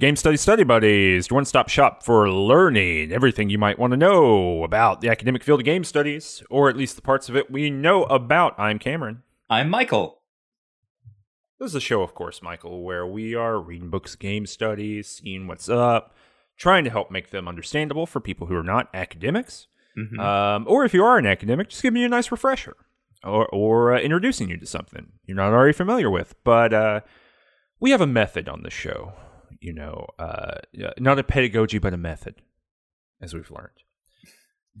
Game Study Study Buddies, your one stop shop for learning everything you might want to know about the academic field of game studies, or at least the parts of it we know about. I'm Cameron. I'm Michael. This is a show, of course, Michael, where we are reading books, game studies, seeing what's up, trying to help make them understandable for people who are not academics. Mhm. Um, or if you are an academic, just give me a nice refresher or, or uh, introducing you to something you're not already familiar with. But uh, we have a method on the show, you know, uh, not a pedagogy, but a method, as we've learned.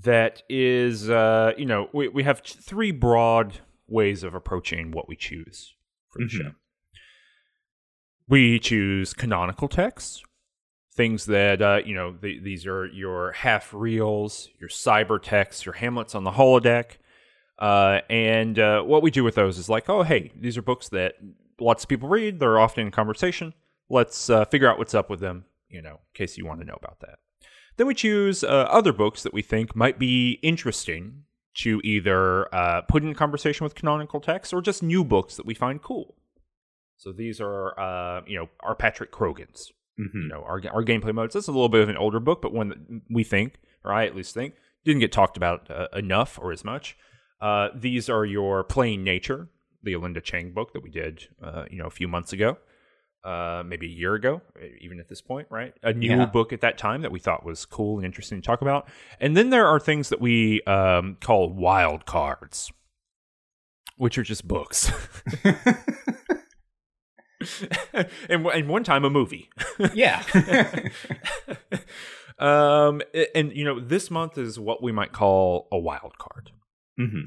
That is, uh, you know, we, we have three broad ways of approaching what we choose for the Mhm. show. We choose canonical texts, things that uh, you know the, these are your Half-Reals, your cyber texts, your Hamlets on the holodeck, uh, and uh, what we do with those is like, oh hey, these are books that lots of people read. They're often in conversation. Let's uh, figure out what's up with them, you know, in case you want to know about that. Then we choose uh, other books that we think might be interesting to either uh, put in conversation with canonical texts or just new books that we find cool. So these are, uh, you know, our Patrick Crogans Mhm. you know our our gameplay modes. That's a little bit of an older book, but one that we think, or I at least think, didn't get talked about uh, enough or as much. Uh, these are your Playing Nature, the Alenda Chang book that we did, uh, you know, a few months ago, uh, maybe a year ago, even at this point, right? A new Yeah. book at that time that we thought was cool and interesting to talk about. And then there are things that we um, call wild cards, which are just books. and, and one time a movie. yeah. um, and you know, this month is what we might call a wild card. Mhm.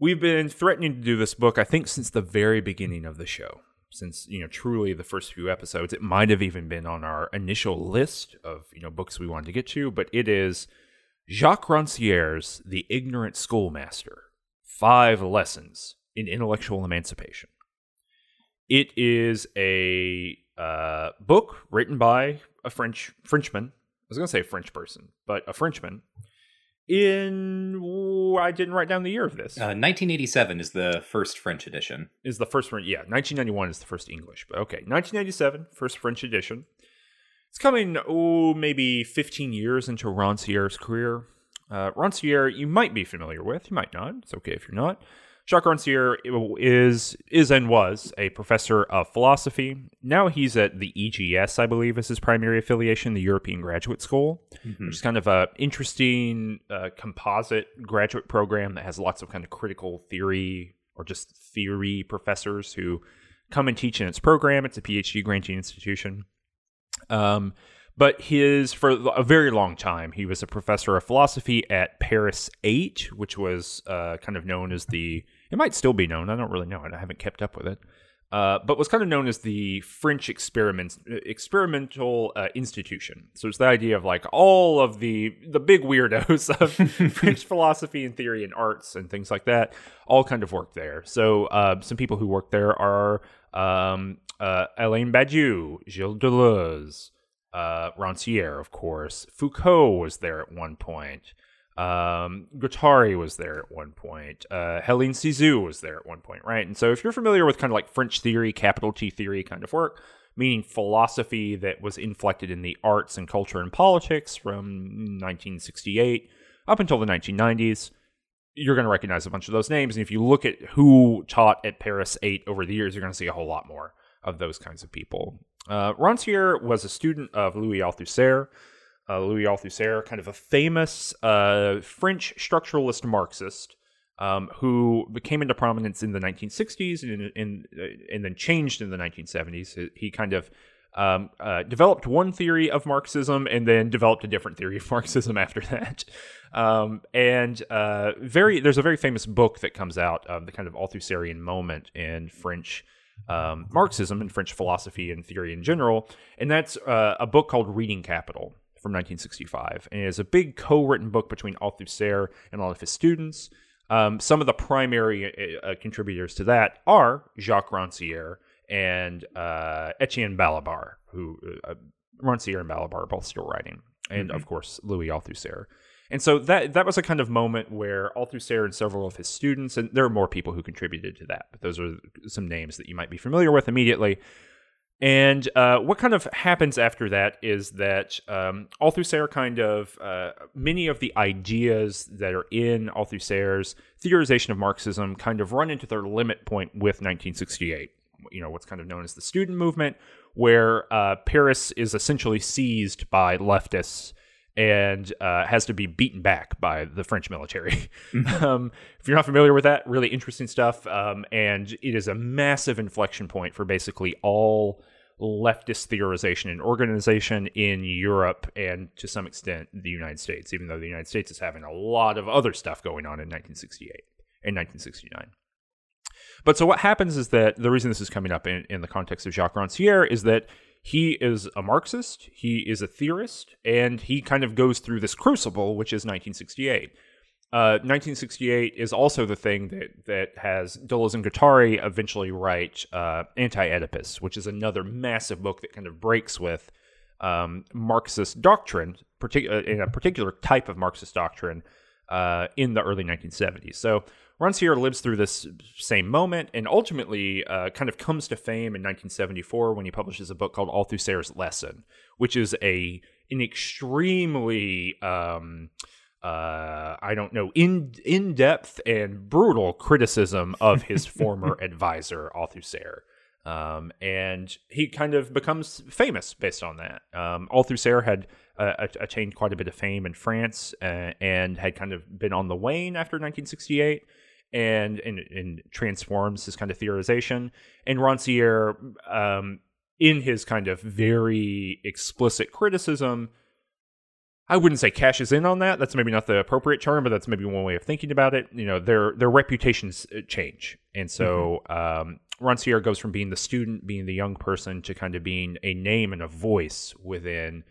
We've been threatening to do this book, I think, since the very beginning of the show. Since you know, truly the first few episodes, it might have even been on our initial list of you know books we wanted to get to. But it is Jacques Rancière's *The Ignorant Schoolmaster: Five Lessons in Intellectual Emancipation*. It is a uh, book written by a French Frenchman. I was going to say French person, but a Frenchman. In ooh, I didn't write down the year of this. Uh, 1987 is the first French edition. is the first one? Yeah, 1991 is the first English. But okay, 1997, first French edition. It's coming, oh, maybe 15 years into Rancière's career. Uh, Rancière, you might be familiar with, you might not. It's okay if you're not. Jacques Rancière is is and was a professor of philosophy. Now he's at the EGS, I believe, is his primary affiliation, the European Graduate School, Mhm. which is kind of a interesting uh, composite graduate program that has lots of kind of critical theory or just theory professors who come and teach in its program. It's a PhD granting institution. Um, but his for a very long time he was a professor of philosophy at Paris 8 which was uh, kind of known as the it might still be known I don't really know it I haven't kept up with it uh, but was kind of known as the French experiment experimental uh, institution. So it's the idea of like all of the the big weirdos of French philosophy and theory and arts and things like that all kind of work there. So uh, some people who work there are um, uh, Alain Badiou Gilles Deleuze uh, Rancière, of course. Foucault was there at one point. Um, Guattari was there at one point. Uh, Helene Cixous was there at one point, right? And so, if you're familiar with kind of like French theory, capital T theory kind of work, meaning philosophy that was inflected in the arts and culture and politics from 1968 up until the 1990s, you're going to recognize a bunch of those names. And if you look at who taught at Paris 8 over the years, you're going to see a whole lot more of those kinds of people. Uh, Rancière was a student of Louis Althusser. Uh, Louis Althusser, kind of a famous uh, French structuralist Marxist, um, who became into prominence in the 1960s and, and, and then changed in the 1970s. He- kind of um, uh, developed one theory of Marxism and then developed a different theory of Marxism after that. Um, and uh, very, there's a very famous book that comes out of the kind of Althusserian moment in French um, Marxism and French philosophy and theory in general, and that's uh, a book called Reading Capital from 1965, and it is a big co-written book between Althusser and all of his students. Um, some of the primary uh, uh, contributors to that are Jacques Rancière and uh, Etienne Balibar, who uh, Rancière and Balibar are both still writing, and of course Louis Althusser. And so that that was a kind of moment where Althusser and several of his students, and there are more people who contributed to that, but those are some names that you might be familiar with immediately. And uh, what kind of happens after that is that um, Althusser kind of uh, many of the ideas that are in Althusser's theorization of Marxism kind of run into their limit point with 1968. You know what's kind of known as the student movement, where uh, Paris is essentially seized by leftists and uh, has to be beaten back by the French military. um, if you're not familiar with that, really interesting stuff. Um, and it is a massive inflection point for basically all leftist theorization and organization in Europe and to some extent the United States, even though the United States is having a lot of other stuff going on in 1968 and 1969. But so what happens is that the reason this is coming up in, in the context of Jacques Rancière is that he is a Marxist, he is a theorist, and he kind of goes through this crucible, which is 1968. Uh, 1968 is also the thing that that has Deleuze and Guattari eventually write uh, Anti-Oedipus, which is another massive book that kind of breaks with um, Marxist doctrine, partic- uh, in a particular type of Marxist doctrine uh, in the early 1970s. So Rancière lives through this same moment and ultimately uh, kind of comes to fame in 1974 when he publishes a book called All Through Althusser's Lesson, which is a an extremely um, uh, I don't know, in in depth and brutal criticism of his former advisor Althusser. Um, and he kind of becomes famous based on that. Um, Althusser had uh, attained quite a bit of fame in France uh, and had kind of been on the wane after 1968 and, and, and transforms his kind of theorization. And Rancière, um, in his kind of very explicit criticism, I wouldn't say cashes in on that. That's maybe not the appropriate term, but that's maybe one way of thinking about it. You know, their their reputations uh, change, and so mm-hmm. um, Rancière goes from being the student, being the young person, to kind of being a name and a voice within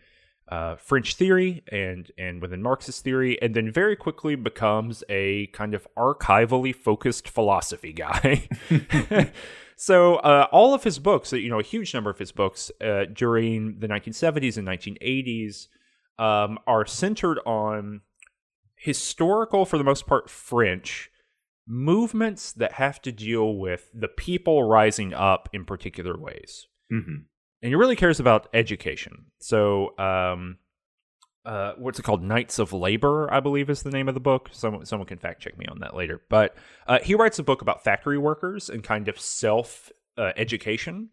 uh, French theory and and within Marxist theory, and then very quickly becomes a kind of archivally focused philosophy guy. so uh, all of his books, you know, a huge number of his books uh, during the 1970s and 1980s um, are centered on historical, for the most part, French movements that have to deal with the people rising up in particular ways. Mm-hmm. And he really cares about education. So, um, uh, what's it called? Nights of Labor, I believe, is the name of the book. Someone, someone can fact check me on that later. But uh, he writes a book about factory workers and kind of self uh, education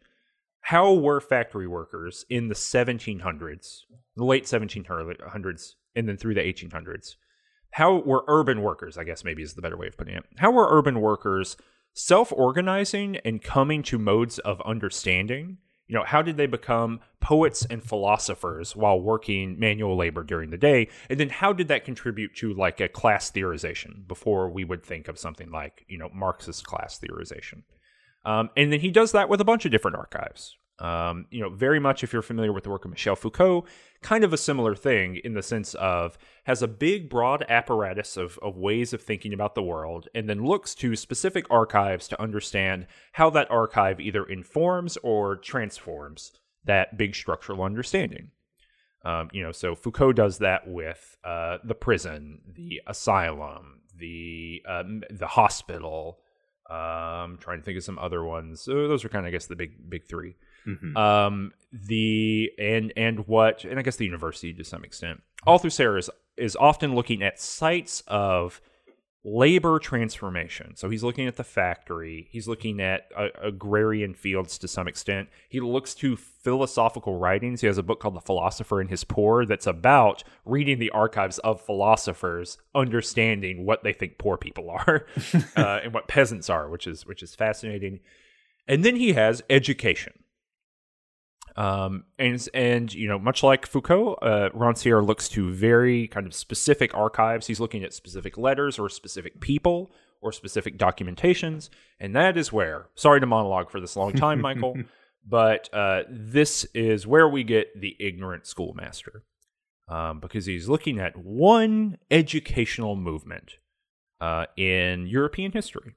how were factory workers in the 1700s, the late 1700s, and then through the 1800s? How were urban workers, I guess maybe is the better way of putting it, how were urban workers self organizing and coming to modes of understanding? You know, how did they become poets and philosophers while working manual labor during the day? And then how did that contribute to like a class theorization before we would think of something like, you know, Marxist class theorization? Um, and then he does that with a bunch of different archives. Um, you know, very much if you're familiar with the work of Michel Foucault, kind of a similar thing in the sense of has a big, broad apparatus of, of ways of thinking about the world, and then looks to specific archives to understand how that archive either informs or transforms that big structural understanding. Um, you know, so Foucault does that with uh, the prison, the asylum, the um, the hospital, um, trying to think of some other ones. So those are kind of, I guess, the big big 3 mm-hmm. Um, the and and what, and I guess the university to some extent. Althusser is is often looking at sites of labor transformation. So he's looking at the factory, he's looking at uh, agrarian fields to some extent. He looks to philosophical writings. He has a book called The Philosopher and His Poor that's about reading the archives of philosophers, understanding what they think poor people are uh, and what peasants are, which is which is fascinating. And then he has education. Um, and and you know, much like Foucault, uh, Rancière looks to very kind of specific archives. He's looking at specific letters or specific people or specific documentations, and that is where. Sorry to monologue for this long time, Michael, but uh, this is where we get the ignorant schoolmaster, um, because he's looking at one educational movement uh, in European history.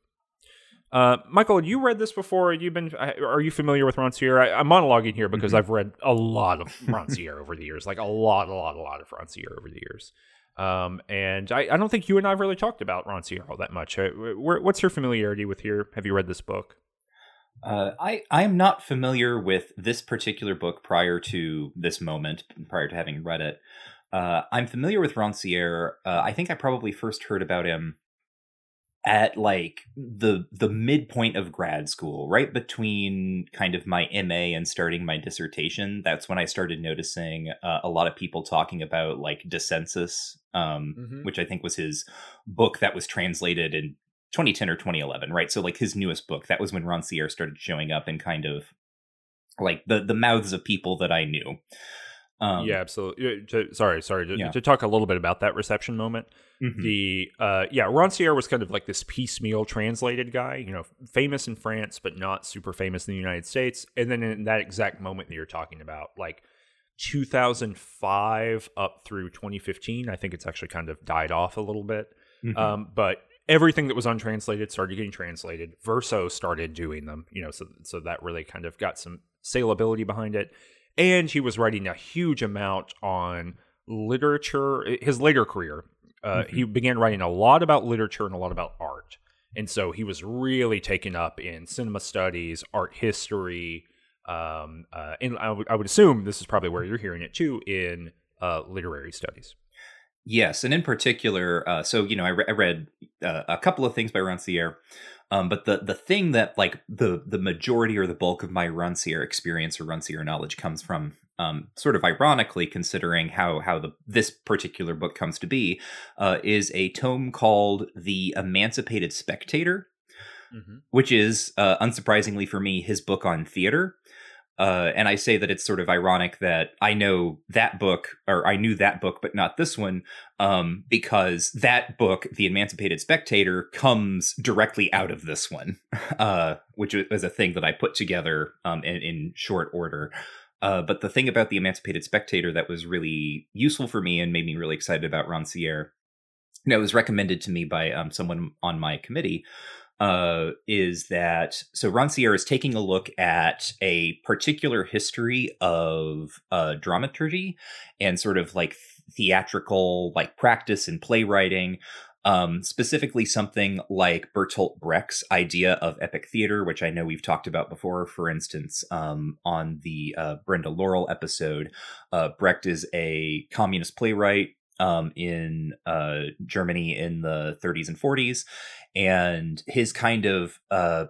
Uh, Michael, you read this before? You've been? Are you familiar with Rancière? I, am monologuing here because mm-hmm. I've read a lot of Rancière over the years, like a lot, a lot, a lot of Rancière over the years. Um, and I, I, don't think you and I have really talked about Rancière all that much. Uh, what's your familiarity with here? Have you read this book? Uh, I I am not familiar with this particular book prior to this moment, prior to having read it. Uh, I'm familiar with Rancière. Uh, I think I probably first heard about him at like the the midpoint of grad school, right between kind of my MA and starting my dissertation. That's when I started noticing uh, a lot of people talking about like Dissensus, um, mm-hmm. which I think was his book that was translated in 2010 or 2011, right? So like his newest book, that was when Rancière started showing up in kind of like the the mouths of people that I knew. Um, yeah, absolutely. To, sorry, sorry. To, yeah. to, talk a little bit about that reception moment, mm-hmm. the uh, yeah, Rancière was kind of like this piecemeal translated guy, you know, famous in France but not super famous in the United States. And then in that exact moment that you're talking about, like 2005 up through 2015, I think it's actually kind of died off a little bit. Mm-hmm. Um, but everything that was untranslated started getting translated. Verso started doing them, you know, so so that really kind of got some saleability behind it and he was writing a huge amount on literature. His later career, uh, mm-hmm. he began writing a lot about literature and a lot about art, and so he was really taken up in cinema studies, art history, um, uh, and I, w- I would assume this is probably where you're hearing it too in uh, literary studies. Yes, and in particular, uh, so you know, I, re- I read uh, a couple of things by Rancière. Um, but the the thing that like the the majority or the bulk of my Rancière experience or Rancière knowledge comes from, um, sort of ironically, considering how how the this particular book comes to be, uh, is a tome called The Emancipated Spectator, mm-hmm. which is uh, unsurprisingly for me his book on theater. Uh, and I say that it's sort of ironic that I know that book, or I knew that book, but not this one, um, because that book, The Emancipated Spectator, comes directly out of this one, uh, which was a thing that I put together um, in, in, short order. Uh, but the thing about The Emancipated Spectator that was really useful for me and made me really excited about Rancière, you know, it was recommended to me by um, someone on my committee uh, is that so Rancière is taking a look at a particular history of uh, dramaturgy and sort of like theatrical like practice and playwriting. Um, specifically, something like Bertolt Brecht's idea of epic theater, which I know we've talked about before. For instance, um, on the uh, Brenda Laurel episode, uh, Brecht is a communist playwright um, in uh, Germany in the 30s and 40s, and his kind of uh,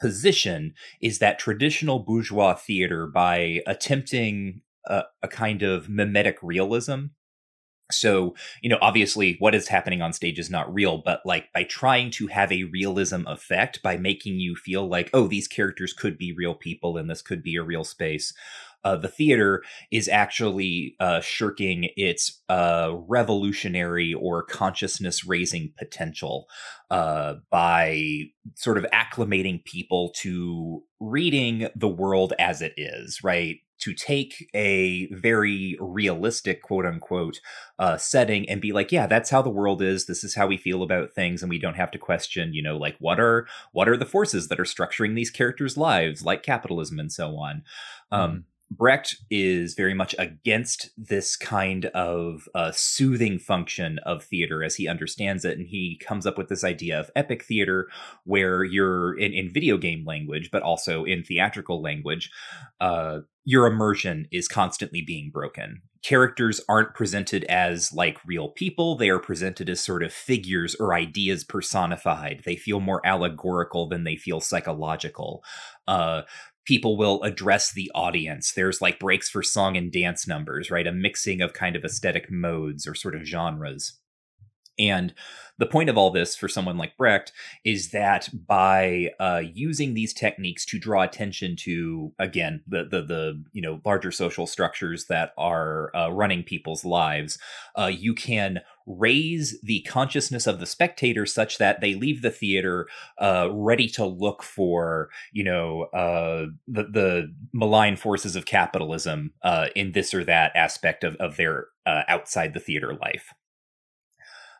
position is that traditional bourgeois theater by attempting a, a kind of mimetic realism. So, you know, obviously what is happening on stage is not real, but like by trying to have a realism effect, by making you feel like, oh, these characters could be real people and this could be a real space, uh, the theater is actually uh, shirking its uh, revolutionary or consciousness raising potential uh, by sort of acclimating people to reading the world as it is, right? to take a very realistic quote unquote uh, setting and be like yeah that's how the world is this is how we feel about things and we don't have to question you know like what are what are the forces that are structuring these characters lives like capitalism and so on um, mm. Brecht is very much against this kind of uh, soothing function of theater as he understands it. And he comes up with this idea of epic theater, where you're in, in video game language, but also in theatrical language, uh, your immersion is constantly being broken. Characters aren't presented as like real people, they are presented as sort of figures or ideas personified. They feel more allegorical than they feel psychological. Uh, people will address the audience. There's like breaks for song and dance numbers, right? A mixing of kind of aesthetic modes or sort of genres. And the point of all this for someone like Brecht is that by uh, using these techniques to draw attention to, again, the the, the you know larger social structures that are uh, running people's lives, uh, you can raise the consciousness of the spectator such that they leave the theater uh, ready to look for, you know, uh, the the malign forces of capitalism uh, in this or that aspect of of their outside the theater life.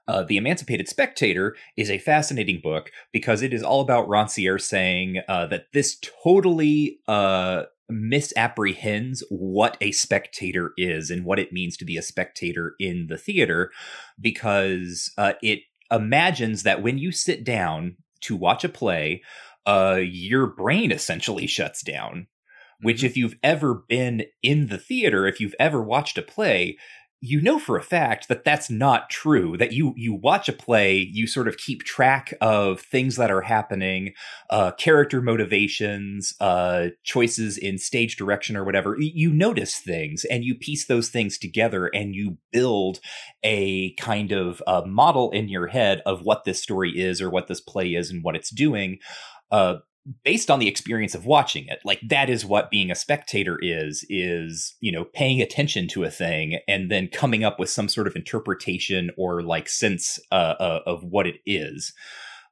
Uh, the Emancipated Spectator is a fascinating book because it is all about Rancière saying uh, that this totally uh, misapprehends what a spectator is and what it means to be a spectator in the theater because uh, it imagines that when you sit down to watch a play, uh, your brain essentially shuts down. Which, mm-hmm. if you've ever been in the theater, if you've ever watched a play, you know for a fact that that's not true that you you watch a play you sort of keep track of things that are happening uh character motivations uh choices in stage direction or whatever. You notice things and you piece those things together and you build a kind of uh, model in your head of what this story is or what this play is and what it's doing. Uh based on the experience of watching it like that is what being a spectator is is you know paying attention to a thing and then coming up with some sort of interpretation or like sense uh, uh, of what it is.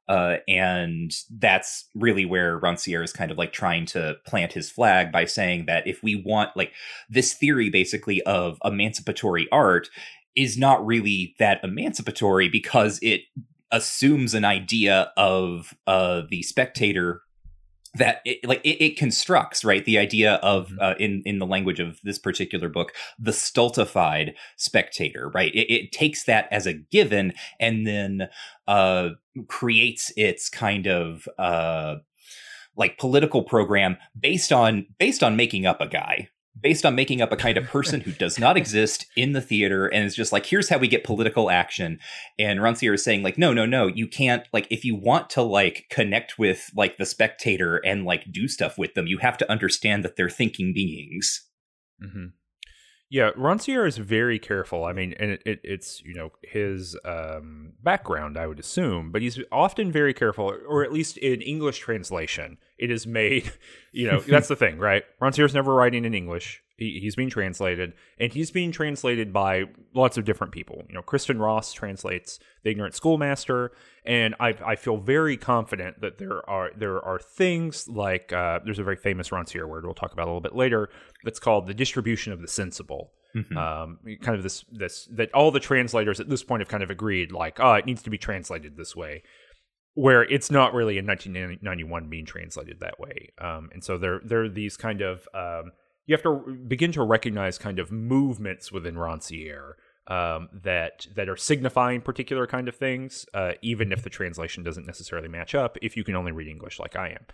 Uh, and that's really where Rancière is kind of like trying to plant his flag by saying that if we want like this theory basically of emancipatory art is not really that emancipatory because it assumes an idea of uh, the spectator that it, like it, it, constructs right the idea of mm-hmm. uh, in in the language of this particular book the stultified spectator right it, it takes that as a given and then uh, creates its kind of uh, like political program based on based on making up a guy based on making up a kind of person who does not exist in the theater and is just like here's how we get political action and Rancière is saying like no no no you can't like if you want to like connect with like the spectator and like do stuff with them you have to understand that they're thinking beings mm-hmm. Yeah, Rancière is very careful. I mean, and it, it, it's you know his um, background, I would assume, but he's often very careful, or at least in English translation, it is made. You know, that's the thing, right? Rancière's never writing in English. He, he's being translated, and he's being translated by lots of different people. You know, Kristin Ross translates The Ignorant Schoolmaster, and I, I feel very confident that there are there are things like uh, there's a very famous Rancière word we'll talk about a little bit later that's called the distribution of the sensible. Mm-hmm. Um, kind of this this that all the translators at this point have kind of agreed like, oh, it needs to be translated this way where it's not really in 1991 being translated that way. Um, and so there there are these kind of um, you have to begin to recognize kind of movements within Rancière um, that that are signifying particular kind of things, uh, even if the translation doesn't necessarily match up. If you can only read English like I am,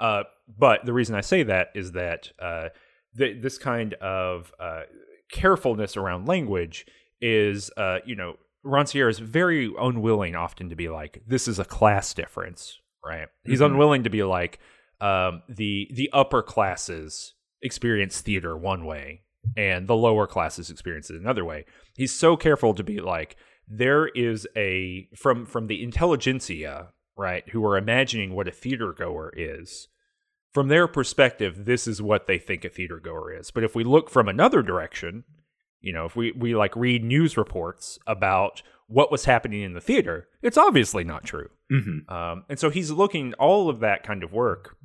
uh, but the reason I say that is that uh, th- this kind of uh, carefulness around language is, uh, you know, Rancière is very unwilling often to be like, this is a class difference, right? He's mm-hmm. unwilling to be like um, the the upper classes experience theater one way and the lower classes experience it another way. He's so careful to be like there is a from from the intelligentsia, right, who are imagining what a theater goer is. From their perspective, this is what they think a theater goer is. But if we look from another direction, you know, if we, we like read news reports about what was happening in the theater, it's obviously not true. Mm-hmm. Um, and so he's looking all of that kind of work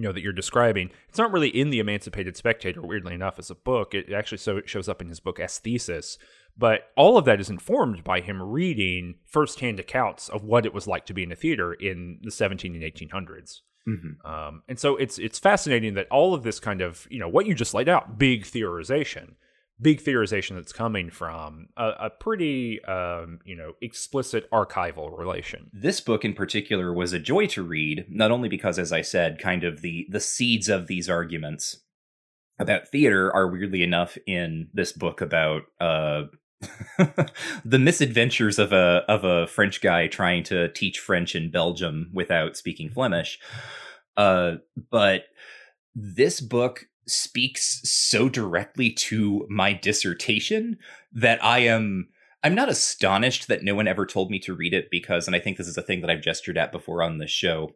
you know that you're describing it's not really in the emancipated spectator weirdly enough as a book. It actually so it shows up in his book Aisthesis. But all of that is informed by him reading firsthand accounts of what it was like to be in a theater in the 17 and 1800s mm-hmm. um, and so it's it's fascinating that all of this kind of you know what you just laid out big theorization big theorization that's coming from a, a pretty um, you know explicit archival relation this book in particular was a joy to read not only because as i said kind of the the seeds of these arguments about theater are weirdly enough in this book about uh the misadventures of a of a French guy trying to teach French in Belgium without speaking Flemish. Uh, but this book speaks so directly to my dissertation that I am I'm not astonished that no one ever told me to read it because and I think this is a thing that I've gestured at before on this show.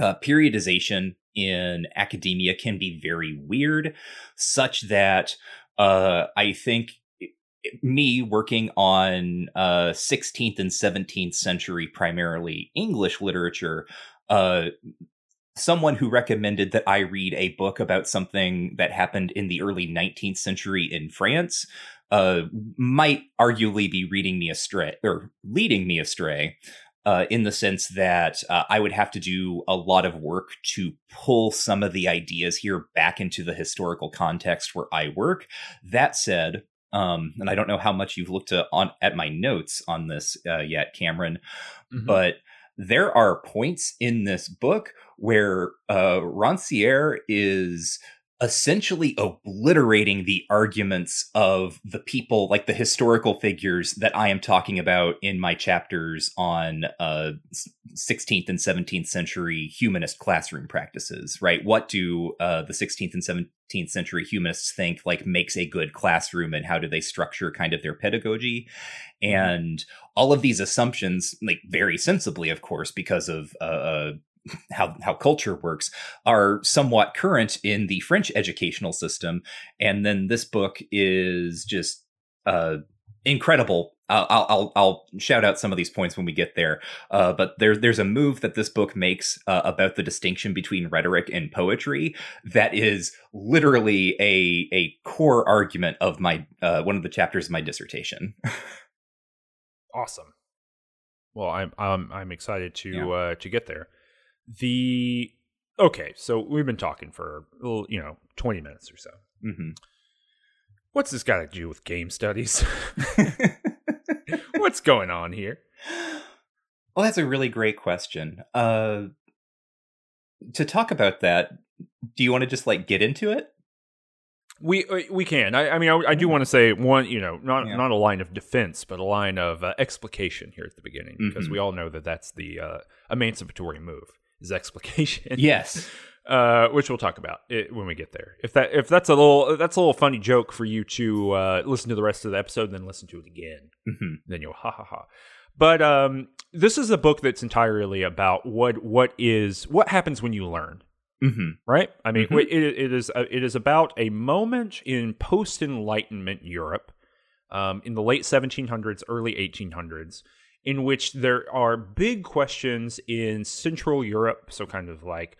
Uh, periodization in academia can be very weird, such that uh, I think me working on uh, 16th and 17th century primarily English literature, uh, someone who recommended that I read a book about something that happened in the early 19th century in France uh, might arguably be reading me astray or leading me astray. Uh, in the sense that uh, I would have to do a lot of work to pull some of the ideas here back into the historical context where I work. That said, um, and I don't know how much you've looked to, on at my notes on this uh, yet, Cameron, mm-hmm. but there are points in this book where uh, Rancière is essentially obliterating the arguments of the people, like the historical figures that I am talking about in my chapters on uh, 16th and 17th century humanist classroom practices, right? What do uh, the 16th and 17th century humanists think like makes a good classroom and how do they structure kind of their pedagogy? Mm-hmm. And all of these assumptions, like very sensibly, of course, because of uh, uh how how culture works are somewhat current in the French educational system, and then this book is just uh, incredible. I'll, I'll, I'll shout out some of these points when we get there, uh, but there's there's a move that this book makes uh, about the distinction between rhetoric and poetry that is literally a a core argument of my uh, one of the chapters of my dissertation. awesome. Well, I'm I'm I'm excited to yeah. uh, to get there the okay, so we've been talking for you know twenty minutes or so. Mm-hmm. What's this got to do with game studies? What's going on here? Well, that's a really great question. Uh, to talk about that, do you want to just like get into it? We uh, we can. I, I mean, I, I, do want to say one. You know, not yeah. not a line of defense, but a line of uh, explication here at the beginning, because mm-hmm. we all know that that's the uh, emancipatory move is explication. Yes. Uh, which we'll talk about it, when we get there. If that if that's a little that's a little funny joke for you to uh, listen to the rest of the episode, and then listen to it again. Mm-hmm. Then you'll ha ha ha. But um, this is a book that's entirely about what what is what happens when you learn. Mm-hmm. Right? I mean, mm-hmm. it, it is a, it is about a moment in post Enlightenment Europe, um, in the late 1700s, early 1800s, in which there are big questions in Central Europe, so kind of like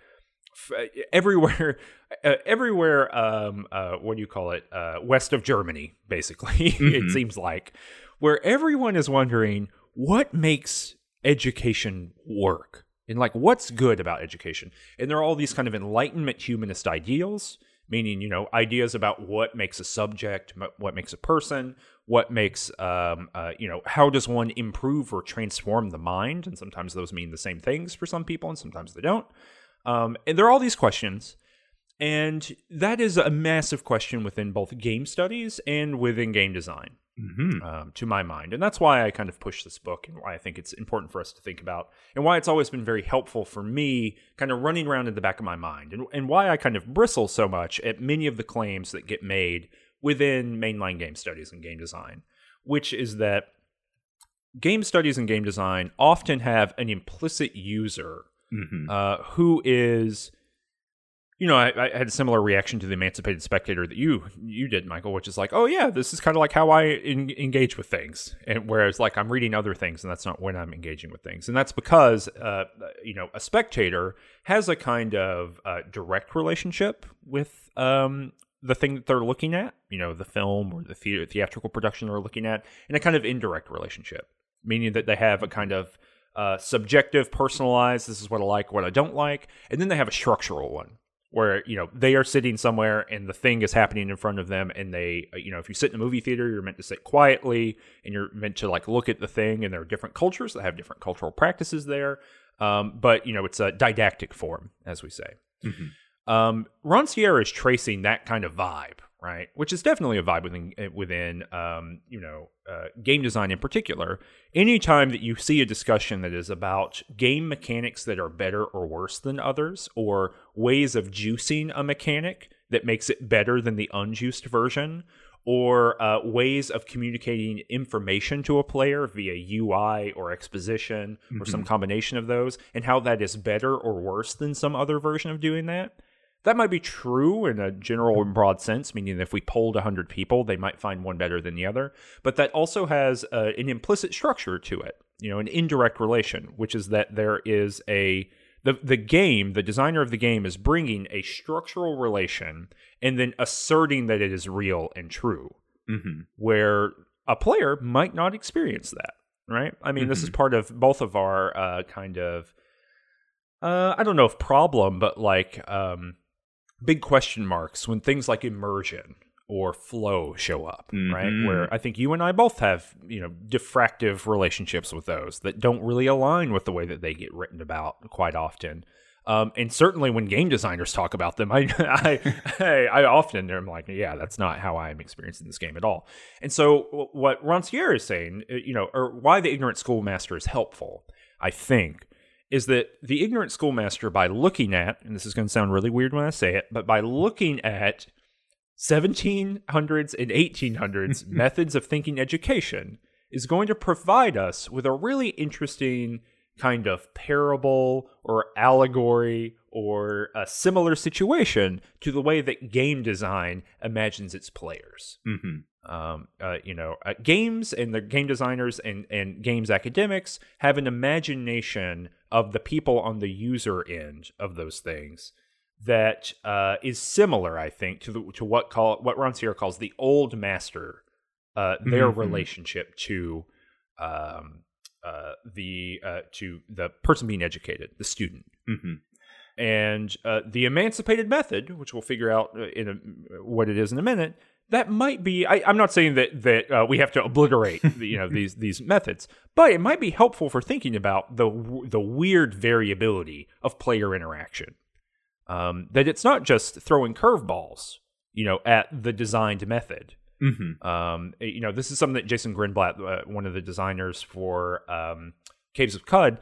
everywhere, uh, everywhere. Um, uh, what do you call it? Uh, west of Germany, basically. Mm-hmm. it seems like where everyone is wondering what makes education work and like what's good about education. And there are all these kind of enlightenment humanist ideals meaning you know ideas about what makes a subject what makes a person what makes um, uh, you know how does one improve or transform the mind? And sometimes those mean the same things for some people and sometimes they don't. Um, and there are all these questions and that is a massive question within both game studies and within game design mm-hmm. um, to my mind. And that's why I kind of push this book and why I think it's important for us to think about and why it's always been very helpful for me kind of running around in the back of my mind and, and why I kind of bristle so much at many of the claims that get made within mainline game studies and game design, which is that game studies and game design often have an implicit user mm-hmm. uh, who is you know, I, I, had a similar reaction to the Emancipated Spectator that you you did, Michael, which is like, oh yeah, this is kind of like how I in, engage with things, and whereas like I'm reading other things, and that's not when I'm engaging with things, and that's because uh, you know a spectator has a kind of uh, direct relationship with um, the thing that they're looking at, you know, the film or the, the theatrical production they're looking at, and a kind of indirect relationship, meaning that they have a kind of uh, subjective, personalized. This is what I like, what I don't like, and then they have a structural one where you know they are sitting somewhere and the thing is happening in front of them and they uh, you know if you sit in a movie theater you're meant to sit quietly and you're meant to like look at the thing and there are different cultures that have different cultural practices there um, but you know it's a didactic form as we say mm-hmm. um, Rancière is tracing that kind of vibe right? Which is definitely a vibe within eh, within um, you know uh, game design in particular. Anytime that you see a discussion that is about game mechanics that are better or worse than others, or ways of juicing a mechanic that makes it better than the unjuiced version, or uh, ways of communicating information to a player via UI or exposition mm-hmm. or some mm-hmm. combination of those, and how that is better or worse than some other version of doing that that might be true in a general and broad sense, meaning if we polled 100 people, they might find one better than the other. But that also has uh, an implicit structure to it, you know, an indirect relation, which is that there is a the the game, the designer of the game is bringing a structural relation and then asserting that it is real and true, mm-hmm. where a player might not experience that. Right? I mean, mm-hmm. this is mm-hmm. part of both of our uh, kind of uh, I don't know if problem, but like um, big question marks when things like immersion or flow show up, right? Mhm. Where I think you and I both have, you know, diffractive relationships with those that don't really align with the way that they get written about quite often. Um, and certainly when game designers talk about them, I, I, I, I often am like, yeah, that's not how I'm experiencing this game at all. And so what Rancière is saying, uh, you know, or why the ignorant schoolmaster is helpful, I think, is that the ignorant schoolmaster, by looking at, and this is going to sound really weird when I say it, but by looking at 1700s and 1800s methods of thinking education, is going to provide us with a really interesting kind of parable or allegory or a similar situation to the way that game design imagines its players. Hmm um, uh, you know, uh, games and the game designers and, and games academics have an imagination of the people on the user end of those things that uh, is similar, I think, to the, to what call what Rancière calls the old master, uh, their Mhm. relationship to um, uh, the uh, to the person being educated, the student hmm and uh, the emancipated method, which we'll figure out in a, what it is in a minute, that might be. I, I'm not saying that that uh, we have to obliterate you know these these methods, but it might be helpful for thinking about the the weird variability of player interaction. Um, that it's not just throwing curveballs, you know, at the designed method. hmm Um, you know, this is something that Jason Grinblat, uh, one of the designers for um, Caves of Qud,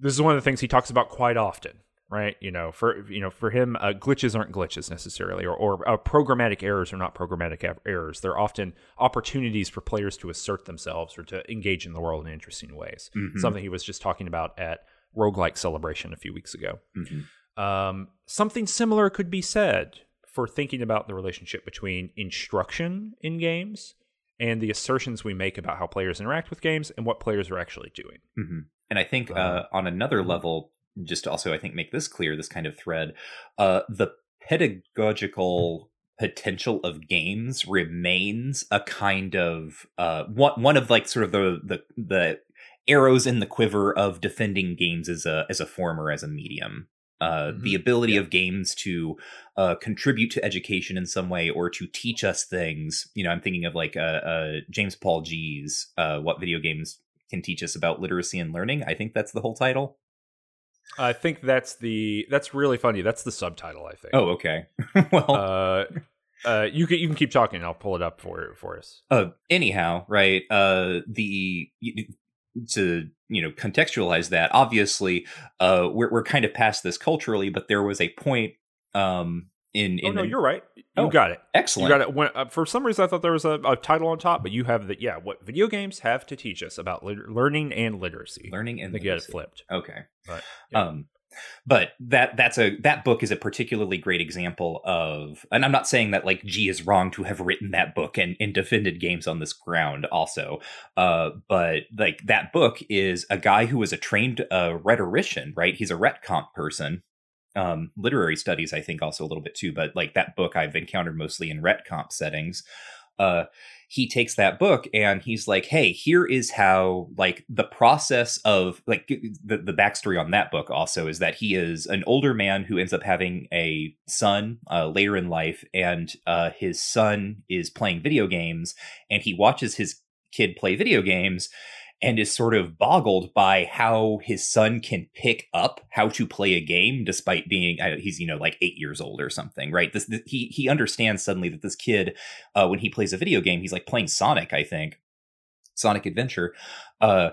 this is one of the things he talks about quite often, right? You know, for you know, for him, uh, glitches aren't glitches necessarily, or, or uh, programmatic errors are not programmatic er- errors. They're often opportunities for players to assert themselves or to engage in the world in interesting ways. Mhm. Something he was just talking about at Roguelike Celebration a few weeks ago. hmm Um, something similar could be said for thinking about the relationship between instruction in games and the assertions we make about how players interact with games and what players are actually doing. hmm And I think Uh, uh, on another level, just to also I think make this clear, this kind of thread, uh, the pedagogical potential of games remains a kind of uh, one one of like sort of the the the arrows in the quiver of defending games as a as a form or as a medium. Uh, The Mhm. ability Yeah. of games to uh, contribute to education in some way or to teach us things. You know, I'm thinking of like uh, uh, James Paul Gee's uh, "What Video Games Can Teach Us About Literacy and Learning." I think that's the whole title. I think that's the that's really funny. That's the subtitle. I think. Oh, okay. well, Uh, uh, you can you can keep talking. and I'll pull it up for for us. uh, anyhow, right? Uh, the to you know contextualize that, obviously, uh, we're we're kind of past this culturally, but there was a point um in Oh no, the, you're right. You Oh, got it. Excellent. You got it. When, uh, for some reason, I thought there was a, a title on top, but you have the yeah. What video games have to teach us about lit- learning and literacy? Learning and think you got it flipped. Okay. But, yeah. Um but that that's a that book is a particularly great example of and I'm not saying that like Gee is wrong to have written that book and, and defended games on this ground also. Uh but like that book is a guy who was a trained uh rhetorician, right? He's a rhetcomp person. Um literary studies I think also a little bit too, but like that book I've encountered mostly in rhetcomp settings. Uh he takes that book and he's like, hey, here is how like the process of like the, the backstory on that book also is that he is an older man who ends up having a son uh, later in life, and uh, his son is playing video games, and he watches his kid play video games and is sort of boggled by how his son can pick up how to play a game despite being uh, he's you know like 8 years old or something right this, this he he understands suddenly that this kid uh, when he plays a video game he's like playing Sonic I think Sonic Adventure uh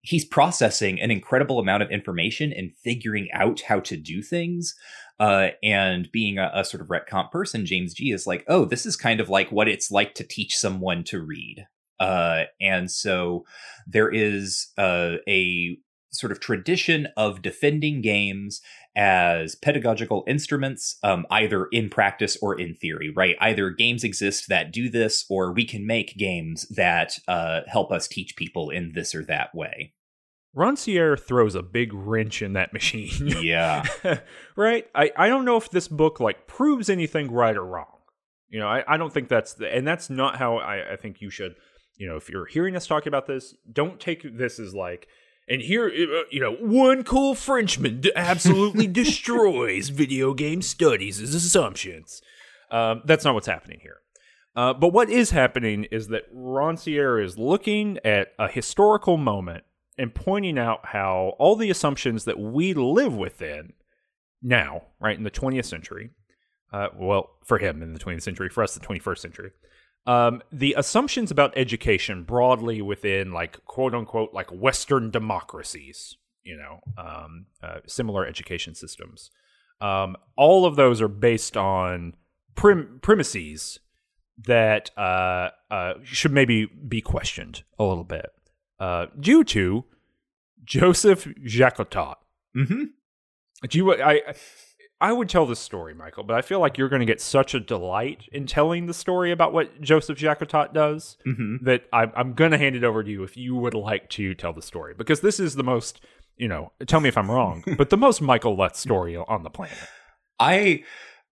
he's processing an incredible amount of information and figuring out how to do things uh, and being a, a sort of retcon person, James Gee is like, oh, this is kind of like what it's like to teach someone to read. Uh, and so there is uh, a sort of tradition of defending games as pedagogical instruments, um, either in practice or in theory, right? Either games exist that do this, or we can make games that uh, help us teach people in this or that way. Rancière throws a big wrench in that machine. Yeah. right? I, I don't know if this book like proves anything right or wrong. You know, I, I don't think that's the, and that's not how I, I think you should, you know, if you're hearing us talk about this, don't take this as like, and here, uh, you know, one cool Frenchman absolutely destroys video game studies as assumptions. Um, that's not what's happening here. Uh, but what is happening is that Rancière is looking at a historical moment and pointing out how all the assumptions that we live within now, right, in the 20th century, uh, well, for him in the 20th century, for us, the 21st century, um, the assumptions about education broadly within, like, quote unquote, like Western democracies, you know, um, uh, similar education systems, um, all of those are based on prim- premises that uh, uh, should maybe be questioned a little bit uh, due to Joseph Jacotot. Mm-hmm. Do you, I, I would tell this story, Michael, but I feel like you're going to get such a delight in telling the story about what Joseph Jacotot does Mm-hmm. that I, I'm going to hand it over to you if you would like to tell the story because this is the most, you know, tell me if I'm wrong, but the most Michael Lutz story on the planet. I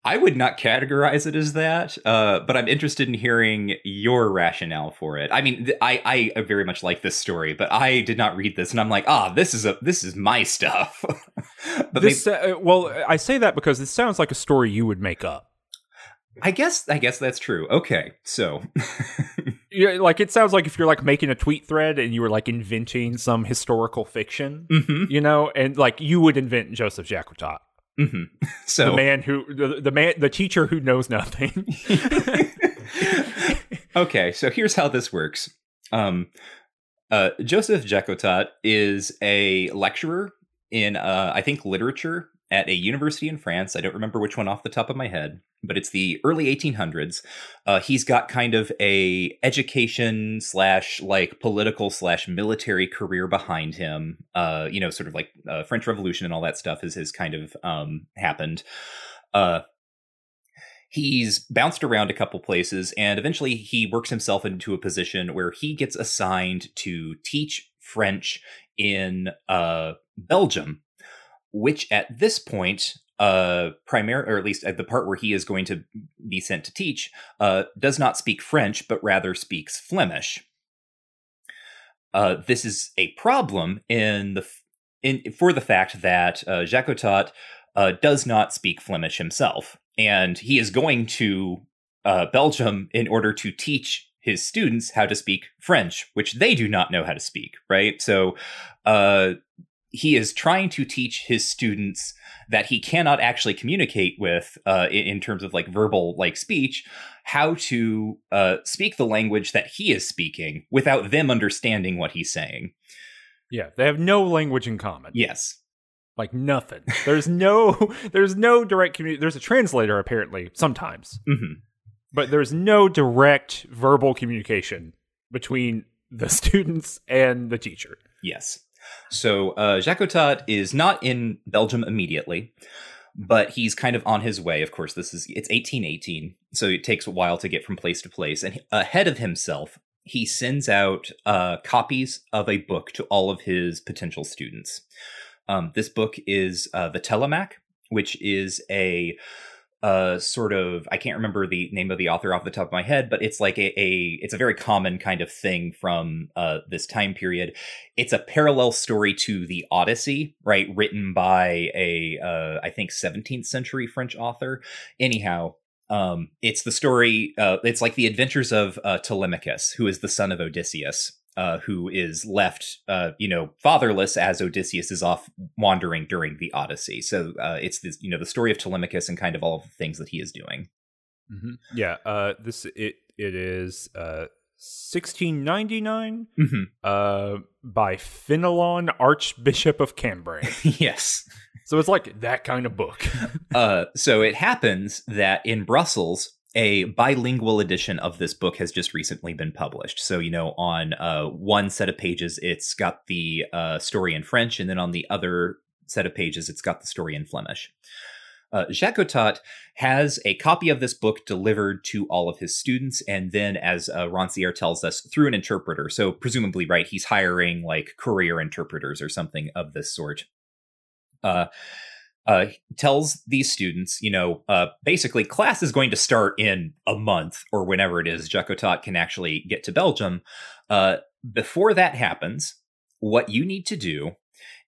I would not categorize it as that, uh, but I'm interested in hearing your rationale for it. I mean, th- I I very much like this story, but I did not read this, and I'm like, ah, this is a this is my stuff. but this, uh, well, I say that because it sounds like a story you would make up. I guess I guess that's true. Okay, so Yeah, like it sounds like if you're like making a tweet thread and you were like inventing some historical fiction, Mhm, you know, and like you would invent Joseph Jacotot, mhm. so the man who the, the man the teacher who knows nothing. okay, so here's how this works. Um, uh, Joseph Jacotot is a lecturer in, uh, I think, literature at a university in France. I don't remember which one off the top of my head, but it's the early 1800s. Uh, he's got kind of a education slash like political slash military career behind him. Uh, you know, sort of like uh, French Revolution and all that stuff has has kind of um, happened. Uh, he's bounced around a couple places and eventually he works himself into a position where he gets assigned to teach french in uh, belgium which at this point uh primary or at least at the part where he is going to be sent to teach uh does not speak french but rather speaks flemish uh this is a problem in the in for the fact that uh, Jacotot uh, does not speak Flemish himself, and he is going to uh, Belgium in order to teach his students how to speak French, which they do not know how to speak. Right, so uh, he is trying to teach his students that he cannot actually communicate with uh, in, terms of like verbal like speech how to uh, speak the language that he is speaking without them understanding what he's saying yeah, they have no language in common. yes Like nothing. There's no there's no direct community. There's a translator apparently sometimes, hmm but there's no direct verbal communication between the students and the teacher. Yes. So uh, Jacotot is not in Belgium immediately, but he's kind of on his way. Of course, this is it's 1818, so it takes a while to get from place to place. And ahead of himself, he sends out uh, copies of a book to all of his potential students. Um, this book is uh, the Telemaque, which is a uh, sort of I can't remember the name of the author off the top of my head, but it's like a, a it's a very common kind of thing from uh, this time period. It's a parallel story to the Odyssey, right? Written by a uh, I think 17th century French author. Anyhow, um, it's the story. Uh, it's like the adventures of uh, Telemachus, who is the son of Odysseus. Uh, who is left, uh, you know, fatherless as Odysseus is off wandering during the Odyssey. So uh, it's this, you know, the story of Telemachus and kind of all of the things that he is doing. Mm-hmm. Yeah, uh, this it it is uh, 1699 Mm-hmm. uh, by Fenelon, Archbishop of Cambrai. yes. so it's like that kind of book. Uh, so it happens that in Brussels, a bilingual edition of this book has just recently been published. So, you know, on uh, one set of pages, it's got the uh, story in French, and then on the other set of pages, it's got the story in Flemish. Uh, Jacotot has a copy of this book delivered to all of his students, and then, as uh, Rancière tells us, through an interpreter. So, presumably, right, he's hiring like career interpreters or something of this sort. Uh, uh, tells these students, you know, uh, basically class is going to start in a month or whenever it is Jacotot can actually get to Belgium. Uh, before that happens, what you need to do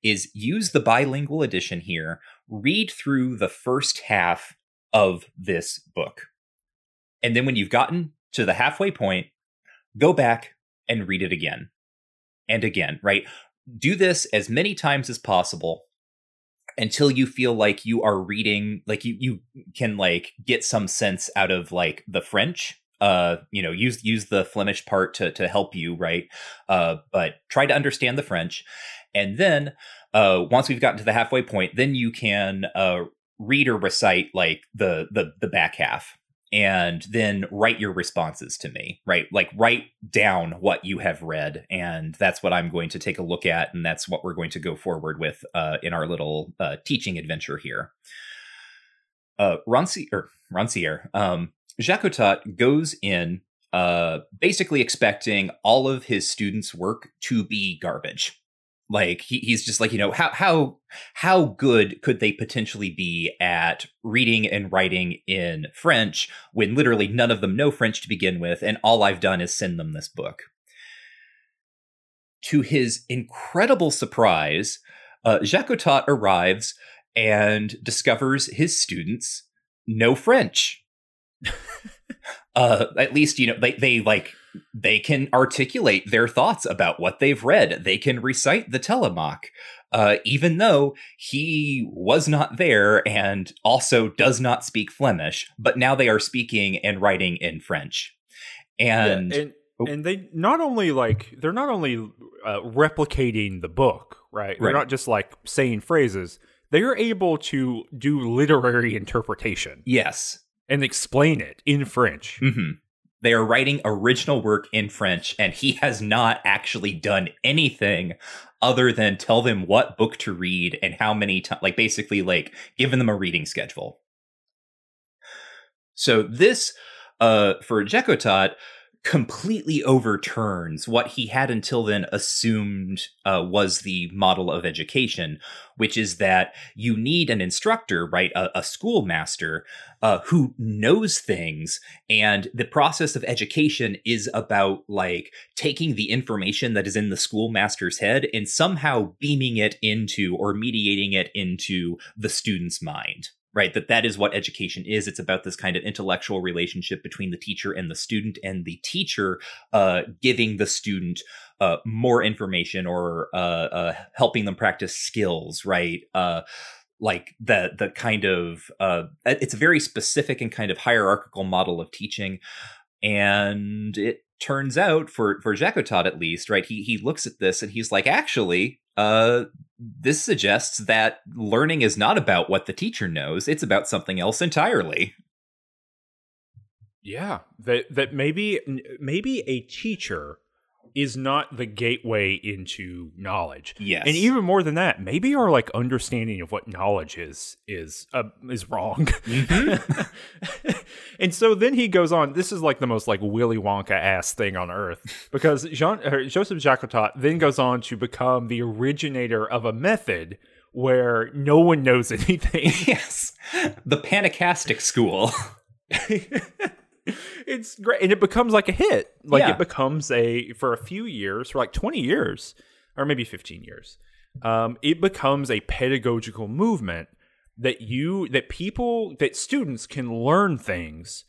is use the bilingual edition here, read through the first half of this book. And then when you've gotten to the halfway point, go back and read it again and again, right? Do this as many times as possible until you feel like you are reading like you you can like get some sense out of like the French uh you know use use the flemish part to to help you right? Uh but try to understand the french. And then uh once we've gotten to the halfway point then you can uh read or recite like the the the back half and then write your responses to me right like write down what you have read and that's what i'm going to take a look at and that's what we're going to go forward with uh in our little uh teaching adventure here uh Rancière, or Rancière, um Jacotot goes in uh, basically expecting all of his students' work to be garbage. Like he, he's just like you know how how how good could they potentially be at reading and writing in French when literally none of them know French to begin with, and all I've done is send them this book. To his incredible surprise, uh, arrives and discovers his students know French uh, at least you know they they like they can articulate their thoughts about what they've read. They can recite the Telemach, uh, even though he was not there and also does not speak Flemish. But now they are speaking and writing in French, and. Yeah, and- and they not only like they're not only uh, replicating the book right they're not just like saying phrases they are able to do literary interpretation Yes, and explain it in french hmm They are writing original work in French, and he has not actually done anything other than tell them what book to read and how many times, like basically like given them a reading schedule. So this, uh, for Jacotot, completely overturns what he had until then assumed uh, was the model of education, which is that you need an instructor, right, a, a schoolmaster uh, who knows things and the process of education is about like taking the information that is in the schoolmaster's head and somehow beaming it into or mediating it into the student's mind right that that is what education is. It's about this kind of intellectual relationship between the teacher and the student and the teacher uh, giving the student uh, more information or uh, uh, helping them practice skills right? Uh, like the the kind of uh it's a very specific and kind of hierarchical model of teaching and it turns out for for Jacotot at least right he he looks at this and he's like actually uh this suggests that learning is not about what the teacher knows it's about something else entirely. Yeah that that maybe maybe a teacher is not the gateway into knowledge. Yes. And even more than that maybe our like understanding of what knowledge is is uh, is wrong. Mhm. and so then he goes on this is like the most like willy wonka ass thing on earth because Jean, uh, joseph jacotot then goes on to become the originator of a method where no one knows anything. Yes. The panecastic school it's great and it becomes like a hit like Yeah. it becomes a for a few years for like 20 years or maybe 15 years um, it becomes a pedagogical movement that you that people that students can learn things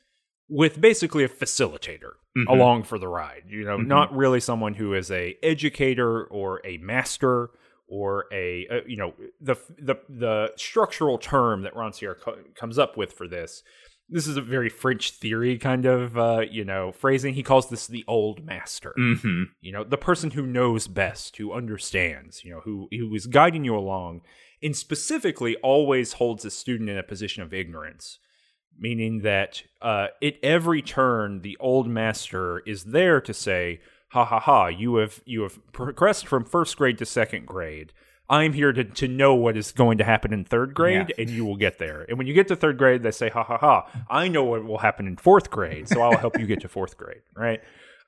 with basically a facilitator Mhm. along for the ride you know Mhm. not really someone who is a educator or a master or a uh, you know the the the structural term that Rancière co- comes up with for this this is a very French theory kind of uh, you know phrasing. He calls this the old master. hmm You know, the person who knows best, who understands, you know, who who is guiding you along, and specifically always holds a student in a position of ignorance, meaning that uh, at every turn, the old master is there to say, "Ha ha ha! You have you have progressed from first grade to second grade." I'm here to, to know what is going to happen in third grade, and you will get there. And when you get to third grade, they say, ha ha ha, I know what will happen in fourth grade, so I'll help you get to fourth grade, right?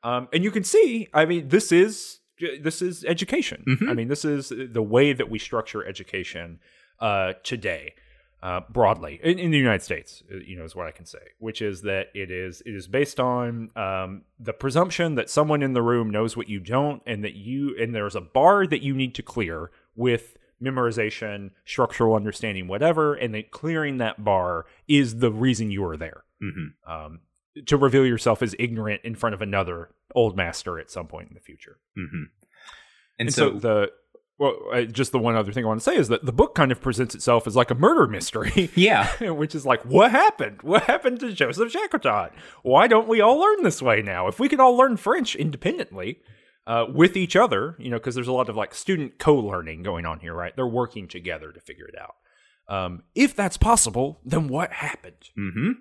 Um, and you can see, I mean, this is this is education. Mhm. I mean, this is the way that we structure education uh, today, uh, broadly in, in the United States. uh, You know, is what I can say, which is that it is it is based on um, the presumption that someone in the room knows what you don't, and that you and there's a bar that you need to clear with memorization, structural understanding, whatever, and that clearing that bar is the reason you are there. hmm Um, to reveal yourself as ignorant in front of another old master at some point in the future. Mm-hmm. And, and so, so, the well, just the one other thing I want to say is that the book kind of presents itself as like a murder mystery. Yeah. which is like, what happened? What happened to Joseph Jacotot? Why don't we all learn this way now? If we can all learn French independently uh, with each other, you know, because there's a lot of like student co learning going on here, right? They're working together to figure it out. Um, if that's possible, then what happened? Mm-hmm.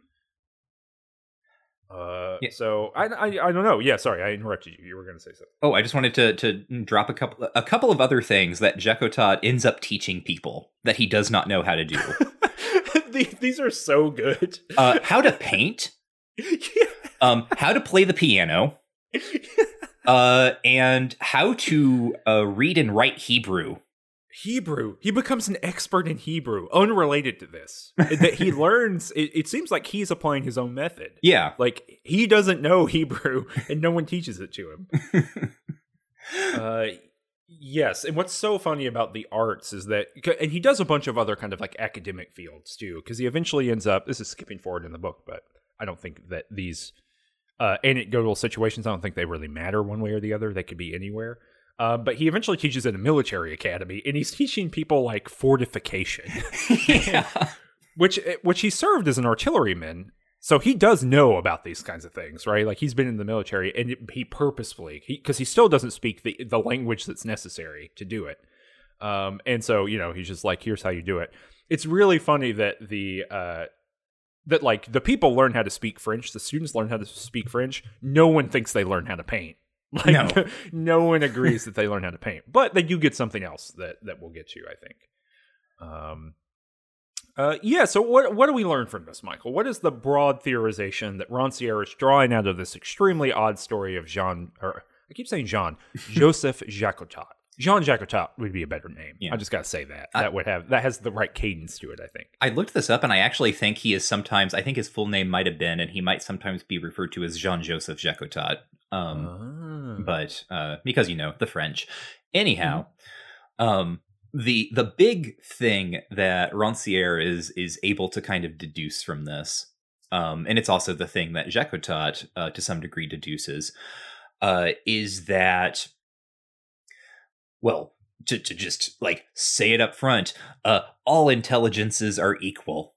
Uh, yeah. So I, I I don't know. Yeah, sorry, I interrupted you. You were going to say something. Oh, I just wanted to to drop a couple a couple of other things that Jacotot ends up teaching people that he does not know how to do. these, are so good. uh, how to paint. yeah. Um, how to play the piano. uh, and how to uh, read and write Hebrew. Hebrew. He becomes an expert in Hebrew, unrelated to this. that he learns. It, it, seems like he's applying his own method. Yeah, like he doesn't know Hebrew, and no one teaches it to him. uh, yes, and what's so funny about the arts is that, and he does a bunch of other kind of like academic fields too, because he eventually ends up. This is skipping forward in the book, but I don't think that these uh, anecdotal situations. I don't think they really matter one way or the other. They could be anywhere. Uh, but he eventually teaches at a military academy, and he's teaching people like fortification, yeah. which eh, which he served as an artilleryman, so he does know about these kinds of things, right? Like he's been in the military, and he purposefully, because he, he, still doesn't speak the the language that's necessary to do it, um, and so you know he's just like, here's how you do it. It's really funny that the uh, that like the people learn how to speak French, the students learn how to speak French. No one thinks they learn how to paint Like no. no one agrees that they learn how to paint, but they do get something else that that will get you, I think. Um, uh, yeah. So what what do we learn from this, Michael? What is the broad theorization that Rancière is drawing out of this extremely odd story of Jean, or I keep saying Jean, Joseph Jacotot? Jean Jacotot would be a better name. Yeah. I just got to say that. I, that would have that has the right cadence to it. I think. I looked this up, and I actually think he is sometimes. I think his full name might have been, and he might sometimes be referred to as Jean Joseph Jacotot. Um, oh. but uh, because you know the French. Anyhow, mm-hmm. um, the the big thing that Rancière is is able to kind of deduce from this, um, and it's also the thing that Jacotot uh, to some degree deduces, uh, is that well, to, to just like say it up front, uh, all intelligences are equal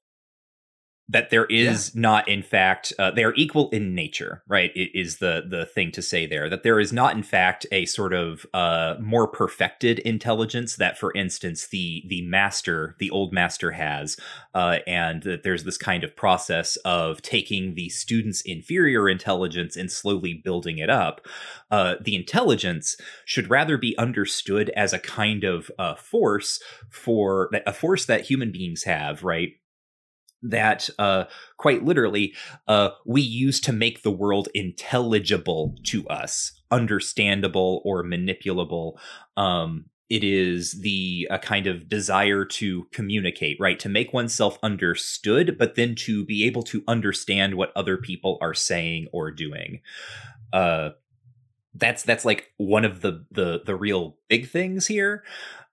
that there is yeah. not in fact uh, they are equal in nature right it is the the thing to say there that there is not in fact a sort of uh, more perfected intelligence that for instance the the master the old master has uh, and that there's this kind of process of taking the student's inferior intelligence and slowly building it up uh, the intelligence should rather be understood as a kind of uh, force for a force that human beings have right that uh, quite literally uh, we use to make the world intelligible to us, understandable or manipulable. Um, it is the a kind of desire to communicate, right? To make oneself understood, but then to be able to understand what other people are saying or doing. Uh, that's that's like one of the the the real big things here.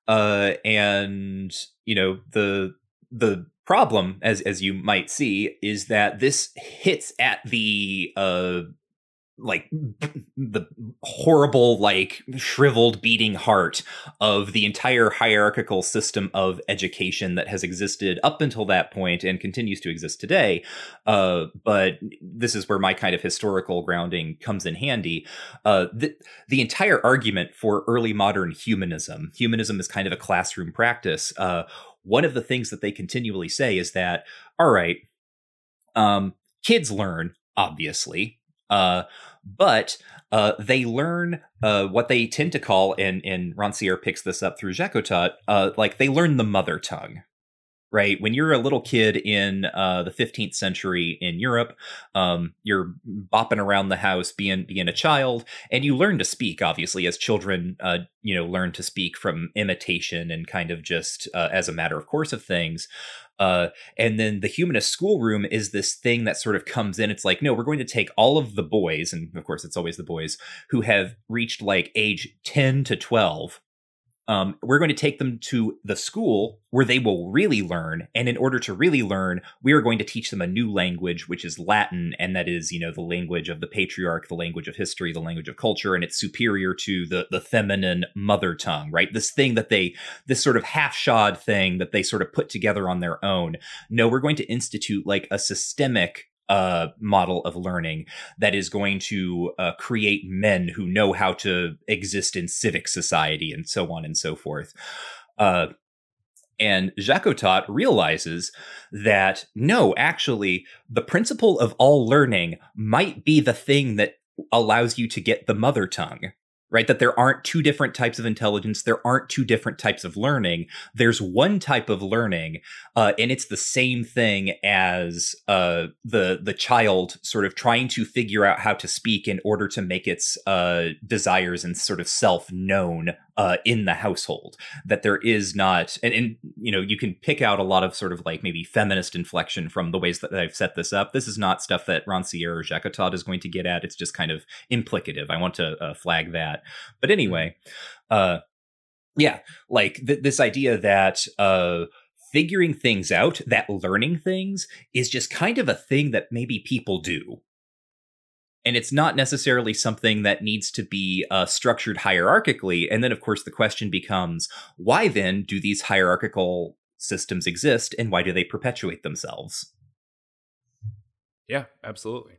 Uh, and you know the the problem, as as you might see, is that this hits at the uh like the horrible like shriveled beating heart of the entire hierarchical system of education that has existed up until that point and continues to exist today. Uh, but this is where my kind of historical grounding comes in handy. Uh, the, the entire argument for early modern humanism humanism is kind of a classroom practice uh, one of the things that they continually say is that, all right, um, kids learn, obviously, uh, but uh, they learn uh, what they tend to call, and, and Rancière picks this up through Jacotot, uh, like they learn the mother tongue right? When you're a little kid in uh, the 15th century in Europe, um, you're bopping around the house, being being a child, and you learn to speak. Obviously, as children, uh, you know, learn to speak from imitation and kind of just uh, as a matter of course of things. Uh, and then the humanist schoolroom is this thing that sort of comes in. It's like, no, we're going to take all of the boys, and of course, it's always the boys who have reached like age 10 to 12 um, we're going to take them to the school where they will really learn. And in order to really learn, we are going to teach them a new language, which is Latin. And that is, you know, the language of the patriarch, the language of history, the language of culture. And it's superior to the, the feminine mother tongue, right? This thing that they, this sort of half shod thing that they sort of put together on their own. No, we're going to institute like a systemic uh, model of learning that is going to uh, create men who know how to exist in civic society and so on and so forth. Uh, and Jacotot realizes that no, actually, the principle of all learning might be the thing that allows you to get the mother tongue right? That there aren't two different types of intelligence. There aren't two different types of learning. There's one type of learning, uh, and it's the same thing as uh, the the child sort of trying to figure out how to speak in order to make its uh, desires and sort of self known uh, in the household. That there is not, and, and you know, you can pick out a lot of sort of like maybe feminist inflection from the ways that I've set this up. This is not stuff that Rancière or Jacotot is going to get at. It's just kind of implicative. I want to uh, flag that. But anyway, uh, yeah, like th- this idea that uh, figuring things out, that learning things, is just kind of a thing that maybe people do. And it's not necessarily something that needs to be uh, structured hierarchically. And then, of course, the question becomes why then do these hierarchical systems exist and why do they perpetuate themselves? Yeah, absolutely.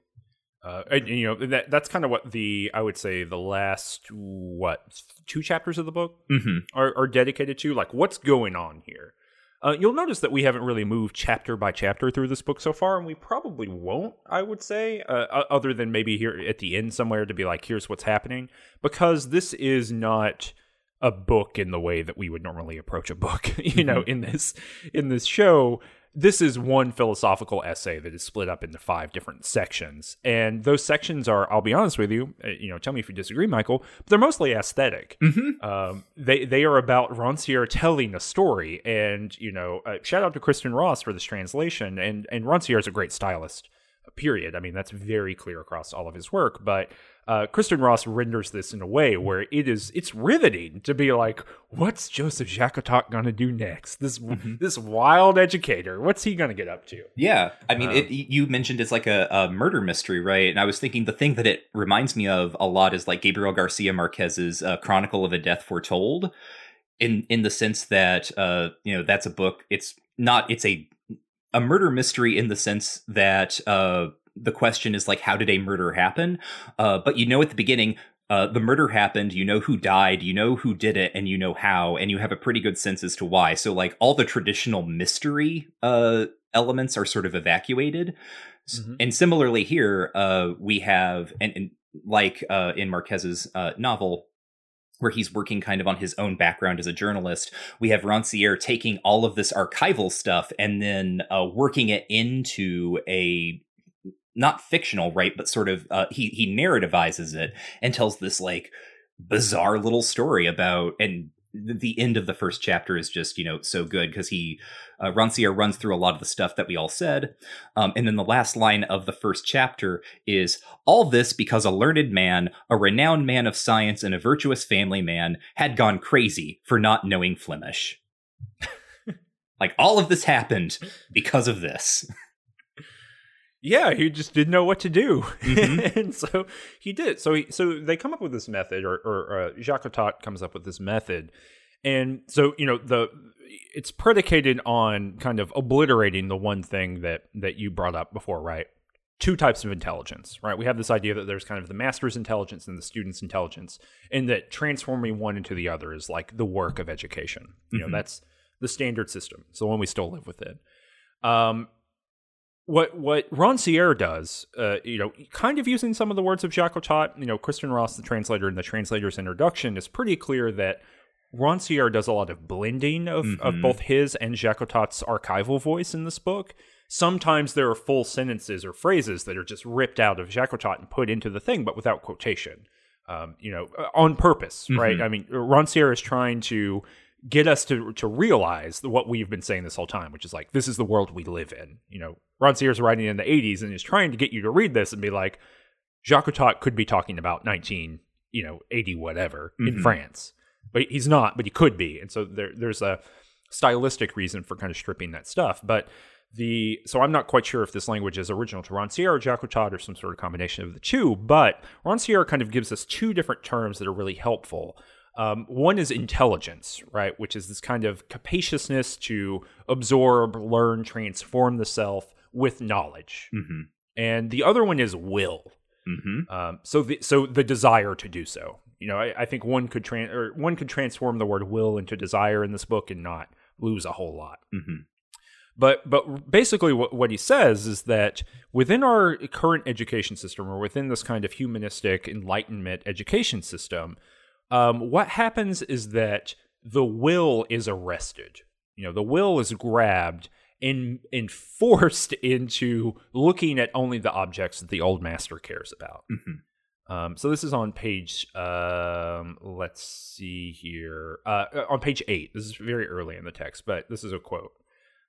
Uh, and, you know that that's kind of what the I would say the last what two chapters of the book mm-hmm. are, are, dedicated to like what's going on here. Uh, you'll notice that we haven't really moved chapter by chapter through this book so far, and we probably won't. I would say, uh, other than maybe here at the end somewhere to be like, "Here's what's happening," because this is not a book in the way that we would normally approach a book. you mm-hmm. know, in this in this show, this is one philosophical essay that is split up into five different sections. And those sections are i'll be honest with you uh, you know tell me if you disagree michael but they're mostly aesthetic. Mm-hmm. um, they they are about Rancière telling a story. And you know uh, shout out to Kristin Ross for this translation. And and Rancière is a great stylist period i mean that's very clear across all of his work but uh, Kristin Ross renders this in a way where it is it's riveting to be like, what's Joseph Jacotot gonna do next? This mm-hmm. this wild educator, what's he gonna get up to? Yeah, I mean, um, it, you mentioned it's like a, a, murder mystery, right? And I was thinking the thing that it reminds me of a lot is like Gabriel Garcia Marquez's uh, Chronicle of a Death Foretold, in in the sense that uh, you know that's a book. It's not. It's a a murder mystery in the sense that uh, the question is like how did a murder happen? Uh, but you know at the beginning uh, the murder happened you know who died you know who did it and you know how and you have a pretty good sense as to why. So like all the traditional mystery uh, elements are sort of evacuated. Mm-hmm. and similarly here uh, we have and, and like uh, in marquez's uh, novel where he's working kind of on his own background as a journalist. We have Rancière taking all of this archival stuff and then uh, working it into a not fictional, right? But sort of uh, he he narrativizes it and tells this like bizarre little story about and the end of the first chapter is just you know so good because he uh, runs through a lot of the stuff that we all said, um, and then the last line of the first chapter is all this because a learned man, a renowned man of science, and a virtuous family man had gone crazy for not knowing Flemish. like all of this happened because of this. Yeah, he just didn't know what to do, mm-hmm. and so he did. So he, so they come up with this method, or, or uh, Jacotot comes up with this method, and so you know the it's predicated on kind of obliterating the one thing that that you brought up before, right? Two types of intelligence, right? We have this idea that there's kind of the master's intelligence and the student's intelligence, and that transforming one into the other is like the work of education. You mm-hmm. know, that's the standard system. So one we still live with it. Um, what what Rancière does, uh, you know, kind of using some of the words of Jacotot, you know, Kristin Ross, the translator in the translator's introduction, is pretty clear that Rancière does a lot of blending of, mm-hmm. of both his and Jacotot's archival voice in this book. Sometimes there are full sentences or phrases that are just ripped out of Jacotot and put into the thing, but without quotation. Um, you know, uh, on purpose, mm-hmm. right? I mean, Rancière is trying to get us to to realize what we've been saying this whole time, which is like this is the world we live in. You know, Rancière's writing in the '80s and is trying to get you to read this and be like, Jacques Jacotot could be talking about 19, you know, 80 whatever mm-hmm. in France. but he's not, but he could be, and so there, there's a stylistic reason for kind of stripping that stuff. But the so I'm not quite sure if this language is original to Rancière or Jacotot or some sort of combination of the two. But Rancière kind of gives us two different terms that are really helpful. Um, one is intelligence, right, which is this kind of capaciousness to absorb, learn, transform the self with knowledge, Mm-hmm. and the other one is will. Mm-hmm. Um, so the so the desire to do so. You know, I, I think one could tran or one could transform the word will into desire in this book and not lose a whole lot. Mm-hmm. But but basically, what what he says is that within our current education system, or within this kind of humanistic enlightenment education system, um, what happens is that the will is arrested. You know, the will is grabbed and and forced into looking at only the objects that the old master cares about. Mm-hmm. Um, so this is on page. Um, let's see here. Uh, on page eight. This is very early in the text, but this is a quote.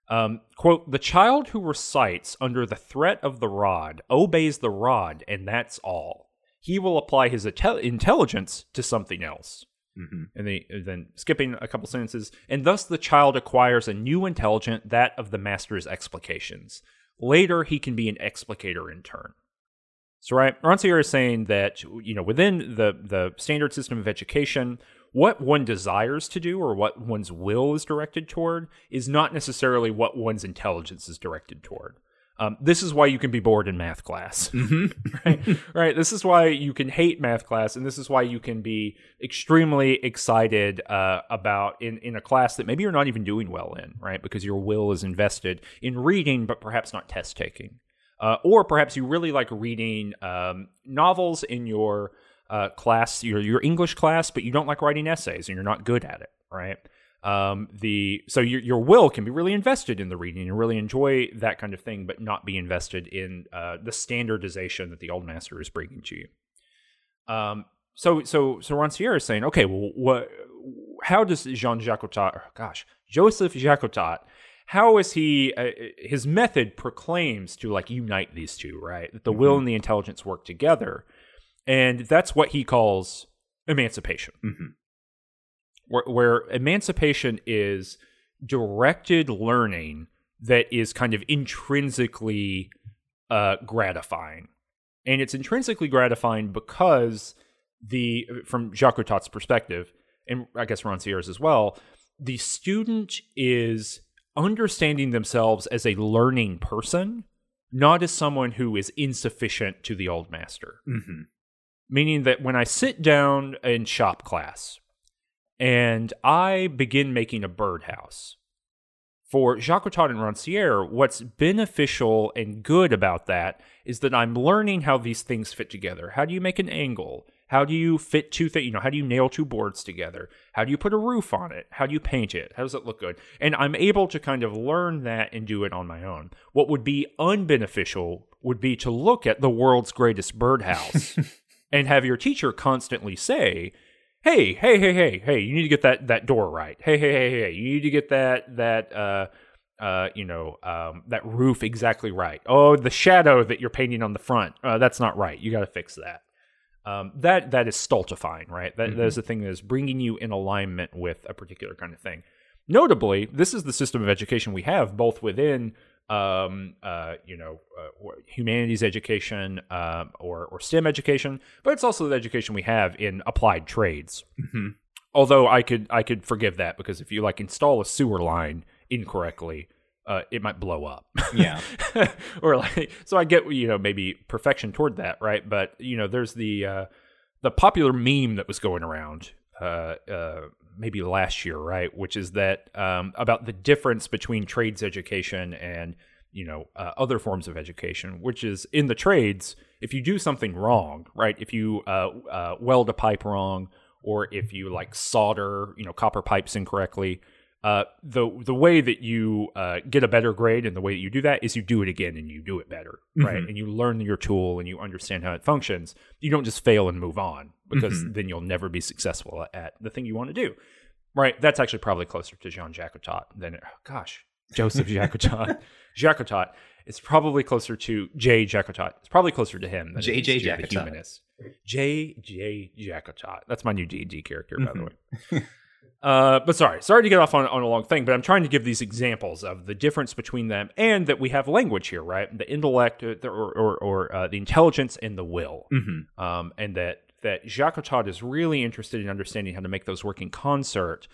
Um, quote: The child who recites under the threat of the rod obeys the rod, and that's all. He will apply his intel- intelligence to something else. Mm-hmm. And then, and then skipping a couple sentences, and thus the child acquires a new intelligence, that of the master's explications. Later, he can be an explicator in turn. So, right, Rancière is saying that you know within the the standard system of education, what one desires to do or what one's will is directed toward is not necessarily what one's intelligence is directed toward. Um, this is why you can be bored in math class, Mm-hmm. right? right? This is why you can hate math class, and this is why you can be extremely excited uh, about in in a class that maybe you're not even doing well in, right? Because your will is invested in reading, but perhaps not test taking, uh, or perhaps you really like reading um, novels in your uh, class, your your English class, but you don't like writing essays, and you're not good at it, right? Um, the so your your will can be really invested in the reading and really enjoy that kind of thing, but not be invested in uh, the standardization that the old master is bringing to you. Um, so so so Rancière is saying, okay, well, what? How does Jean Jacotot? Or, gosh, Joseph Jacotot. How is he? Uh, his method proclaims to like unite these two, right? That the will and the intelligence work together, and that's what he calls emancipation Mm-hmm. Where, where emancipation is directed learning that is kind of intrinsically uh, gratifying, and it's intrinsically gratifying because the from Jacques perspective, and I guess Ron Rancière's as well, the student is understanding themselves as a learning person, not as someone who is insufficient to the old master Mm-hmm. meaning that when I sit down in shop class and I begin making a birdhouse, for Jacques and Rancière, what's beneficial and good about that is that I'm learning how these things fit together. How do you make an angle? How do you fit two things? You know, how do you nail two boards together? How do you put a roof on it? How do you paint it? How does it look good? And I'm able to kind of learn that and do it on my own. What would be unbeneficial would be to look at the world's greatest birdhouse and have your teacher constantly say, "Hey, hey, hey, hey, hey, you need to get that that door right. Hey, hey, hey, hey, you need to get that that uh uh you know um that roof exactly right. Oh, the shadow that you're painting on the front, uh, that's not right. You got to fix that." Um, that that is stultifying, right? That that is the thing that is bringing you in alignment with a particular kind of thing. Notably, this is the system of education we have both within um, uh, you know, uh, humanities education um, or or STEM education, but it's also the education we have in applied trades. Mm-hmm. Although I could I could forgive that because if you like install a sewer line incorrectly, uh, it might blow up. Yeah. or like so I get you know maybe perfection toward that, right? But you know, there's the uh, the popular meme that was going around uh, uh, maybe last year, right? Which is that um, about the difference between trades education and you know uh, other forms of education, which is in the trades, if you do something wrong, right? If you uh, uh, weld a pipe wrong, or if you like solder, you know, copper pipes incorrectly. Uh, the the way that you uh, get a better grade and the way that you do that is you do it again and you do it better, right? Mhm. And you learn your tool and you understand how it functions. You don't just fail and move on because Mhm. then you'll never be successful at the thing you want to do, right? That's actually probably closer to Jean Jacotot than oh, gosh, Joseph Jacotot, Jacotot. It's probably closer to J. Jacotot. It's probably closer to him than J.J. it is to the Jacotot. humanist. J. J. Jacotot. That's my new D and D character, by the Mhm. way. Uh, but sorry, sorry to get off on, on a long thing, but I'm trying to give these examples of the difference between them and that we have language here, right? The intellect uh, or, or, or uh, the intelligence and the will Mhm. um, and that that Jacotot is really interested in understanding how to make those work in concert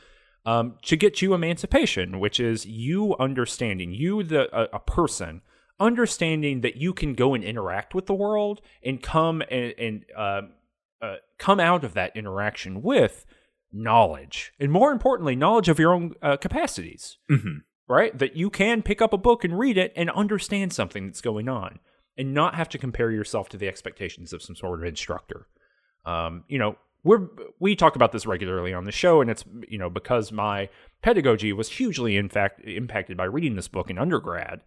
um, to get you emancipation, which is you understanding you the a, a person understanding that you can go and interact with the world and come and, and uh, uh, come out of that interaction with knowledge and more importantly knowledge of your own uh, capacities Mhm. right? That you can pick up a book and read it and understand something that's going on and not have to compare yourself to the expectations of some sort of instructor. Um, you know, we're we talk about this regularly on the show, and it's you know because my pedagogy was hugely in fact impacted by reading this book in undergrad.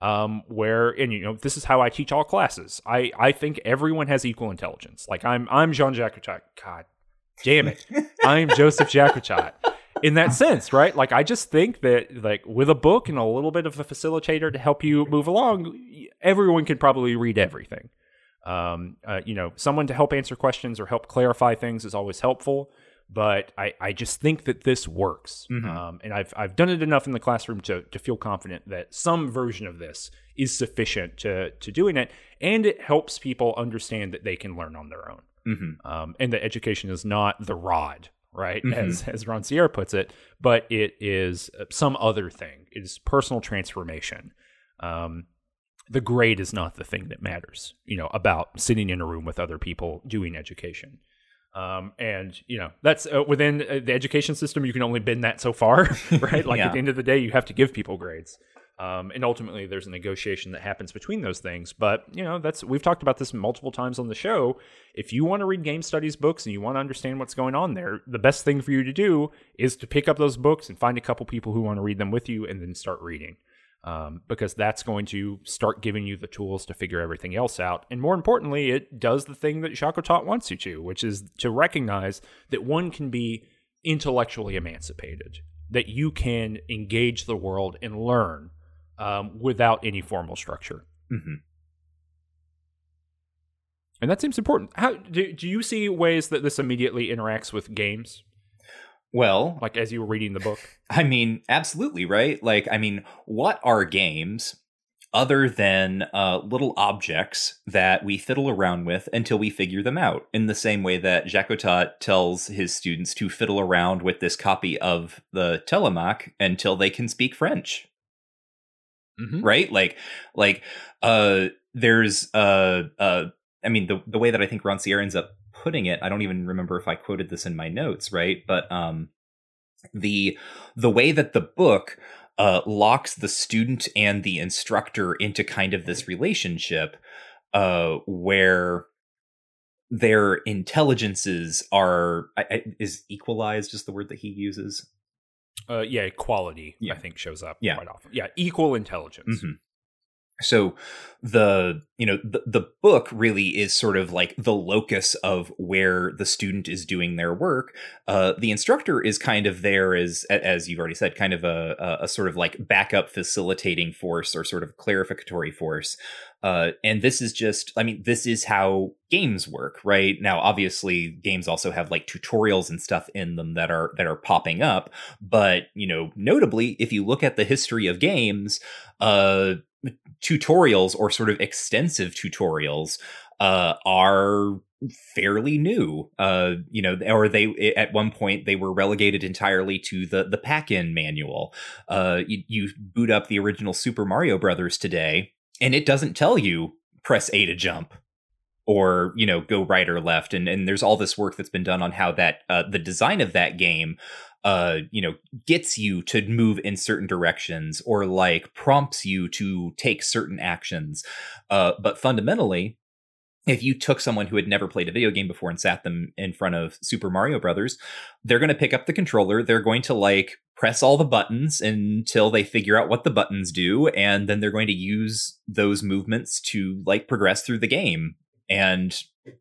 Um, where and you know this is how I teach all classes. I I think everyone has equal intelligence. Like I'm I'm Jean Jacques God damn it, I'm Joseph Jacotot in that sense, right? Like I just think that like with a book and a little bit of a facilitator to help you move along, everyone can probably read everything. Um, uh, you know, someone to help answer questions or help clarify things is always helpful. But I, I just think that this works, Mhm. um, and I've I've done it enough in the classroom to to feel confident that some version of this is sufficient to to doing it, and it helps people understand that they can learn on their own Mhm. um, and that education is not the rod, right? Mhm. As as Rancière puts it, but it is uh, some other thing. It is personal transformation. Um, the grade is not the thing that matters, you know, about sitting in a room with other people doing education. Um, and you know that's uh, within uh, the education system. You can only bend that so far, right? Like Yeah. at the end of the day, you have to give people grades. Um, and ultimately, there's a negotiation that happens between those things. But you know, that's we've talked about this multiple times on the show. If you want to read game studies books and you want to understand what's going on there, the best thing for you to do is to pick up those books and find a couple people who want to read them with you, and then start reading. Um, because that's going to start giving you the tools to figure everything else out. And more importantly, it does the thing that Jacotot wants you to, which is to recognize that one can be intellectually emancipated, that you can engage the world and learn um, without any formal structure. Mhm. And that seems important. How do, do you see ways that this immediately interacts with games? Well, Like as you were reading the book? I mean, absolutely, right? Like, I mean, what are games other than uh, little objects that we fiddle around with until we figure them out? In the same way that Jacotot tells his students to fiddle around with this copy of the Telemaque until they can speak French, Mm-hmm. right? Like, like, uh, there's, uh, uh, I mean, the the way that I think Rancière ends up putting it, I don't even remember if I quoted this in my notes, right? But um, the the way that the book uh, locks the student and the instructor into kind of this relationship uh, where their intelligences are I, is equalized just the word that he uses Uh, yeah, equality, Yeah. I think, shows up Yeah. quite often. Yeah, equal intelligence. Mhm. So the you know the, the book really is sort of like the locus of where the student is doing their work. Uh, the instructor is kind of there as as you've already said kind of a, a, sort of like backup facilitating force or sort of clarificatory force. Uh, and this is just i mean this is how games work right? Now obviously games also have like tutorials and stuff in them that are that are popping up. But you know notably if you look at the history of games uh tutorials or sort of extensive tutorials uh, are fairly new. Uh, you know, or they at one point they were relegated entirely to the the pack-in manual. Uh, you, you boot up the original Super Mario Brothers today, and it doesn't tell you press A to jump or you know go right or left and and there's all this work that's been done on how that uh, the design of that game uh you know gets you to move in certain directions or like prompts you to take certain actions uh but fundamentally if you took someone who had never played a video game before and sat them in front of Super Mario Brothers, they're going to pick up the controller, they're going to like press all the buttons until they figure out what the buttons do and then they're going to use those movements to like progress through the game. And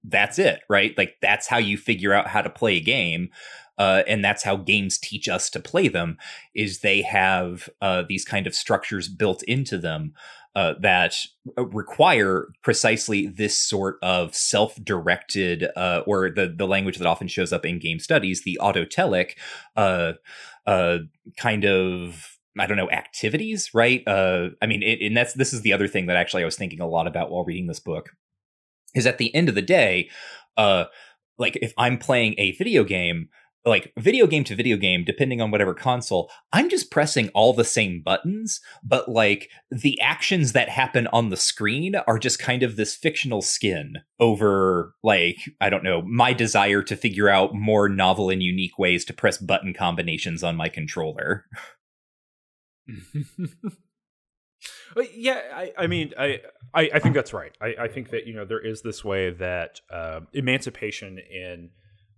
that's it, right? Like that's how you figure out how to play a game. Uh, and that's how games teach us to play them is they have uh, these kind of structures built into them uh, that require precisely this sort of self-directed, uh, or the the language that often shows up in game studies, the autotelic, uh, uh, kind of I don't know activities, right? Uh, I mean, it, and that's this is the other thing that actually I was thinking a lot about while reading this book. Is at the end of the day, uh, like if I'm playing a video game, like video game to video game, depending on whatever console, I'm just pressing all the same buttons, but like the actions that happen on the screen are just kind of this fictional skin over, like, I don't know, my desire to figure out more novel and unique ways to press button combinations on my controller. yeah, I, I mean, I, I, I think that's right. I, I think that you know there is this way that uh, emancipation in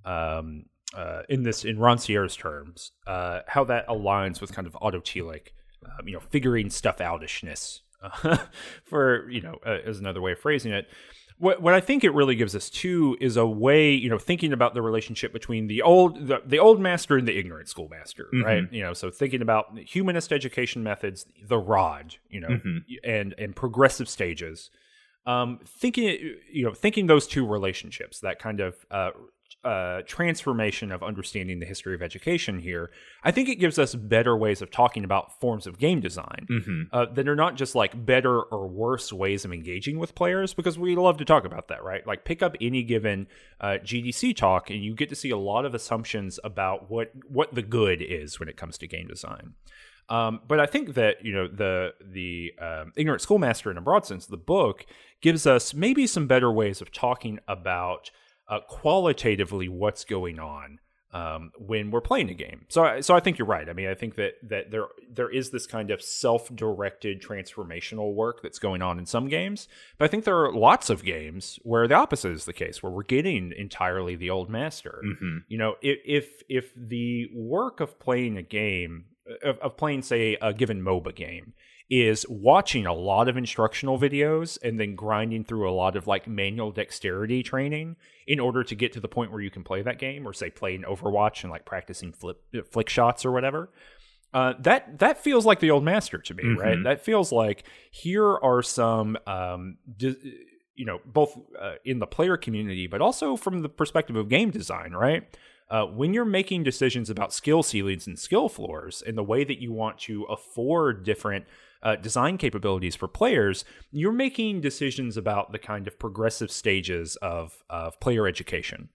um, uh, in this in Rancière's terms, uh, how that aligns with kind of autotelic, um, you know, figuring stuff outishness, for you know, uh, is another way of phrasing it what what I think it really gives us too is a way, you know, thinking about the relationship between the old the, the old master and the ignorant schoolmaster, mm-hmm. right? You know, so thinking about humanist education methods, the rod, you know, mm-hmm. and and progressive stages. Um, thinking, you know, thinking those two relationships, that kind of uh, uh, transformation of understanding the history of education here, I think it gives us better ways of talking about forms of game design mm-hmm. uh, that are not just like better or worse ways of engaging with players, because we love to talk about that, right? Like pick up any given uh, GDC talk, and you get to see a lot of assumptions about what what the good is when it comes to game design. Um, but I think that you know the the um, ignorant schoolmaster in a broad sense, the book gives us maybe some better ways of talking about uh, qualitatively what's going on um, when we're playing a game. So, I, so I think you're right. I mean, I think that that there there is this kind of self-directed transformational work that's going on in some games, but I think there are lots of games where the opposite is the case, where we're getting entirely the old master. Mm-hmm. You know, if, if if the work of playing a game of, of playing, say, a given MOBA game is watching a lot of instructional videos and then grinding through a lot of like manual dexterity training in order to get to the point where you can play that game or say playing Overwatch and like practicing flip flick shots or whatever. Uh, that that feels like the old master to me, mm-hmm. right? That feels like here are some um, di- you know both uh, in the player community but also from the perspective of game design, right? Uh, when you're making decisions about skill ceilings and skill floors and the way that you want to afford different uh, design capabilities for players, you're making decisions about the kind of progressive stages of of player education.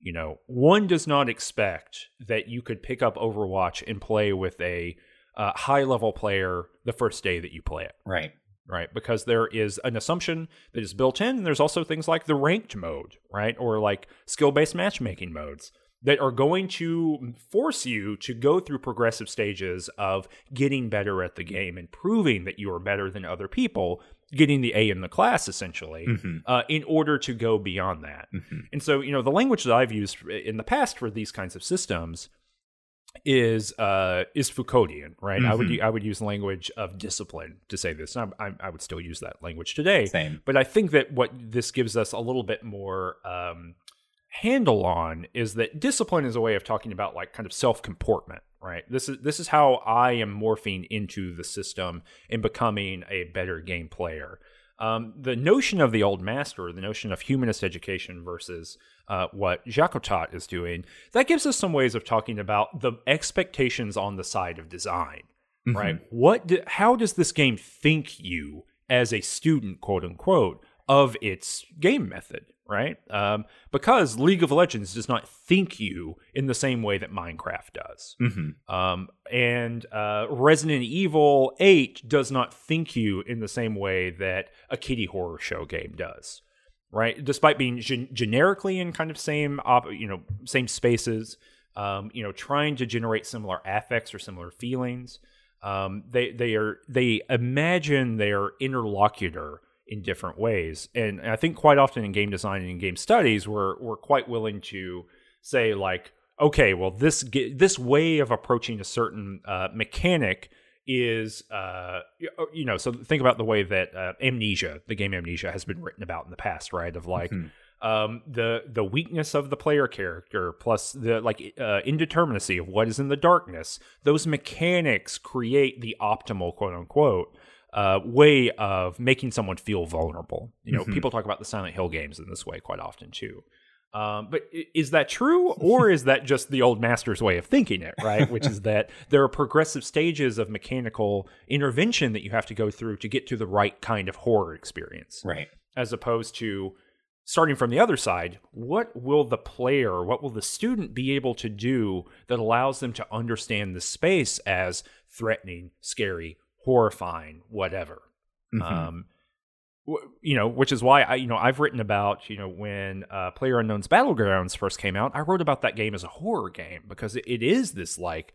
You know, one does not expect that you could pick up Overwatch and play with a uh, high level player the first day that you play it. Right. Right. Because there is an assumption that is built in. And there's also things like the ranked mode, right? Or like skill based matchmaking modes that are going to force you to go through progressive stages of getting better at the game and proving that you are better than other people, getting the A in the class essentially, mm-hmm. uh, in order to go beyond that. Mm-hmm. And so, you know, the language that I've used in the past for these kinds of systems is uh is Foucauldian, right? Mm-hmm. I would mm-hmm. I would use language of discipline to say this. I, I, I, would still use that language today. Same. But I think that what this gives us a little bit more um, handle on is that discipline is a way of talking about like kind of self comportment right? This is this is how i am morphing into the system and becoming a better game player. Um, the notion of the old master the notion of humanist education versus uh, what Jacotot is doing that gives us some ways of talking about the expectations on the side of design mm-hmm. right? What do, how does this game think you as a student quote unquote of its game method right? Um, because League of Legends does not think you in the same way that Minecraft does. Mm-hmm. Um, and uh, Resident Evil 8 does not think you in the same way that a Kitty Horrorshow game does. Right, despite being gen- generically in kind of same, op- you know, same spaces, um, you know, trying to generate similar affects or similar feelings, um, they they are they imagine their interlocutor in different ways. And I think quite often in game design and in game studies, we're we're quite willing to say like, okay, well this this way of approaching a certain uh, mechanic is uh you know so think about the way that uh, amnesia the game amnesia has been written about in the past right of like mm-hmm. um the the weakness of the player character plus the like uh, indeterminacy of what is in the darkness those mechanics create the optimal quote unquote uh, way of making someone feel vulnerable. You know, Mhm. people talk about the Silent Hill games in this way quite often too. Um, but is that true, or is that just the old master's way of thinking it, right? Which is that there are progressive stages of mechanical intervention that you have to go through to get to the right kind of horror experience Right. as opposed to starting from the other side what will the player what will the student be able to do that allows them to understand the space as threatening scary horrifying whatever. Mhm. um w- you know which is why i you know i've written about you know when uh PlayerUnknown's Battlegrounds first came out i wrote about that game as a horror game because it, it is this like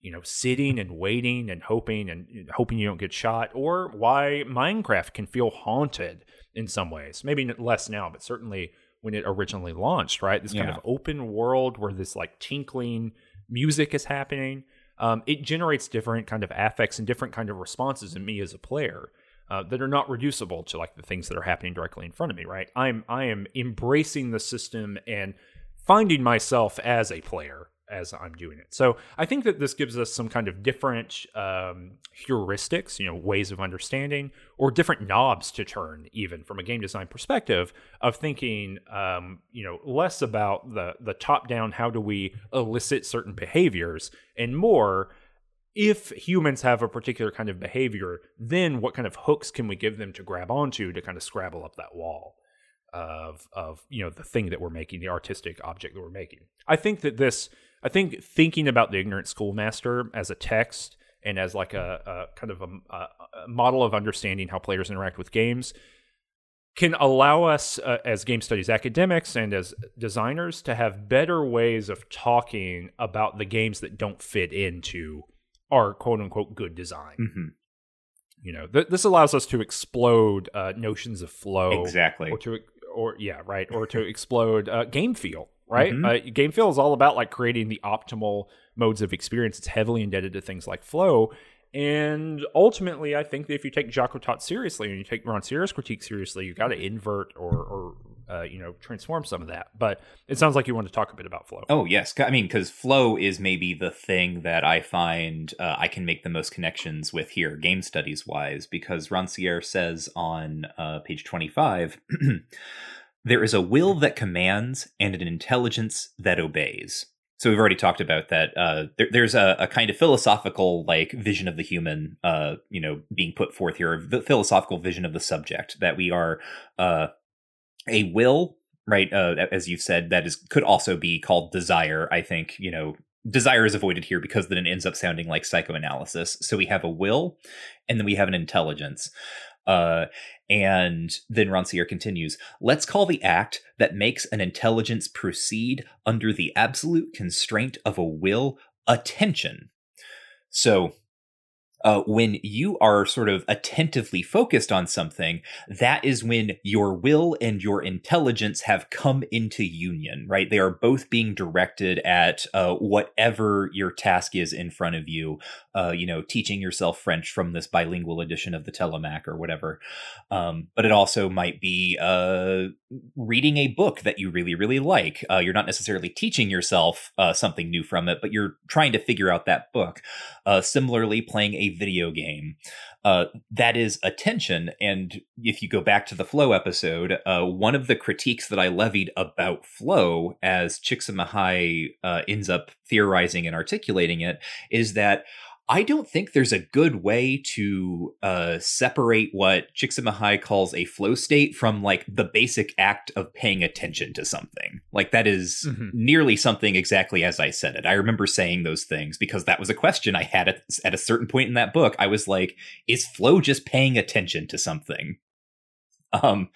you know sitting and waiting and hoping and hoping you don't get shot or why minecraft can feel haunted in some ways. Maybe less now but certainly when it originally launched right? This kind of open world where this like tinkling music is happening um, it generates different kind of affects and different kind of responses in me as a player uh, that are not reducible to like the things that are happening directly in front of me right? I'm i am embracing the system and finding myself as a player as i'm doing it so i think that this gives us some kind of different um, heuristics you know ways of understanding or different knobs to turn even from a game design perspective of thinking um, you know less about the the top down how do we elicit certain behaviors and more if humans have a particular kind of behavior, then what kind of hooks can we give them to grab onto to kind of scrabble up that wall of of you know the thing that we're making, the artistic object that we're making? I think that this, I think thinking about the ignorant schoolmaster as a text and as like a, a kind of a, a, model of understanding how players interact with games can allow us uh, as game studies academics and as designers to have better ways of talking about the games that don't fit into our quote unquote good design. Mhm. You know, th- this allows us to explode uh, notions of flow, Exactly. or to or yeah, right, or to explode uh, game feel. Right, Mhm. uh, game feel is all about like creating the optimal modes of experience. It's heavily indebted to things like flow, and ultimately, I think that if you take Jacotot seriously and you take Rancière's critique seriously, you got to invert or or uh, you know transform some of that. But it sounds like you want to talk a bit about flow. Oh yes, I mean because flow is maybe the thing that I find uh, I can make the most connections with here, game studies wise, because Rancière says on uh, page twenty five, there is a will that commands and an intelligence that obeys. So we've already talked about that. Uh, there, there's a, a kind of philosophical like vision of the human, uh, you know, being put forth here, the philosophical vision of the subject that we are uh, a will right uh, as you've said that is could also be called desire i think you know desire is avoided here because then it ends up sounding like psychoanalysis so we have a will and then we have an intelligence uh, and then Rancière continues, let's call the act that makes an intelligence proceed under the absolute constraint of a will attention. So uh, when you are sort of attentively focused on something, that is when your will and your intelligence have come into union, right? They are both being directed at uh, whatever your task is in front of you. Uh, you know, teaching yourself French from this bilingual edition of the Telemac or whatever. Um, but it also might be uh, reading a book that you really, really like. Uh, you're not necessarily teaching yourself uh, something new from it, but you're trying to figure out that book. Similarly, playing a video game. Uh, that is attention. And if you go back to the flow episode, uh, one of the critiques that I levied about flow as Csikszentmihalyi uh, ends up theorizing and articulating it is that I don't think there's a good way to uh, separate what Csikszentmihalyi calls a flow state from like the basic act of paying attention to something. Like that is Mhm. nearly something exactly as I said it. I remember saying those things because that was a question I had at, at a certain point in that book. I was like, is flow just paying attention to something? Um,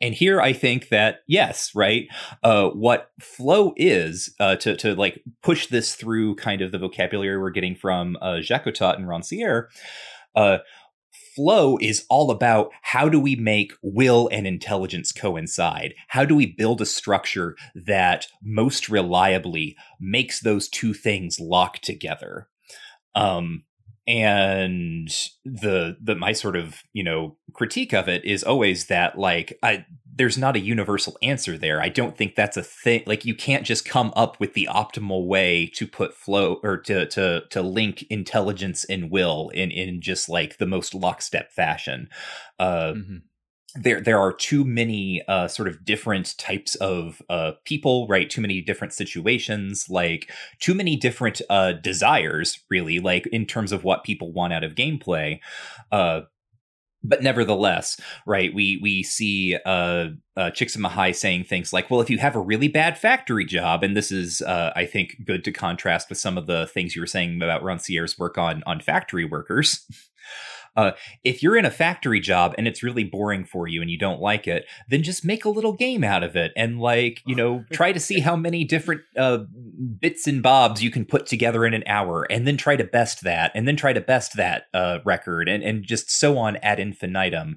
and here I think that yes, right. Uh, what flow is uh, to to like push this through kind of the vocabulary we're getting from uh, Jacotot and Rancière. Uh, flow is all about how do we make will and intelligence coincide? How do we build a structure that most reliably makes those two things lock together? Um, and the the my sort of you know critique of it is always that like I there's not a universal answer there. I don't think that's a thing. Like you can't just come up with the optimal way to put flow or to to to link intelligence and will in in just like the most lockstep fashion. Uh, mm-hmm there there are too many uh, sort of different types of uh, people, right? Too many different situations, like too many different uh, desires, really, like in terms of what people want out of gameplay. Uh, but nevertheless, right, we we see uh, uh, saying things like, "Well, if you have a really bad factory job," and this is, uh, I think, good to contrast with some of the things you were saying about Rancière's work on on factory workers. Uh, if you're in a factory job and it's really boring for you and you don't like it, then just make a little game out of it and like you know try to see how many different uh, bits and bobs you can put together in an hour, and then try to best that, and then try to best that uh, record, and and just so on ad infinitum.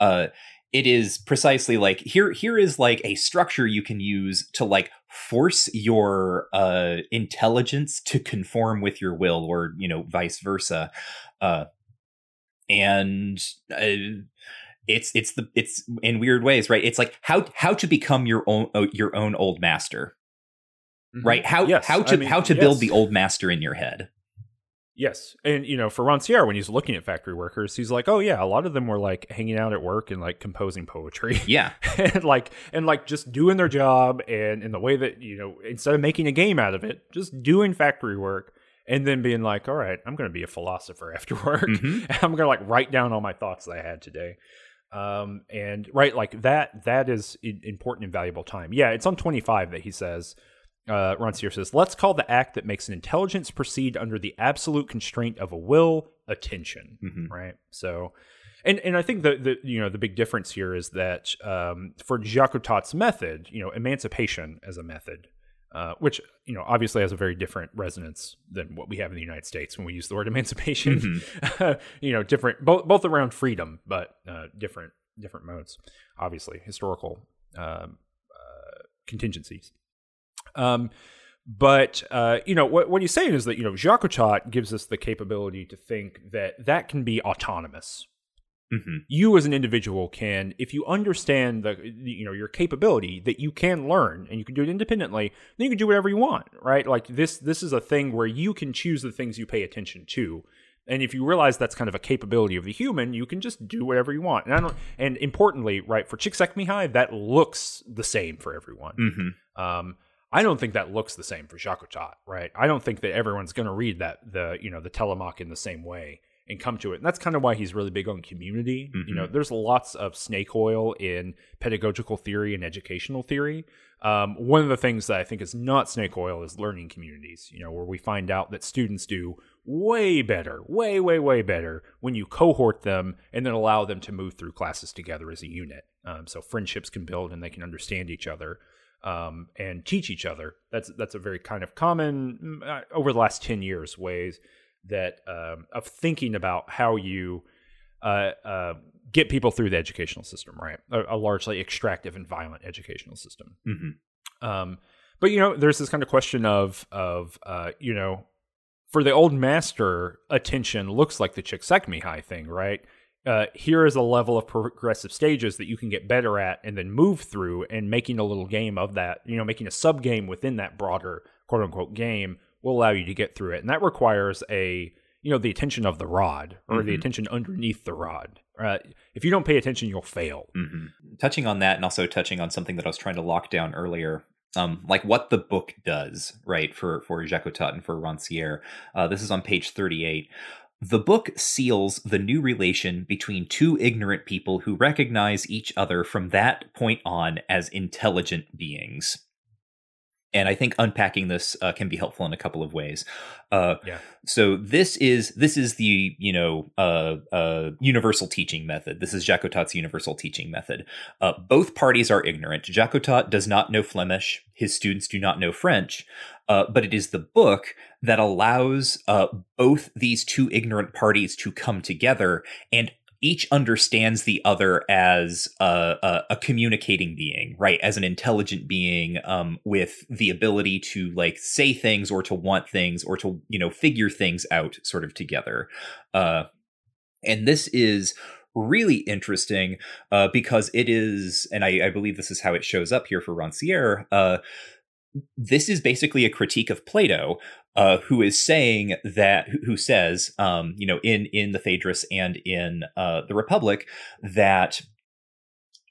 Uh, it is precisely like here here is like a structure you can use to like force your uh intelligence to conform with your will or you know vice versa uh and uh, it's it's the it's in weird ways right it's like how how to become your own uh, your own old master mm-hmm. right how yes, how to I mean, how to yes. build the old master in your head Yes. And, you know, for Rancière, when he's looking at factory workers, he's like, oh, yeah, a lot of them were like hanging out at work and like composing poetry. Yeah. and like, and like just doing their job and in the way that, you know, instead of making a game out of it, just doing factory work and then being like, all right, I'm going to be a philosopher after work. Mm-hmm. I'm going to like write down all my thoughts that I had today. Um, and right, like that, that is important and valuable time. Yeah, it's on 25 that he says, uh, says, let's call the act that makes an intelligence proceed under the absolute constraint of a will attention. Mm-hmm. Right. So, and and I think the the you know the big difference here is that um, for Jacotot's method, you know, emancipation as a method uh, which you know obviously has a very different resonance than what we have in the United States when we use the word emancipation. Mm-hmm. you know, different both both around freedom, but uh, different different modes. Obviously, historical um, uh, contingencies. Um, but uh, you know what, what he's saying is that you know Jacotot gives us the capability to think that that can be autonomous, Mm-hmm. You as an individual can, if you understand the, you know, your capability that you can learn and you can do it independently, then you can do whatever you want, right? Like this, this is a thing where you can choose the things you pay attention to. And if you realize that's kind of a capability of the human, you can just do whatever you want. And, I don't, and importantly, right, for Csikszentmihalyi, that looks the same for everyone. Mm-hmm. Um, I don't think that looks the same for Jacotot, right? I don't think that everyone's going to read that the you know the Telemach in the same way and come to it. And that's kind of why he's really big on community. Mm-hmm. You know, mm-hmm. there's lots of snake oil in pedagogical theory and educational theory. Um, one of the things that I think is not snake oil is learning communities, you know, where we find out that students do way better, way, way, way better when you cohort them and then allow them to move through classes together as a unit. Um, so friendships can build and they can understand each other. Um, and teach each other. That's that's a very kind of common mm, uh, over the last ten years ways that um, of thinking about how you uh, uh, get people through the educational system, right? A, a largely extractive and violent educational system. Mm-hmm. Um, but you know, there's this kind of question of of uh, you know, for the old master, attention looks like the Csikszentmihalyi thing, right? Uh, here is a level of progressive stages that you can get better at and then move through and making a little game of that, you know, making a sub game within that broader quote unquote game will allow you to get through it. And that requires a, you know, the attention of the rod or mm-hmm. the attention underneath the rod. Uh, if you don't pay attention, you'll fail. Mm-hmm. Touching on that and also touching on something that I was trying to lock down earlier, um, like what the book does, right, for, for Jacotot and for Rancière. Uh, this is on page 38. The book seals the new relation between two ignorant people who recognize each other from that point on as intelligent beings and I think unpacking this uh, can be helpful in a couple of ways. Uh, yeah. So this is this is the you know uh, uh universal teaching method. This is Jacotot's universal teaching method. Uh, both parties are ignorant. Jacotot does not know Flemish. His students do not know French. Uh, but it is the book that allows both these two ignorant parties to come together and each understands the other as a, a, a, communicating being, right? As an intelligent being um, with the ability to like say things or to want things or to you know figure things out sort of together. Uh, and this is really interesting uh, because it is, and I, I, believe this is how it shows up here for Rancière. Uh, this is basically a critique of Plato, uh, who is saying that, who says, um, you know, in in the Phaedrus and in uh, the Republic, that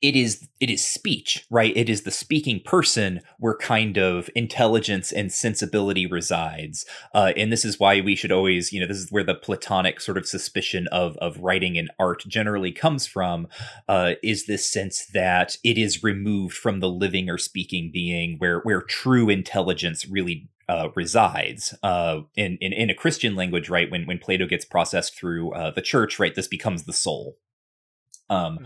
it is it is speech right? It is the speaking person where kind of intelligence and sensibility resides. Uh, and this is why we should always you know this is where the platonic sort of suspicion of of writing and art generally comes from uh, is this sense that it is removed from the living or speaking being where where true intelligence really uh, resides uh, in, in in a Christian language, right? When when Plato gets processed through uh, the church, right, this becomes the soul. Um, mm-hmm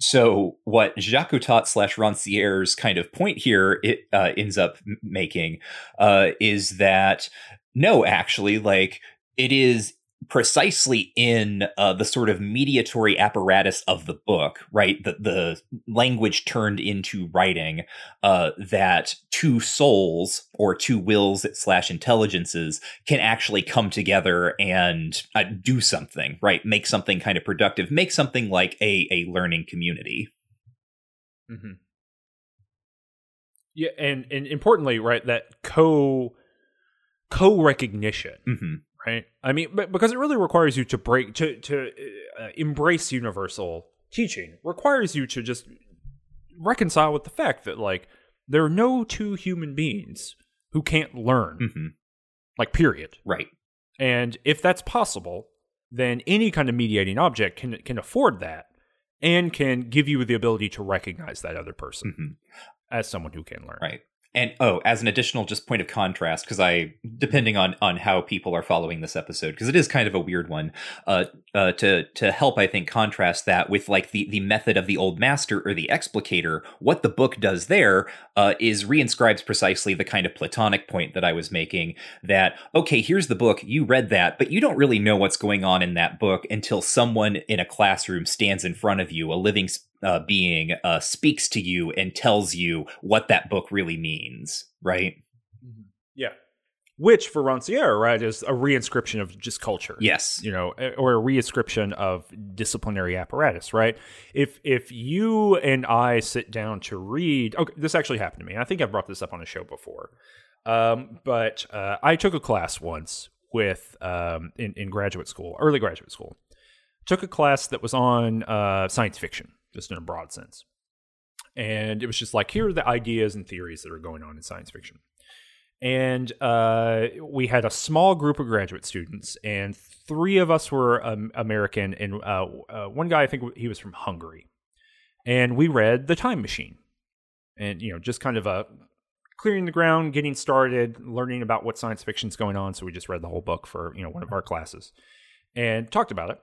so what Jacotot slash Rancière's kind of point here it uh, ends up making uh, is that no, actually, like it is precisely in uh, the sort of mediatory apparatus of the book, right? The, the language turned into writing, uh, that two souls or two wills slash intelligences can actually come together and uh, do something, right? Make something kind of productive, make something like a, a learning community. Mm-hmm. Yeah, and and importantly, right, that co co recognition. Mm-hmm right? I mean, but because it really requires you to break to to uh, embrace universal teaching requires you to just reconcile with the fact that like there are no two human beings who can't learn, mm-hmm. like period, right? And if that's possible, then any kind of mediating object can can afford that and can give you the ability to recognize that other person mm-hmm. as someone who can learn, right? And oh as an additional just point of contrast because i depending on on how people are following this episode because it is kind of a weird one uh uh to to help i think contrast that with like the the method of the old master or the explicator what the book does there uh is reinscribes precisely the kind of platonic point that i was making that okay here's the book you read that but you don't really know what's going on in that book until someone in a classroom stands in front of you a living uh, being uh, speaks to you and tells you what that book really means, right? Mm-hmm. Yeah. Which for Rancière, right, is a reinscription of just culture. Yes. You know, eh, or a reinscription of disciplinary apparatus, right? If if you and I sit down to read, okay, this actually happened to me. I think I've brought this up on a show before. Um, but uh, I took a class once with um, in, in graduate school, early graduate school. Took a class that was on uh, science fiction just in a broad sense. And it was just like, here are the ideas and theories that are going on in science fiction. And uh, we had a small group of graduate students, and three of us were um, American, and uh, uh, one guy, I think he was from Hungary. And we read The Time Machine. And, you know, just kind of a clearing the ground, getting started, learning about what science fiction is going on. So we just read the whole book for, you know, one of our classes and talked about it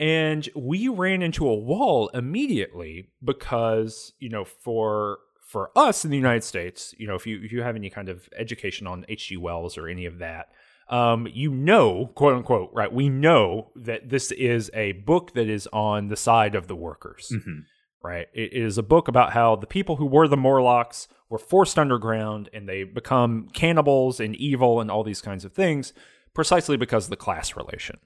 and we ran into a wall immediately because you know for for us in the United States, you know, if you if you have any kind of education on H.G. Wells or any of that, um, you know, quote unquote, right? We know that this is a book that is on the side of the workers, mm-hmm. right? It is a book about how the people who were the Morlocks were forced underground and they become cannibals and evil and all these kinds of things precisely because of the class relation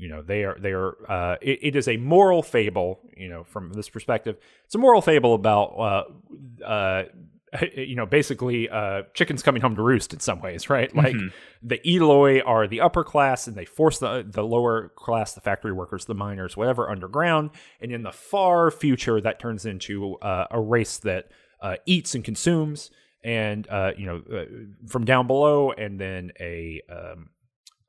you know they are they are uh, it, it is a moral fable you know from this perspective. It's a moral fable about uh, uh, you know basically uh, chickens coming home to roost in some ways right? Like mm-hmm. the eloi are the upper class and they force the the lower class the factory workers the miners whatever underground. And in the far future that turns into uh, a race that uh, eats and consumes and uh you know from down below and then a um,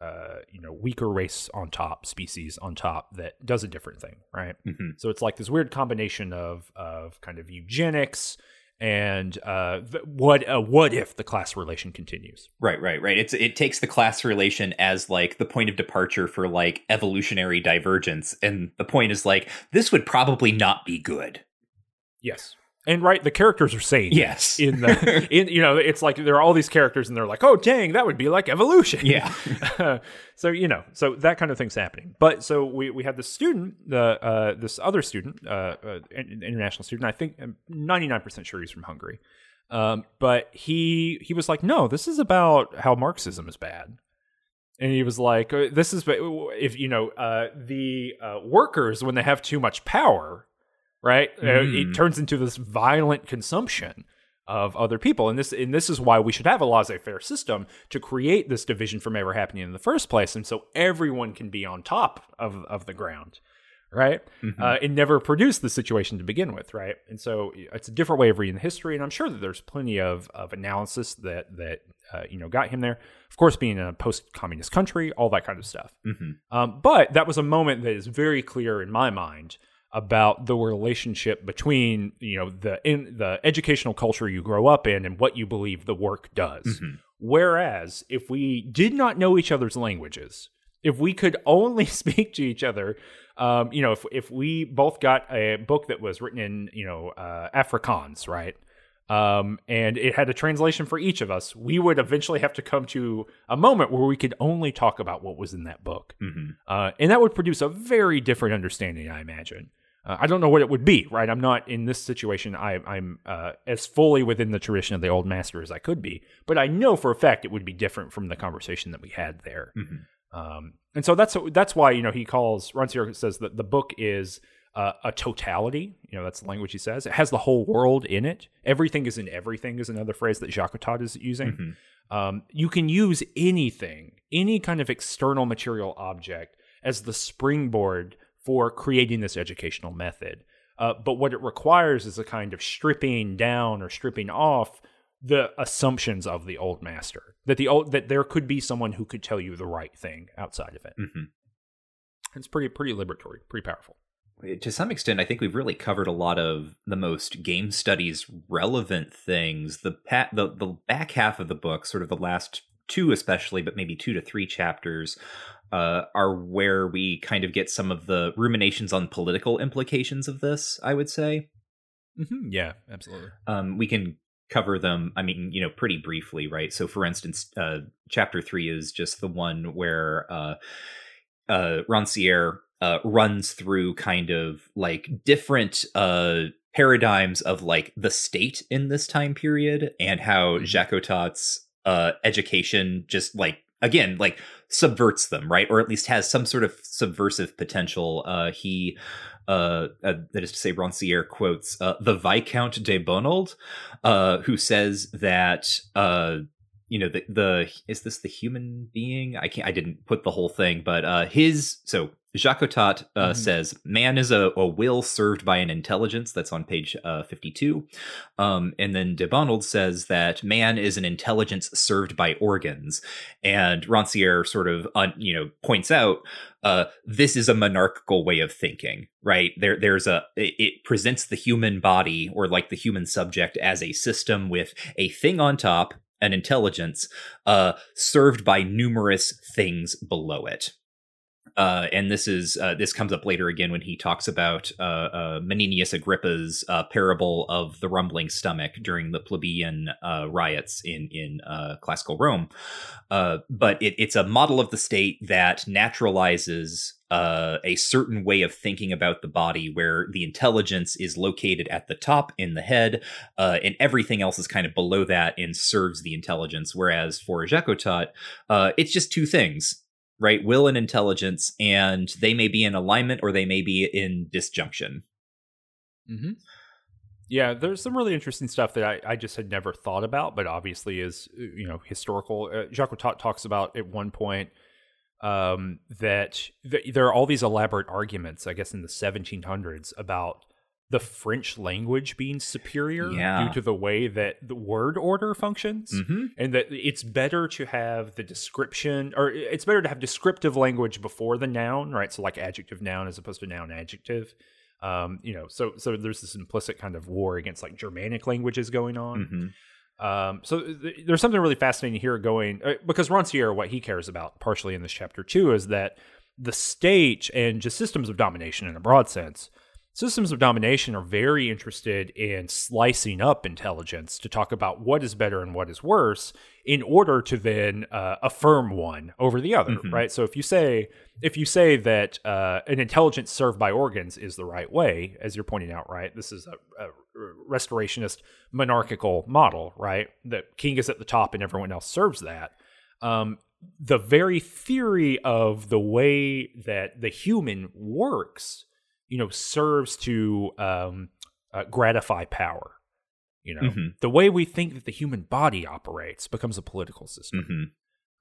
uh, you know weaker race on top species on top that does a different thing right? Mm-hmm. so it's like this weird combination of of kind of eugenics and uh, what uh, what if the class relation continues? Right right right. It's it takes the class relation as like the point of departure for like evolutionary divergence. And the point is like this would probably not be good. Yes and right, the characters are saying yes. In the in you know, it's like there are all these characters, and they're like, "Oh, dang, that would be like evolution." Yeah. so you know, so that kind of thing's happening. But so we we had this student, the uh, this other student, uh, uh, international student. I think I'm ninety nine percent sure he's from Hungary. Um, but he he was like, "No, this is about how Marxism is bad." and he was like, uh, "This is if you know uh, the uh, workers when they have too much power, right? Mm. it turns into this violent consumption." Of other people, and this and this is why we should have a laissez-faire system to create this division from ever happening in the first place, and so everyone can be on top of of the ground, right? Mhm. uh, it never produced the situation to begin with, right? And so it's a different way of reading the history, and I'm sure that there's plenty of, of analysis that that uh, you know got him there. Of course, being in a post-communist country, all that kind of stuff. Mhm. Um, but that was a moment that is very clear in my mind about the relationship between you know the in the educational culture you grow up in and what you believe the work does. Mhm. Whereas if we did not know each other's languages, if we could only speak to each other, um, you know, if if we both got a book that was written in you know uh, Afrikaans, right? Um, and it had a translation for each of us, we would eventually have to come to a moment where we could only talk about what was in that book. Mhm. Uh, and that would produce a very different understanding, I imagine. Uh, I don't know what it would be, right? I'm not in this situation. I, I'm uh, as fully within the tradition of the old master as I could be, but I know for a fact it would be different from the conversation that we had there. Mhm. Um, and so that's that's why you know he calls Rancière says that the book is uh, a totality. You know that's the language he says. It has the whole world in it. Everything is in everything is another phrase that Jacotot is using. Mhm. Um, you can use anything, any kind of external material object, as the springboard for creating this educational method. Uh, but what it requires is a kind of stripping down or stripping off the assumptions of the old master that the old that there could be someone who could tell you the right thing outside of it. Mhm. It's pretty pretty liberatory, pretty powerful. to some extent, I think we've really covered a lot of the most game studies relevant things. The pa- the the back half of the book, sort of the last two, especially, but maybe two to three chapters, uh, are where we kind of get some of the ruminations on political implications of this. I would say Mm-hmm. Yeah, absolutely. um, we can cover them. I mean, you know, pretty briefly, right? So, for instance, uh, chapter three is just the one where uh, uh, Rancière uh, runs through kind of like different uh, paradigms of like the state in this time period and how Mhm. Jacotot's uh, education just like again like subverts them, right? Or at least has some sort of subversive potential. Uh, he uh, uh, that is to say, Rancière quotes uh, the Viscount de Bonald, uh, who says that uh, you know the the is this the human being? I can't. I didn't put the whole thing, but uh, his so Jacotot uh, Mhm. says man is a, a will served by an intelligence. That's on page uh, fifty two, um, and then de Bonald says that man is an intelligence served by organs, and Rancière sort of un, you know points out uh, this is a monarchical way of thinking, right? There, there's a it, it presents the human body or like the human subject as a system with a thing on top, an intelligence, uh, served by numerous things below it. Uh, and this is uh, this comes up later again when he talks about uh, uh, Menenius Agrippa's uh, parable of the rumbling stomach during the plebeian uh, riots in in classical Rome. But it, it's a model of the state that naturalizes uh, a certain way of thinking about the body, where the intelligence is located at the top in the head, uh, and everything else is kind of below that and serves the intelligence. Whereas for Jacotot, uh, it's just two things right? Will and intelligence, and they may be in alignment or they may be in disjunction. Mm-hmm. Yeah, there's some really interesting stuff that I, I just had never thought about, but obviously is you know historical. Uh, Jacotot talks about at one point um, that th- there are all these elaborate arguments, I guess, in the 1700s about the French language being superior Yeah. due to the way that the word order functions Mm-hmm. and that it's better to have the description or it's better to have descriptive language before the noun right so like adjective noun as opposed to noun adjective um you know so so there's this implicit kind of war against like germanic languages going on Mm-hmm. um, so th- there's something really fascinating here going uh, because Rancière, what he cares about partially in this chapter too, is that the state and just systems of domination in a broad sense, systems of domination are very interested in slicing up intelligence to talk about what is better and what is worse in order to then uh, affirm one over the other, Mhm. right? So if you say if you say that uh, an intelligence served by organs is the right way, as you're pointing out, right? This is a, a restorationist monarchical model, right? The king is at the top and everyone else serves that. Um, the very theory of the way that the human works, you know, serves to um, uh, gratify power. You know, Mhm. the way we think that the human body operates becomes a political system hmm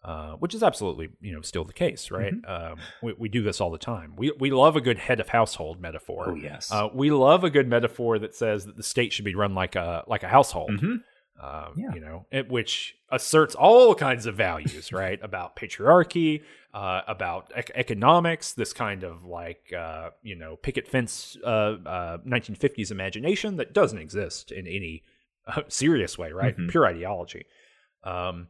uh, which is absolutely you know still the case, right? Mm-hmm. Um, we, we do this all the time. We we love a good head of household metaphor. Oh yes. Uh, we love a good metaphor that says that the state should be run like a like a household. Mhm. Um, Yeah. You know, it, which asserts all kinds of values, right? About patriarchy, uh, about ec- economics, this kind of like uh, you know picket fence uh, uh, 1950s imagination that doesn't exist in any uh, serious way, right? Mhm. Pure ideology. Um,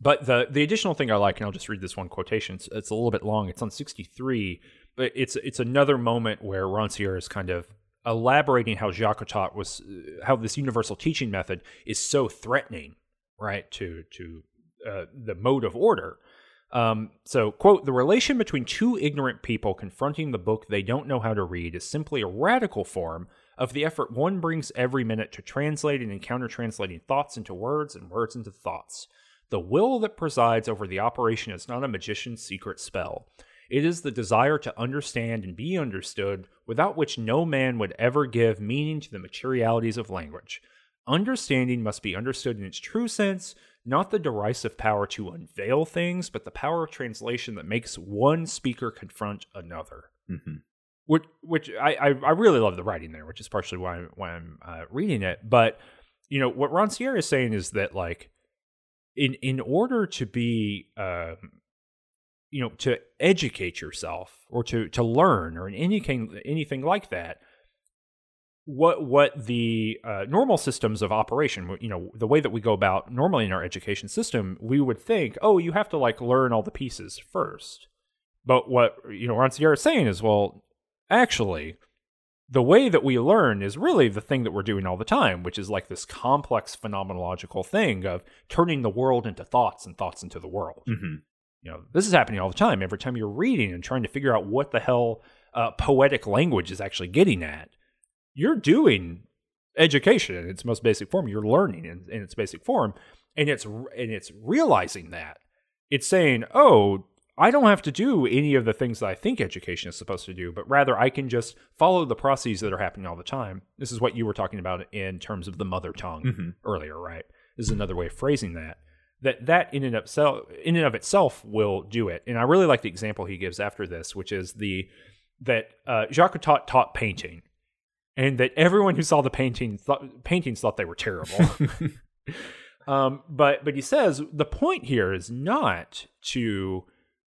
but the the additional thing I like, and I'll just read this one quotation. It's, it's a little bit long. It's on 63, but it's it's another moment where Rancière is kind of elaborating how Jacotot was, uh, how this universal teaching method is so threatening, right, to to uh, the mode of order. Um, so, quote, the relation between two ignorant people confronting the book they don't know how to read is simply a radical form of the effort one brings every minute to translating and counter translating thoughts into words and words into thoughts. The will that presides over the operation is not a magician's secret spell. It is the desire to understand and be understood, without which no man would ever give meaning to the materialities of language. Understanding must be understood in its true sense, not the derisive power to unveil things, but the power of translation that makes one speaker confront another. Mhm. Which, which I, I, really love the writing there, which is partially why, I'm- why I'm uh, reading it. But you know what Ron Rancière is saying is that like in in order to be um, you know to educate yourself or to to learn or in anything anything like that what what the uh, normal systems of operation you know the way that we go about normally in our education system we would think oh you have to like learn all the pieces first but what you know Rancière is saying is well actually the way that we learn is really the thing that we're doing all the time, which is like this complex phenomenological thing of turning the world into thoughts and thoughts into the world. Mhm. You know, this is happening all the time. Every time you're reading and trying to figure out what the hell uh, poetic language is actually getting at, you're doing education in its most basic form. You're learning in, in its basic form, and it's and it's realizing that it's saying, "Oh, I don't have to do any of the things that I think education is supposed to do, but rather I can just follow the processes that are happening all the time." This is what you were talking about in terms of the mother tongue Mhm. earlier, right? This is another way of phrasing that. That that in and of itself, in and of itself, will do it. And I really like the example he gives after this, which is the that uh, Jacotot taught painting, and that everyone who saw the painting thought, paintings thought they were terrible. um, but but he says the point here is not to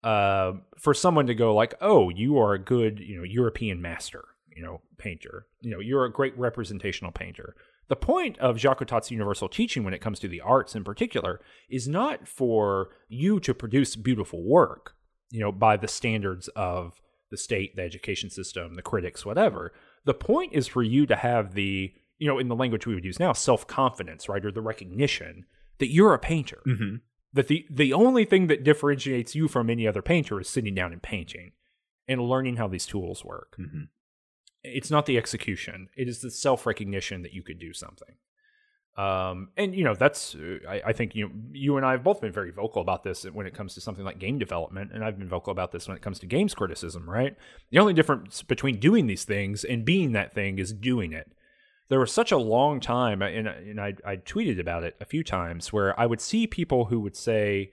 uh, for someone to go like, oh, you are a good you know European master, you know painter, you know you're a great representational painter. The point of Jacotot's universal teaching when it comes to the arts in particular is not for you to produce beautiful work, you know, by the standards of the state, the education system, the critics, whatever. The point is for you to have the, you know, in the language we would use now, self confidence, right? Or the recognition that you're a painter. Mhm. That the, the only thing that differentiates you from any other painter is sitting down and painting and learning how these tools work. Mhm. It's not the execution, it is the self recognition that you could do something. Um, and you know that's uh, I, I think you you and I have both been very vocal about this when it comes to something like game development, and I've been vocal about this when it comes to games criticism. Right, the only difference between doing these things and being that thing is doing it. There was such a long time, and and I I tweeted about it a few times where I would see people who would say,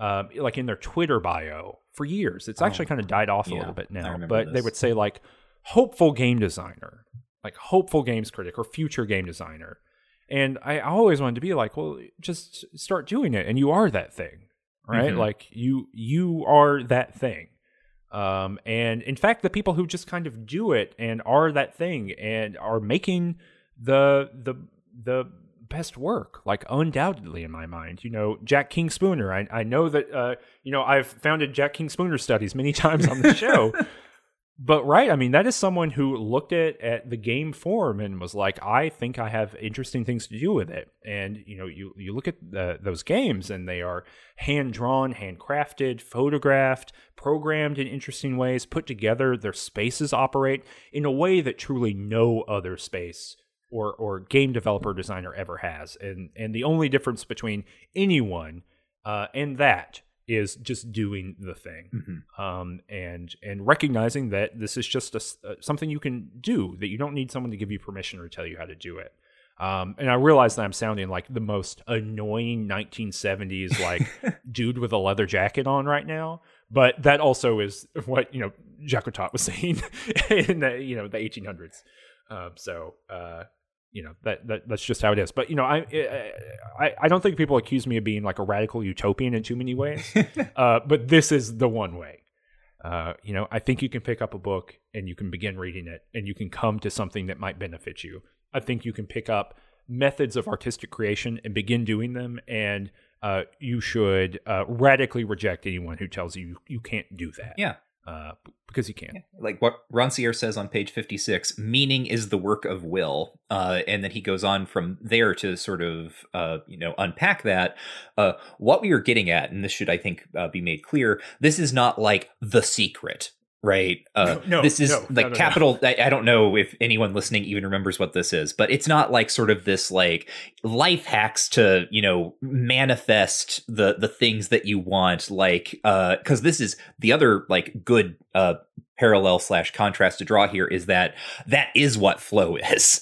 um, like in their Twitter bio for years, it's actually kind of died off a yeah, little bit now, but they would say like hopeful game designer, like hopeful games critic or future game designer. And I always wanted to be like, well, just start doing it, and you are that thing, right? Mhm. Like you you are that thing. Um, and in fact, the people who just kind of do it and are that thing and are making the the the best work, like undoubtedly in my mind. You know, Jack King Spooner. I I know that uh, you know I've founded Jack King Spooner studies many times on the show. But right, I mean, that is someone who looked at at the game form and was like, "I think I have interesting things to do with it." And you know, you you look at the, those games, and they are hand drawn, handcrafted, photographed, programmed in interesting ways, put together. Their spaces operate in a way that truly no other space or or game developer designer ever has. And and the only difference between anyone uh, and that is just doing the thing Mhm. um, and and recognizing that this is just a uh, something you can do that you don't need someone to give you permission or tell you how to do it um, and I realize that I'm sounding like the most annoying 1970s like dude with a leather jacket on right now, but that also is what you know Jacques was saying in the you know the 1800s. Um, so uh, you know that, that that's just how it is. But you know I, I I don't think people accuse me of being like a radical utopian in too many ways. uh, but this is the one way. Uh, you know, I think you can pick up a book and you can begin reading it and you can come to something that might benefit you. I think you can pick up methods of artistic creation and begin doing them, and uh, you should uh, radically reject anyone who tells you you can't do that. Yeah. Uh, because you can. like what Rancière says on page 56 meaning is the work of will uh, and then he goes on from there to sort of uh, you know unpack that uh, what we are getting at and this should i think uh, be made clear this is not like the secret right uh, No, no, this is no, like capital I, I don't know if anyone listening even remembers what this is but it's not like sort of this like life hacks to you know manifest the the things that you want like uh because this is the other like good uh parallel slash contrast to draw here is that that is what flow is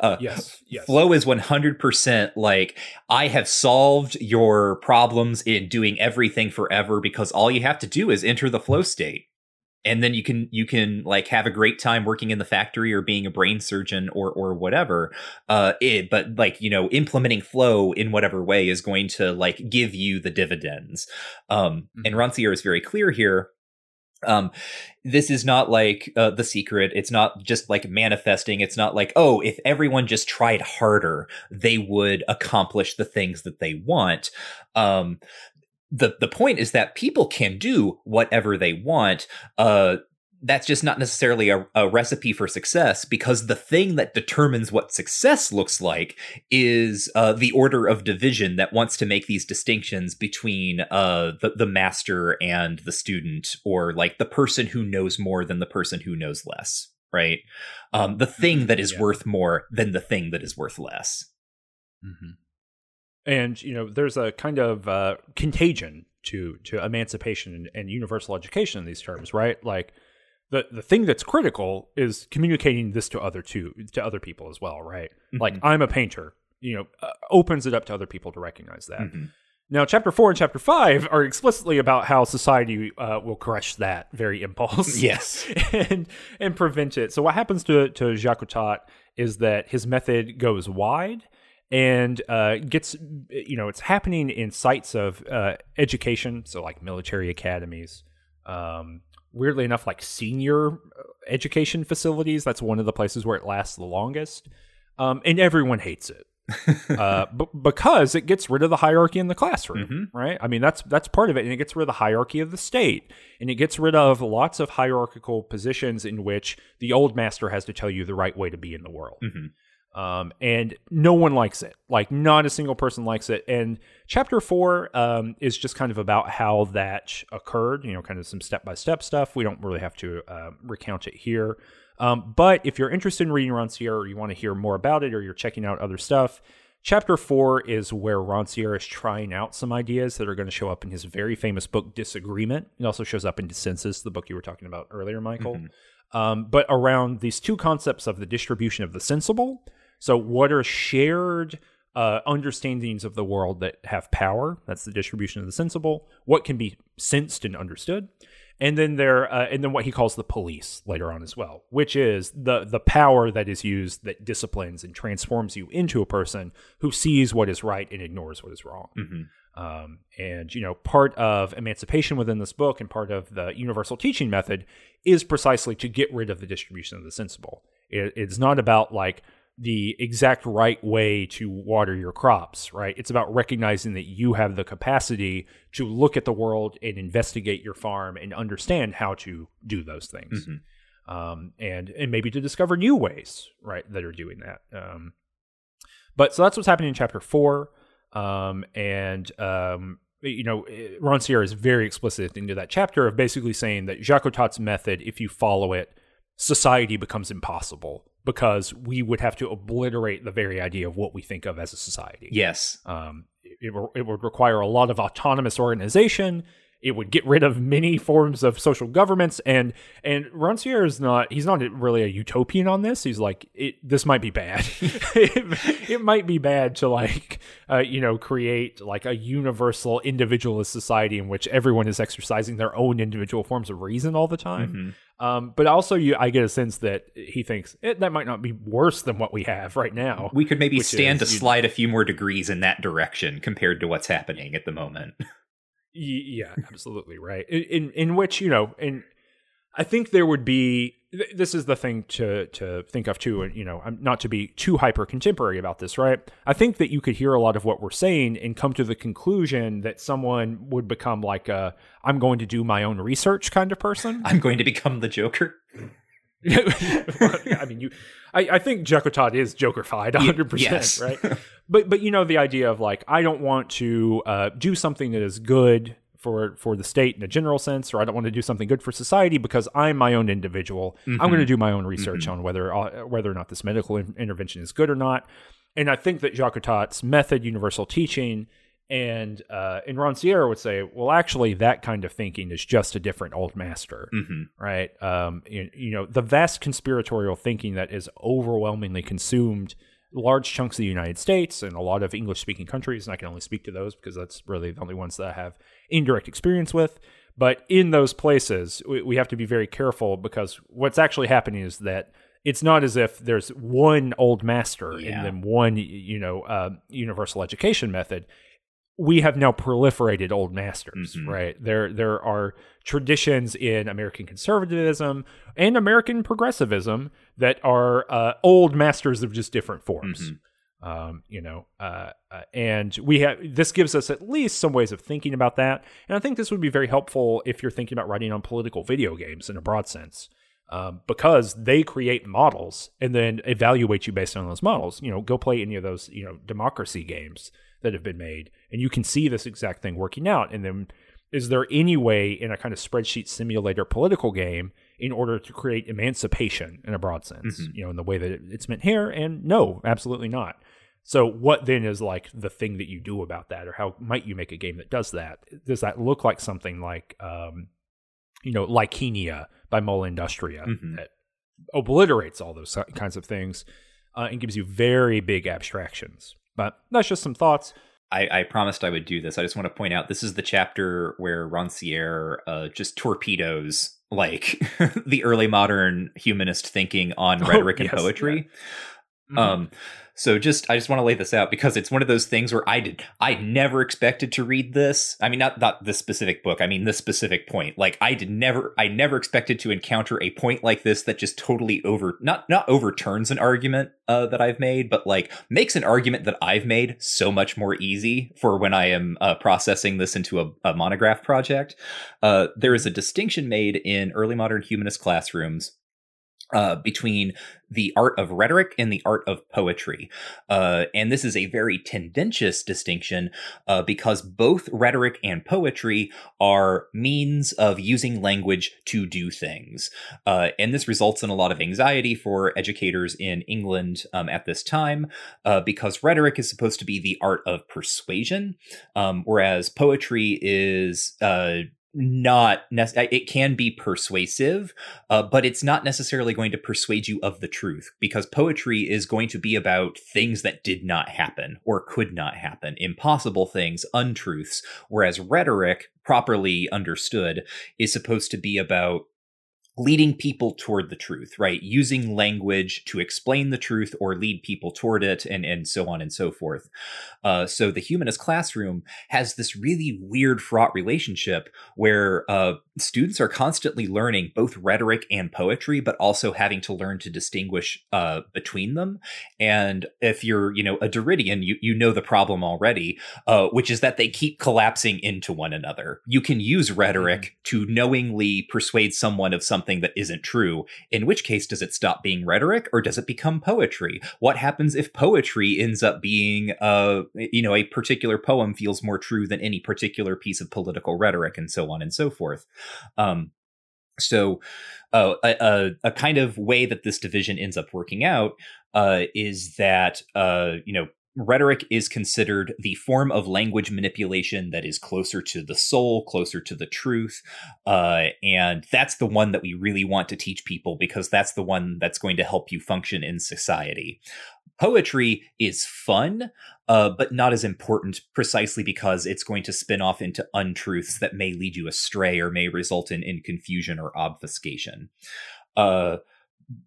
uh, Yes. Yes. flow is 100% like i have solved your problems in doing everything forever because all you have to do is enter the flow state and then you can you can like have a great time working in the factory or being a brain surgeon or or whatever uh it, but like you know implementing flow in whatever way is going to like give you the dividends. Um and Rancière is very clear here. Um this is not like uh, the secret. It's not just like manifesting. It's not like oh if everyone just tried harder they would accomplish the things that they want. Um the the point is that people can do whatever they want uh that's just not necessarily a, a recipe for success because the thing that determines what success looks like is uh, the order of division that wants to make these distinctions between uh, the, the master and the student, or like the person who knows more than the person who knows less, right? Um, the thing that is Yeah. worth more than the thing that is worth less. hmm And you know, there's a kind of uh, contagion to to emancipation and, and universal education in these terms, right? Like the the thing that's critical is communicating this to other to to other people as well, right? Like Mhm. I'm a painter, you know, uh, opens it up to other people to recognize that. Mhm. Now, chapter four and chapter five are explicitly about how society uh, will crush that very impulse. Yes. and and prevent it. So what happens to to Jacotot is that his method goes wide and uh, gets you know it's happening in sites of uh, education, so like military academies. Um, weirdly enough, like senior uh, education facilities. That's one of the places where it lasts the longest, um, and everyone hates it uh, b- because it gets rid of the hierarchy in the classroom, Mhm. right? I mean, that's that's part of it, and it gets rid of the hierarchy of the state, and it gets rid of lots of hierarchical positions in which the old master has to tell you the right way to be in the world. Mhm. Um, and no one likes it. Like, not a single person likes it. And chapter four um, is just kind of about how that occurred. You know, kind of some step by step stuff. We don't really have to uh, recount it here. Um, but if you're interested in reading Rancière or you want to hear more about it or you're checking out other stuff, chapter four is where Rancière is trying out some ideas that are going to show up in his very famous book, Disagreement. It also shows up in Dissensus, the book you were talking about earlier, Michael. Um, but around these two concepts of the distribution of the sensible. So, what are shared uh, understandings of the world that have power? That's the distribution of the sensible. What can be sensed and understood? and then there uh, and then what he calls the police later on as well which is the the power that is used that disciplines and transforms you into a person who sees what is right and ignores what is wrong Mhm. um, and you know part of emancipation within this book and part of the universal teaching method is precisely to get rid of the distribution of the sensible it, it's not about like the exact right way to water your crops, right? It's about recognizing that you have the capacity to look at the world and investigate your farm and understand how to do those things. Mhm. Um, and and maybe to discover new ways, right, that are doing that. Um, but so that's what's happening in chapter four. Um, and um, you know, Rancière is very explicit into that chapter of basically saying that Jacotot's method, if you follow it, society becomes impossible because we would have to obliterate the very idea of what we think of as a society. Yes. Um, it, it would require a lot of autonomous organization it would get rid of many forms of social governments and and Rancière is not he's not really a utopian on this. He's like it this might be bad. It, it, might be bad to like uh, you know create like a universal individualist society in which everyone is exercising their own individual forms of reason all the time. Mm-hmm. um, but also you I get a sense that he thinks it, that might not be worse than what we have right now we could maybe stand is, to slide a few more degrees in that direction compared to what's happening at the moment yeah, absolutely right. In, in, in which you know, and I think there would be. This is the thing to to think of too, and you know, not to be too hyper contemporary about this, right? I think that you could hear a lot of what we're saying and come to the conclusion that someone would become like a "I'm going to do my own research" kind of person. I'm going to become the Joker. I mean, you. I, I think Jacotot is Jokerfied, 100, yes. percent right? But but you know the idea of like I don't want to uh, do something that is good for for the state in a general sense, or I don't want to do something good for society because I'm my own individual. Mm-hmm. I'm going to do my own research mm-hmm. on whether uh, whether or not this medical in- intervention is good or not. And I think that Jacotot's method, universal teaching, and uh, and Rancière would say, well, actually, that kind of thinking is just a different old master, mm-hmm. right? Um, you, you, know, the vast conspiratorial thinking that is overwhelmingly consumed large chunks of the United States and a lot of English speaking countries, and I can only speak to those because that's really the only ones that I have indirect experience with. But in those places, we, we have to be very careful because what's actually happening is that it's not as if there's one old master yeah. and then one you know uh, universal education method we have now proliferated old masters, mm-hmm. right? There there are traditions in American conservatism and American progressivism that are uh, old masters of just different forms. Mm-hmm. Um, you know, uh, uh, and we have this gives us at least some ways of thinking about that, and I think this would be very helpful if you're thinking about writing on political video games in a broad sense. Um, because they create models and then evaluate you based on those models. You know, go play any of those, you know, democracy games that have been made, and you can see this exact thing working out. And then, is there any way in a kind of spreadsheet simulator political game in order to create emancipation in a broad sense? Mm-hmm. You know, in the way that it's meant here? And no, absolutely not. So, what then is like the thing that you do about that, or how might you make a game that does that? Does that look like something like, um, you know, Lichenia by Molleindustria mm-hmm. that obliterates all those kinds of things uh, and gives you very big abstractions? But that's just some thoughts. I, I, promised I would do this. I just want to point out this is the chapter where Rancière uh, just torpedoes like the early modern humanist thinking on oh, rhetoric oh, and yes, poetry. Yeah. Mm-hmm. Um, so just I just want to lay this out because it's one of those things where I did I never expected to read this. I mean not not this specific book. I mean this specific point. Like I did never I never expected to encounter a point like this that just totally over not not overturns an argument uh, that I've made, but like makes an argument that I've made so much more easy for when I am uh, processing this into a, a monograph project. Uh, there is a distinction made in early modern humanist classrooms uh, between the art of rhetoric and the art of poetry. Uh, and this is a very tendentious distinction uh, because both rhetoric and poetry are means of using language to do things. Uh, and this results in a lot of anxiety for educators in England um, at this time uh, because rhetoric is supposed to be the art of persuasion, um, whereas poetry is uh, not it can be persuasive uh, but it's not necessarily going to persuade you of the truth because poetry is going to be about things that did not happen or could not happen impossible things untruths whereas rhetoric properly understood is supposed to be about leading people toward the truth, right? Using language to explain the truth or lead people toward it, and, and so on and so forth. Uh, so the humanist classroom has this really weird, fraught relationship where uh, students are constantly learning both rhetoric and poetry, but also having to learn to distinguish uh, between them. And if you're, you know, a Derridian, you you know the problem already, uh, which is that they keep collapsing into one another. You can use rhetoric mm-hmm. to knowingly persuade someone of something something that isn't true, in which case does it stop being rhetoric or does it become poetry? What happens if poetry ends up being uh you know a particular poem feels more true than any particular piece of political rhetoric and so on and so forth. Um so uh, a, a, kind of way that this division ends up working out uh, is that uh, you know rhetoric is considered the form of language manipulation that is closer to the soul, closer to the truth. Uh, and that's the one that we really want to teach people because that's the one that's going to help you function in society. Poetry is fun, uh, but not as important precisely because it's going to spin off into untruths that may lead you astray or may result in, in confusion or obfuscation. Uh,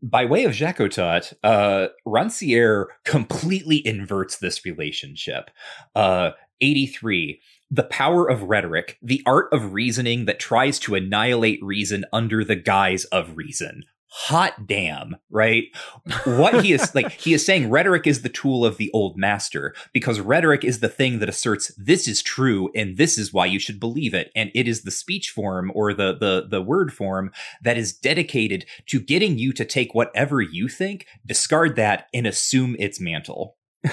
by way of Jacotot, uh, Rancière completely inverts this relationship. Uh, 83. The power of rhetoric, the art of reasoning that tries to annihilate reason under the guise of reason hot damn, right? What he is like, he is saying rhetoric is the tool of the old master because rhetoric is the thing that asserts this is true and this is why you should believe it. And it is the speech form or the, the, the word form that is dedicated to getting you to take whatever you think, discard that and assume its mantle.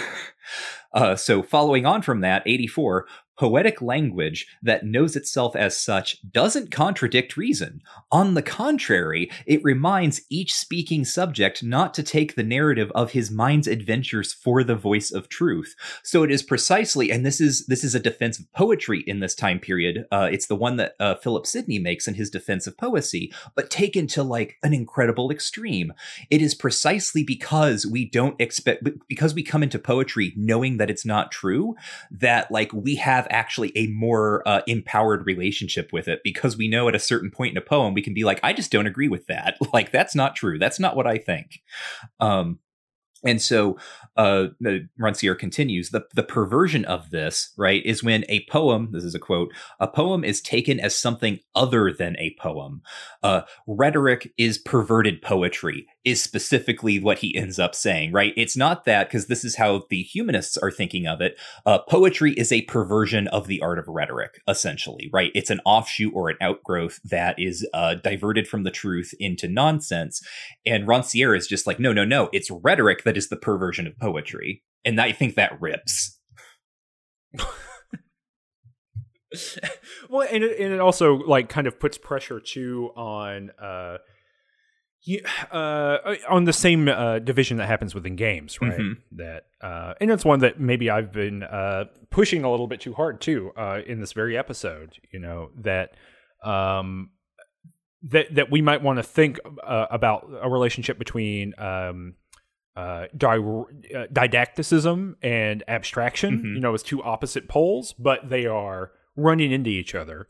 Uh, so, following on from that, 84, Poetic language that knows itself as such doesn't contradict reason. On the contrary, it reminds each speaking subject not to take the narrative of his mind's adventures for the voice of truth. So it is precisely, and this is this is a defense of poetry in this time period. Uh, it's the one that uh, Philip Sidney makes in his defense of poesy, but taken to like an incredible extreme. It is precisely because we don't expect, because we come into poetry knowing that it's not true, that like we have have actually a more uh, empowered relationship with it because we know at a certain point in a poem we can be like, I just don't agree with that. Like that's not true. That's not what I think. Um, and so uh, Rancière continues the, the perversion of this, right, is when a poem, this is a quote, a poem is taken as something other than a poem. Uh, rhetoric is perverted poetry, is specifically what he ends up saying, right? It's not that, because this is how the humanists are thinking of it. Uh, poetry is a perversion of the art of rhetoric, essentially, right? It's an offshoot or an outgrowth that is uh, diverted from the truth into nonsense. And Rancière is just like, no, no, no, it's rhetoric that is the perversion of poetry. And I think that rips. well, and it, and it also like kind of puts pressure too on uh, you, uh, on the same uh, division that happens within games, right? Mm-hmm. That uh, and it's one that maybe I've been uh, pushing a little bit too hard too uh, in this very episode. You know that um, that that we might want to think uh, about a relationship between um, uh, di- uh, didacticism and abstraction, mm-hmm. you know, as two opposite poles, but they are running into each other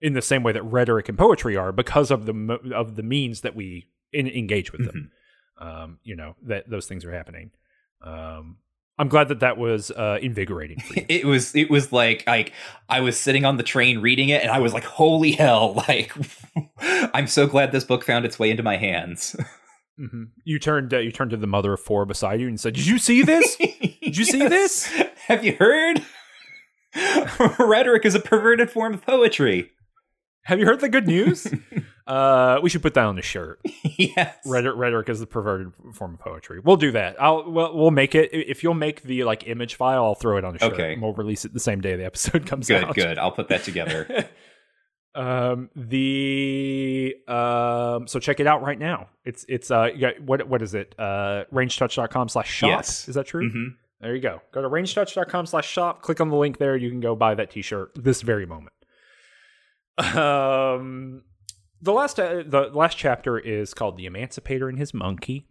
in the same way that rhetoric and poetry are because of the of the means that we in, engage with them. Mm-hmm. Um, you know that those things are happening. Um, I'm glad that that was uh, invigorating. it was. It was like like I was sitting on the train reading it, and I was like, "Holy hell!" Like, I'm so glad this book found its way into my hands. Mm-hmm. You turned uh, you turned to the mother of four beside you and said, "Did you see this? Did you yes. see this? Have you heard? Rhetoric is a perverted form of poetry. Have you heard the good news? uh, we should put that on the shirt. yes, rhetoric, rhetoric is the perverted form of poetry. We'll do that. I'll we'll, we'll make it if you'll make the like image file. I'll throw it on the shirt. Okay, and we'll release it the same day the episode comes good, out. Good, good. I'll put that together. Um, the um, so check it out right now. It's it's uh, you got, what what is it? Uh, rangedtouch.com slash shop. Yes. Is that true? Mm-hmm. There you go. Go to rangedtouch.com slash shop. Click on the link there. You can go buy that T-shirt this very moment. Um, the last uh, the last chapter is called "The Emancipator and His Monkey,"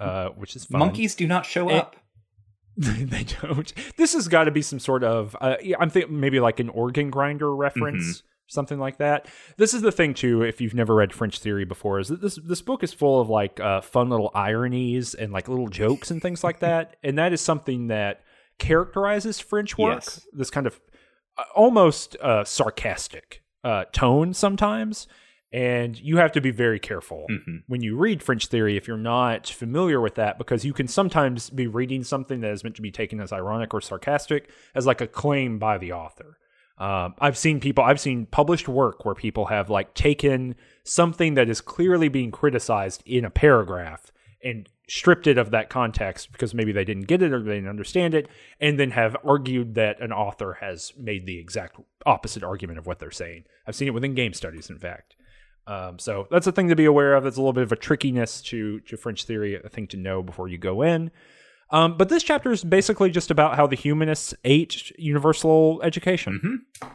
uh, which is fun. Monkeys do not show up. they don't. This has got to be some sort of. Uh, I'm thinking maybe like an organ grinder reference. Mm-hmm something like that. This is the thing too. If you've never read French theory before, is that this this book is full of like uh, fun little ironies and like little jokes and things like that, and that is something that characterizes French work. Yes. This kind of uh, almost uh, sarcastic uh, tone sometimes. And you have to be very careful mm-hmm. when you read French theory if you're not familiar with that, because you can sometimes be reading something that is meant to be taken as ironic or sarcastic as like a claim by the author. Um, I've seen people, I've seen published work where people have like taken something that is clearly being criticized in a paragraph and stripped it of that context because maybe they didn't get it or they didn't understand it, and then have argued that an author has made the exact opposite argument of what they're saying. I've seen it within game studies, in fact. Um, so that's a thing to be aware of. That's a little bit of a trickiness to to French theory, a thing to know before you go in. Um, but this chapter is basically just about how the humanists ate universal education. Mhm.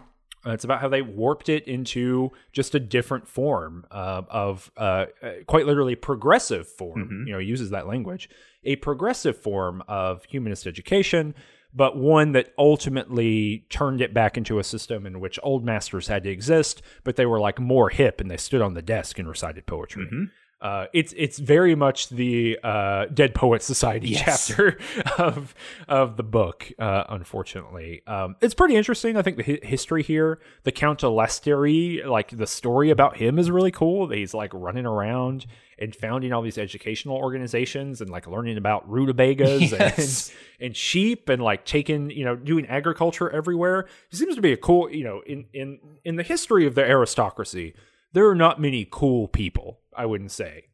Uh, it's about how they warped it into just a different form uh, of, uh, uh, quite literally, progressive form. Mhm. You know, uses that language, a progressive form of humanist education, but one that ultimately turned it back into a system in which old masters had to exist, but they were like more hip and they stood on the desk and recited poetry. Mhm. Uh, it's it's very much the uh, Dead Poets Society Yes. chapter of of the book. Uh, unfortunately, um, it's pretty interesting. I think the hi- history here, the Count of Lasteyrie, like the story about him is really cool. He's like running around and founding all these educational organizations and like learning about rutabagas Yes. and and sheep and like taking you know doing agriculture everywhere. He seems to be a cool you know in in in the history of the aristocracy. There are not many cool people, I wouldn't say.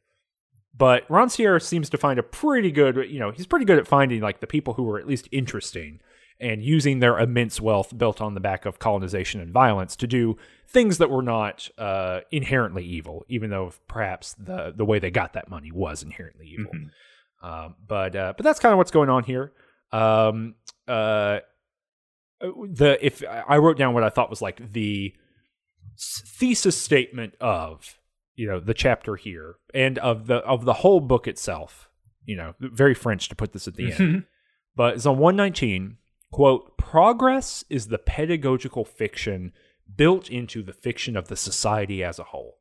But Rancière seems to find a pretty good, you know, he's pretty good at finding like the people who are at least interesting and using their immense wealth built on the back of colonization and violence to do things that were not uh, inherently evil, even though perhaps the the way they got that money was inherently evil. Mhm. Um, but uh, but that's kind of what's going on here. Um, uh, the if I wrote down what I thought was like the thesis statement of you know the chapter here and of the of the whole book itself. You know, very French to put this at the end, Mhm. but it's on one nineteen. Quote: Progress is the pedagogical fiction built into the fiction of the society as a whole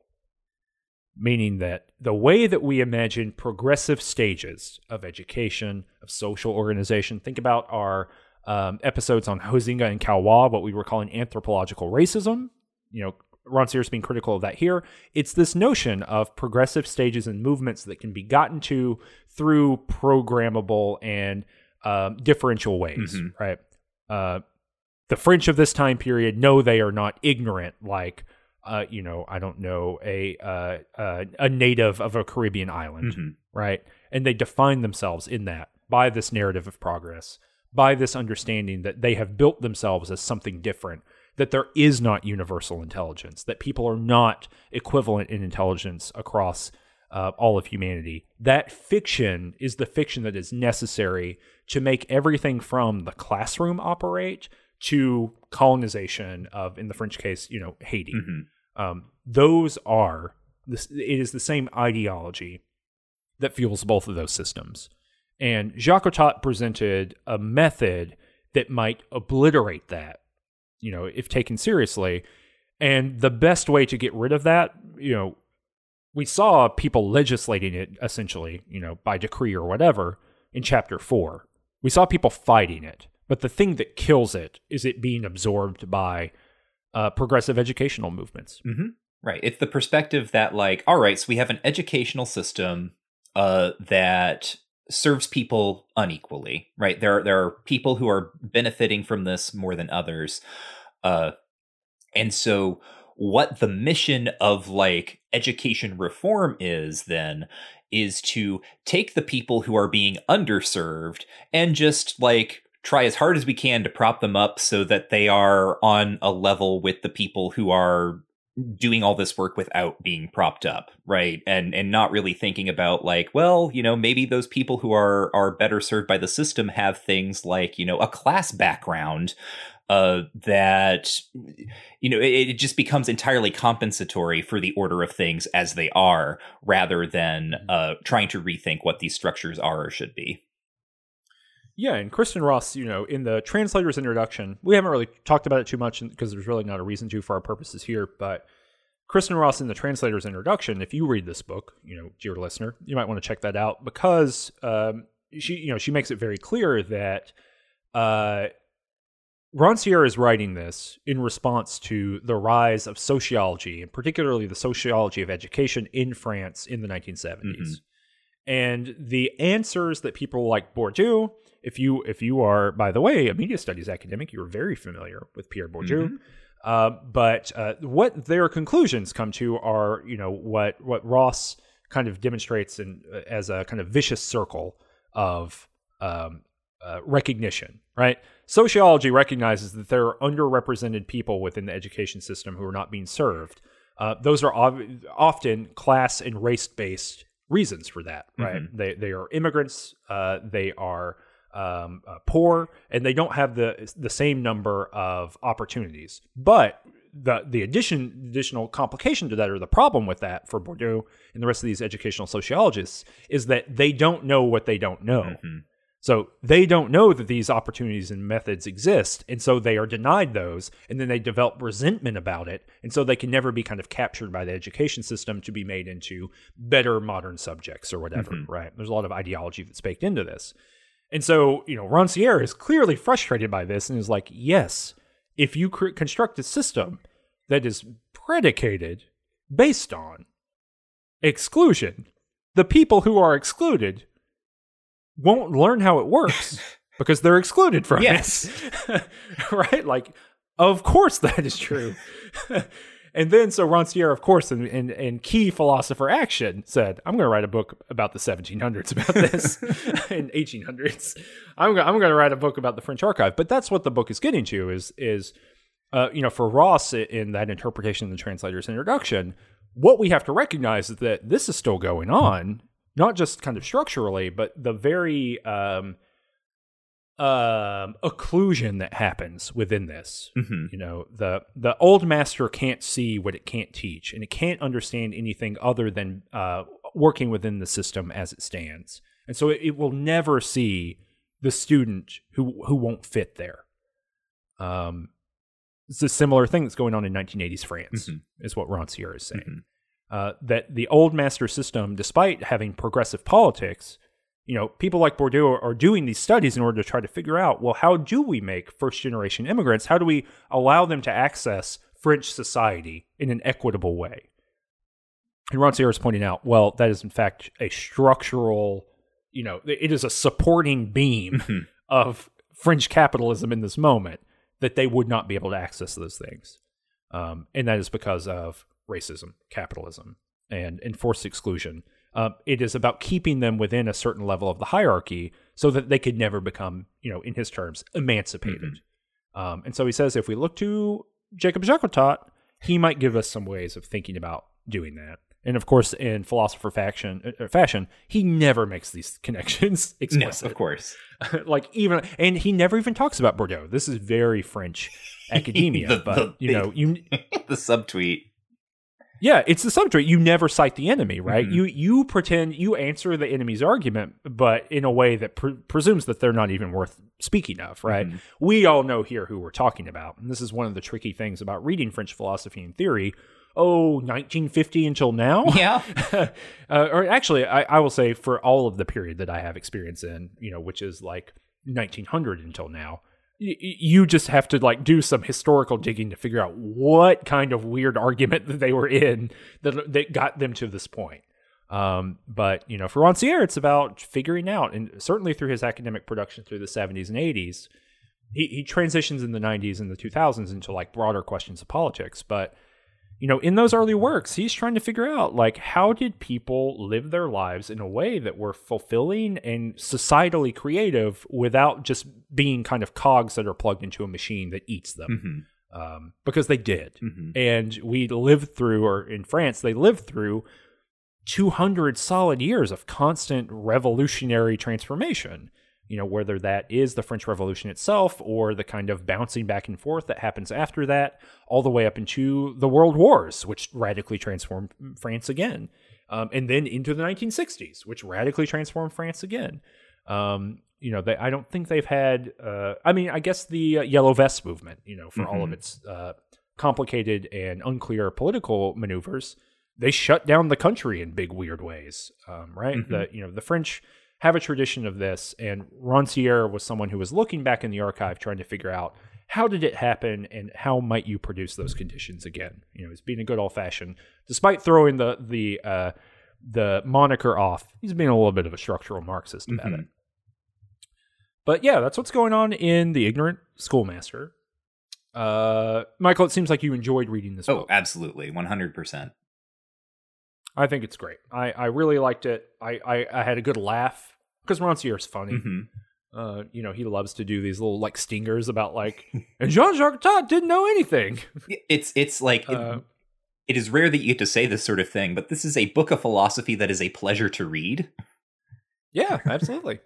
meaning that the way that we imagine progressive stages of education, of social organization, think about our um, episodes on Huizinga and Caillois, what we were calling anthropological racism. You know, Rancière being critical of that here. It's this notion of progressive stages and movements that can be gotten to through programmable and um, differential ways, Mhm. right? Uh, the French of this time period know they are not ignorant like uh, you know, I don't know, a uh, uh, a native of a Caribbean island, Mhm. right? And they define themselves in that by this narrative of progress, by this understanding that they have built themselves as something different, that there is not universal intelligence, that people are not equivalent in intelligence across uh, all of humanity. That fiction is the fiction that is necessary to make everything from the classroom operate to colonization of, in the French case, you know, Haiti. Mhm. Um, those are this. It is the same ideology that fuels both of those systems. And Jacotot presented a method that might obliterate that, you know, if taken seriously. And the best way to get rid of that, you know, we saw people legislating it essentially, you know, by decree or whatever in chapter four. We saw people fighting it. But the thing that kills it is it being absorbed by uh, progressive educational movements. Mhm. Right. It's the perspective that, like, all right, so we have an educational system uh, that serves people unequally. Right. There, are, there are people who are benefiting from this more than others, uh, and so what the mission of like education reform is then is to take the people who are being underserved and just like try as hard as we can to prop them up so that they are on a level with the people who are doing all this work without being propped up right? And and not really thinking about like well you know maybe those people who are are better served by the system have things like you know a class background uh that you know it, it just becomes entirely compensatory for the order of things as they are rather than uh trying to rethink what these structures are or should be Yeah, and Kristin Ross, you know, in the translator's introduction, we haven't really talked about it too much because there's really not a reason to for our purposes here. But Kristin Ross in the translator's introduction, if you read this book, you know, dear listener, you might want to check that out because um, she, you know, she makes it very clear that uh, is writing this in response to the rise of sociology, and particularly the sociology of education in France in the 1970s. Mhm. And the answers that people like Bourdieu, if you if you are, by the way, a media studies academic, you're very familiar with Pierre Bourdieu. Mhm. Uh, but uh, what their conclusions come to are, you know, what what Ross kind of demonstrates in, uh, as a kind of vicious circle of um, uh, recognition, right? Sociology recognizes that there are underrepresented people within the education system who are not being served. Uh, those are often class and race based reasons for that, right? They they are immigrants. Uh, they are um, uh, poor, and they don't have the the same number of opportunities. But the the addition additional complication to that, or the problem with that for Bourdieu and the rest of these educational sociologists, is that they don't know what they don't know. Mm-hmm. So they don't know that these opportunities and methods exist, and so they are denied those, and then they develop resentment about it, and so they can never be kind of captured by the education system to be made into better modern subjects or whatever. Mhm. Right? There's a lot of ideology that's baked into this, and so you know Rancière is clearly frustrated by this and is like, yes, if you cr- construct a system that is predicated based on exclusion, the people who are excluded won't learn how it works because they're excluded from Yes. it. right? Like, of course that is true. and then so Rancière, of course, and, and, and key philosopher action said, I'm going to write a book about the 1700s about this and 1800s. I'm, go- I'm going to write a book about the French archive. But that's what the book is getting to is, is uh, you know, for Ross in that interpretation in the translator's introduction, what we have to recognize is that this is still going on, not just kind of structurally, but the very um, um, occlusion that happens within this. hmm You know, the the old master can't see what it can't teach, and it can't understand anything other than uh, working within the system as it stands, and so it, it will never see the student who who won't fit there. Um, it's a similar thing that's going on in 1980s France, Mhm. is what Rancière is saying. Mhm. Uh, that the old master system, despite having progressive politics, you know, people like Bourdieu are, doing these studies in order to try to figure out, well, how do we make first generation immigrants? How do we allow them to access French society in an equitable way? And Rancière is pointing out, well, that is in fact a structural, you know, it is a supporting beam Mhm. of French capitalism in this moment that they would not be able to access those things. Um, and that is because of racism, capitalism, and enforced exclusion. Um, it is about keeping them within a certain level of the hierarchy so that they could never become, you know, in his terms, emancipated. Um, and so he says if we look to Jacob Jacotot, he might give us some ways of thinking about doing that. And of course, in philosopher faction, uh, fashion, he never makes these connections No, explicit of course. like even and he never even talks about Bourdieu. This is very French academia, The- but the you know, you the subtweet. Yeah, it's the subject. You never cite the enemy, right? Mhm. You you pretend you answer the enemy's argument, but in a way that pre- presumes that they're not even worth speaking of, right? Mhm. We all know here who we're talking about, and this is one of the tricky things about reading French philosophy and theory. Oh, 1950 until now. Yeah. uh, or actually, I, I will say for all of the period that I have experience in, you know, which is like 1900 until now, you just have to like do some historical digging to figure out what kind of weird argument that they were in that that got them to this point. Um, but you know, for Rancière, it's about figuring out, and certainly through his academic production through the 70s and 80s, he, he transitions in the 90s and the 2000s into like broader questions of politics. But you know, in those early works, he's trying to figure out like how did people live their lives in a way that were fulfilling and societally creative without just being kind of cogs that are plugged into a machine that eats them, Mhm. um, because they did. Mhm. And we lived through, or in France, they lived through 200 solid years of constant revolutionary transformation. You know, whether that is the French Revolution itself or the kind of bouncing back and forth that happens after that, all the way up into the World Wars, which radically transformed France again. Um, and then into the 1960s, which radically transformed France again. Um, you know, they, I don't think they've had, uh, I mean, I guess the uh, Yellow Vest movement, you know, for all of Mhm. its uh, complicated and unclear political maneuvers, they shut down the country in big weird ways, um, right? Mhm. The you know the French have a tradition of this, and Rancière was someone who was looking back in the archive trying to figure out how did it happen and how might you produce those conditions again. You know, he's being a good old fashioned, despite throwing the the uh, the moniker off. He's being a little bit of a structural Marxist about Mhm. it. But yeah, that's what's going on in the Ignorant Schoolmaster. Uh, Michael, it seems like you enjoyed reading this Oh, book. absolutely. 100%. I think it's great. I, I really liked it. I, I, I had a good laugh because Rancière is funny. Mhm. Uh, you know, he loves to do these little like stingers about like, and Jean Jacotot didn't know anything. It's it's like it- Uh, it is rare that you get to say this sort of thing, but this is a book of philosophy that is a pleasure to read. yeah, absolutely.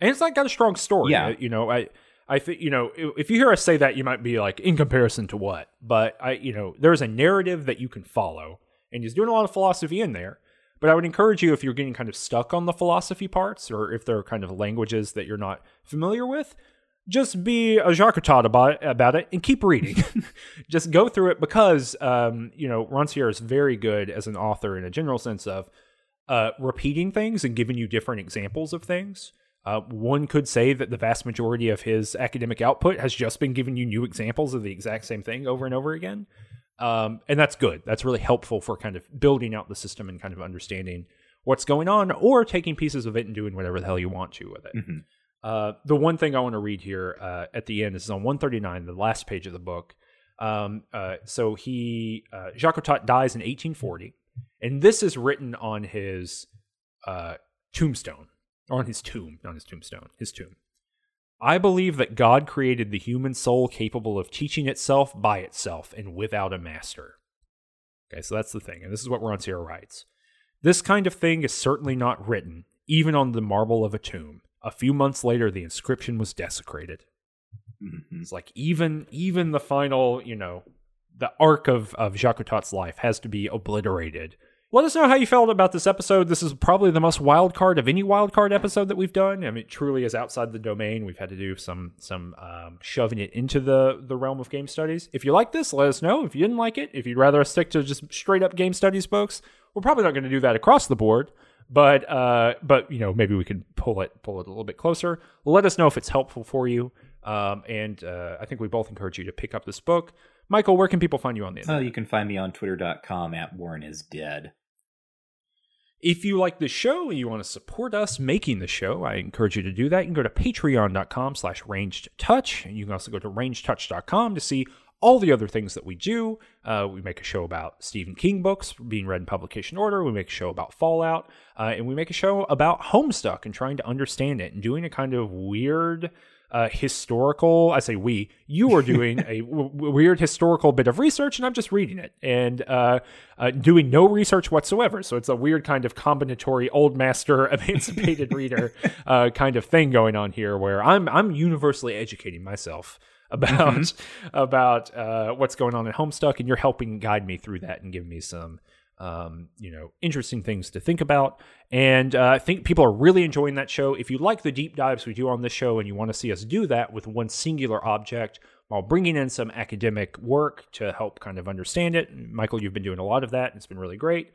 and it's like got a strong story. Yeah. Uh, you know, I I think you know if you hear us say that, you might be like, in comparison to what? But I, you know, there's a narrative that you can follow, and he's doing a lot of philosophy in there. But I would encourage you if you're getting kind of stuck on the philosophy parts, or if there are kind of languages that you're not familiar with, just be a Jacques about about it and keep reading. just go through it because um, you know Rancière is very good as an author in a general sense of uh, repeating things and giving you different examples of things. Uh, one could say that the vast majority of his academic output has just been giving you new examples of the exact same thing over and over again. Um, and that's good. That's really helpful for kind of building out the system and kind of understanding what's going on or taking pieces of it and doing whatever the hell you want to with it. Mm-hmm. Uh, the one thing I want to read here uh, at the end is on 139, the last page of the book. Um, uh, so he, uh, Jacques dies in 1840, and this is written on his uh, tombstone, or on his tomb, not his tombstone, his tomb. I believe that God created the human soul capable of teaching itself by itself and without a master. Okay, so that's the thing. And this is what Rancière writes. This kind of thing is certainly not written, even on the marble of a tomb. A few months later, the inscription was desecrated. Mm-hmm. It's like even even the final, you know, the arc of of Jacques life has to be obliterated. Let us know how you felt about this episode. This is probably the most wild card of any wild card episode that we've done. I mean, it truly is outside the domain. We've had to do some some um, shoving it into the the realm of game studies. If you like this, let us know. If you didn't like it, if you'd rather us stick to just straight up game studies books, we're probably not going to do that across the board but uh, but you know maybe we could pull it pull it a little bit closer. Let us know if it's helpful for you. Um, and uh, I think we both encourage you to pick up this book. Michael, where can people find you on the internet? Uh, you can find me on twitter.com at Warren is dead. If you like the show and you want to support us making the show, I encourage you to do that. You can go to patreon.com slash ranged touch. And you can also go to rangedtouch.com to see all the other things that we do. Uh, we make a show about Stephen King books being read in publication order. We make a show about Fallout. Uh, and we make a show about Homestuck and trying to understand it and doing a kind of weird uh, historical. I say we. You are doing a w- weird historical bit of research, and I'm just reading it and uh, uh, doing no research whatsoever. So it's a weird kind of combinatory old master emancipated reader uh, kind of thing going on here, where I'm I'm universally educating myself about mm-hmm. about uh, what's going on at Homestuck, and you're helping guide me through that and give me some um, you know, interesting things to think about. And uh, I think people are really enjoying that show. If you like the deep dives we do on this show and you want to see us do that with one singular object while bringing in some academic work to help kind of understand it, Michael, you've been doing a lot of that. And it's been really great.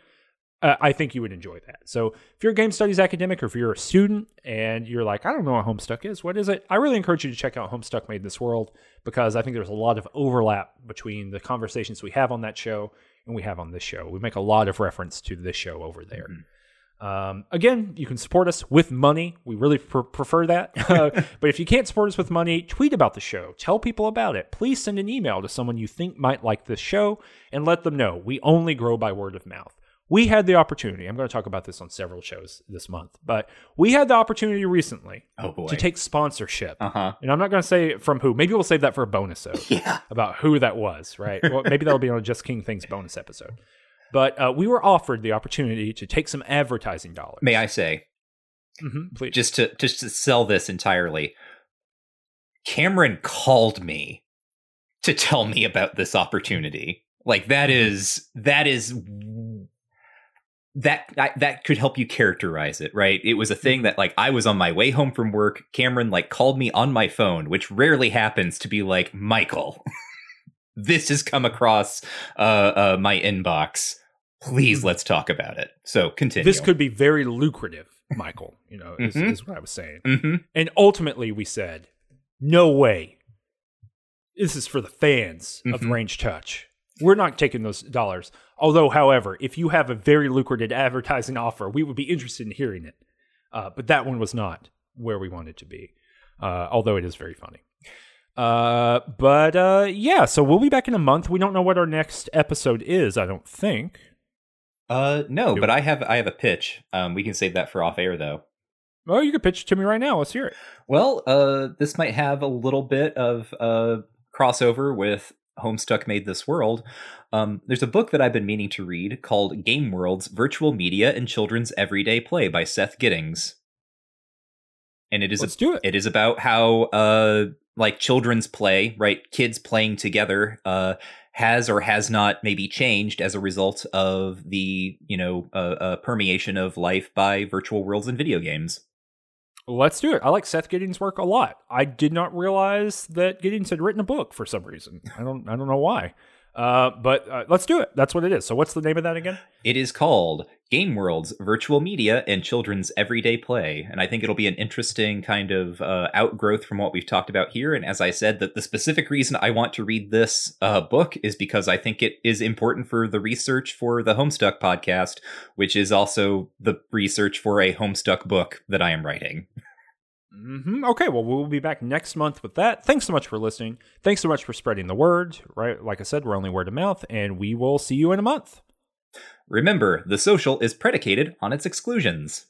Uh, I think you would enjoy that. So if you're a game studies academic or if you're a student and you're like, I don't know what Homestuck is, what is it? I really encourage you to check out Homestuck Made This World because I think there's a lot of overlap between the conversations we have on that show and we have on this show. We make a lot of reference to this show over there. Mm-hmm. Um, again, you can support us with money. We really pr- prefer that. Uh, but if you can't support us with money, tweet about the show. Tell people about it. Please send an email to someone you think might like this show and let them know. We only grow by word of mouth we had the opportunity. I'm going to talk about this on several shows this month, but we had the opportunity recently oh to take sponsorship. Uh-huh. And I'm not going to say from who. Maybe we'll save that for a bonus episode yeah. about who that was, right? well, maybe that'll be on a Just King Things bonus episode. But uh, we were offered the opportunity to take some advertising dollars. May I say, mm-hmm, please, just to just to sell this entirely, Cameron called me to tell me about this opportunity. Like that mm-hmm. is that is that, that that could help you characterize it right? It was a thing that like i was on my way home from work. Cameron like called me on my phone which rarely happens to be like michael this has come across uh, uh, my inbox. Please let's talk about it. So continue. This could be very lucrative michael you know is, mm-hmm. is what i was saying. Mm-hmm. and ultimately we said no way. This is for the fans mm-hmm. of Ranged Touch we're not taking those dollars. Although, however, if you have a very lucrative advertising offer, we would be interested in hearing it. Uh, but that one was not where we wanted to be, uh, although it is very funny. Uh, but uh, yeah, so we'll be back in a month. We don't know what our next episode is. I don't think. Uh, no, Do but we? I have I have a pitch. Um, we can save that for off air though. Oh, you can pitch it to me right now. Let's hear it. Well, uh, this might have a little bit of uh crossover with Homestuck Made This World, um, there's a book that I've been meaning to read called Game Worlds Virtual Media and Children's Everyday Play by Seth Giddings. and it is Let's do it. It is about how uh like children's play, right? Kids playing together uh has or has not maybe changed as a result of the, you know, uh, uh permeation of life by virtual worlds and video games. Let's do it. I like Seth Giddings' work a lot. I did not realize that Giddings had written a book for some reason. I don't I don't know why. Uh, but uh, let's do it. That's what it is. So, what's the name of that again? It is called Game Worlds Virtual Media and Children's Everyday Play. And I think it'll be an interesting kind of uh, outgrowth from what we've talked about here. And as I said, that the specific reason I want to read this uh, book is because I think it is important for the research for the Homestuck podcast, which is also the research for a Homestuck book that I am writing. Mm-hmm. Okay, well, we'll be back next month with that. Thanks so much for listening. Thanks so much for spreading the word. Right, like I said, we're only word of mouth, and we will see you in a month. Remember, the social is predicated on its exclusions.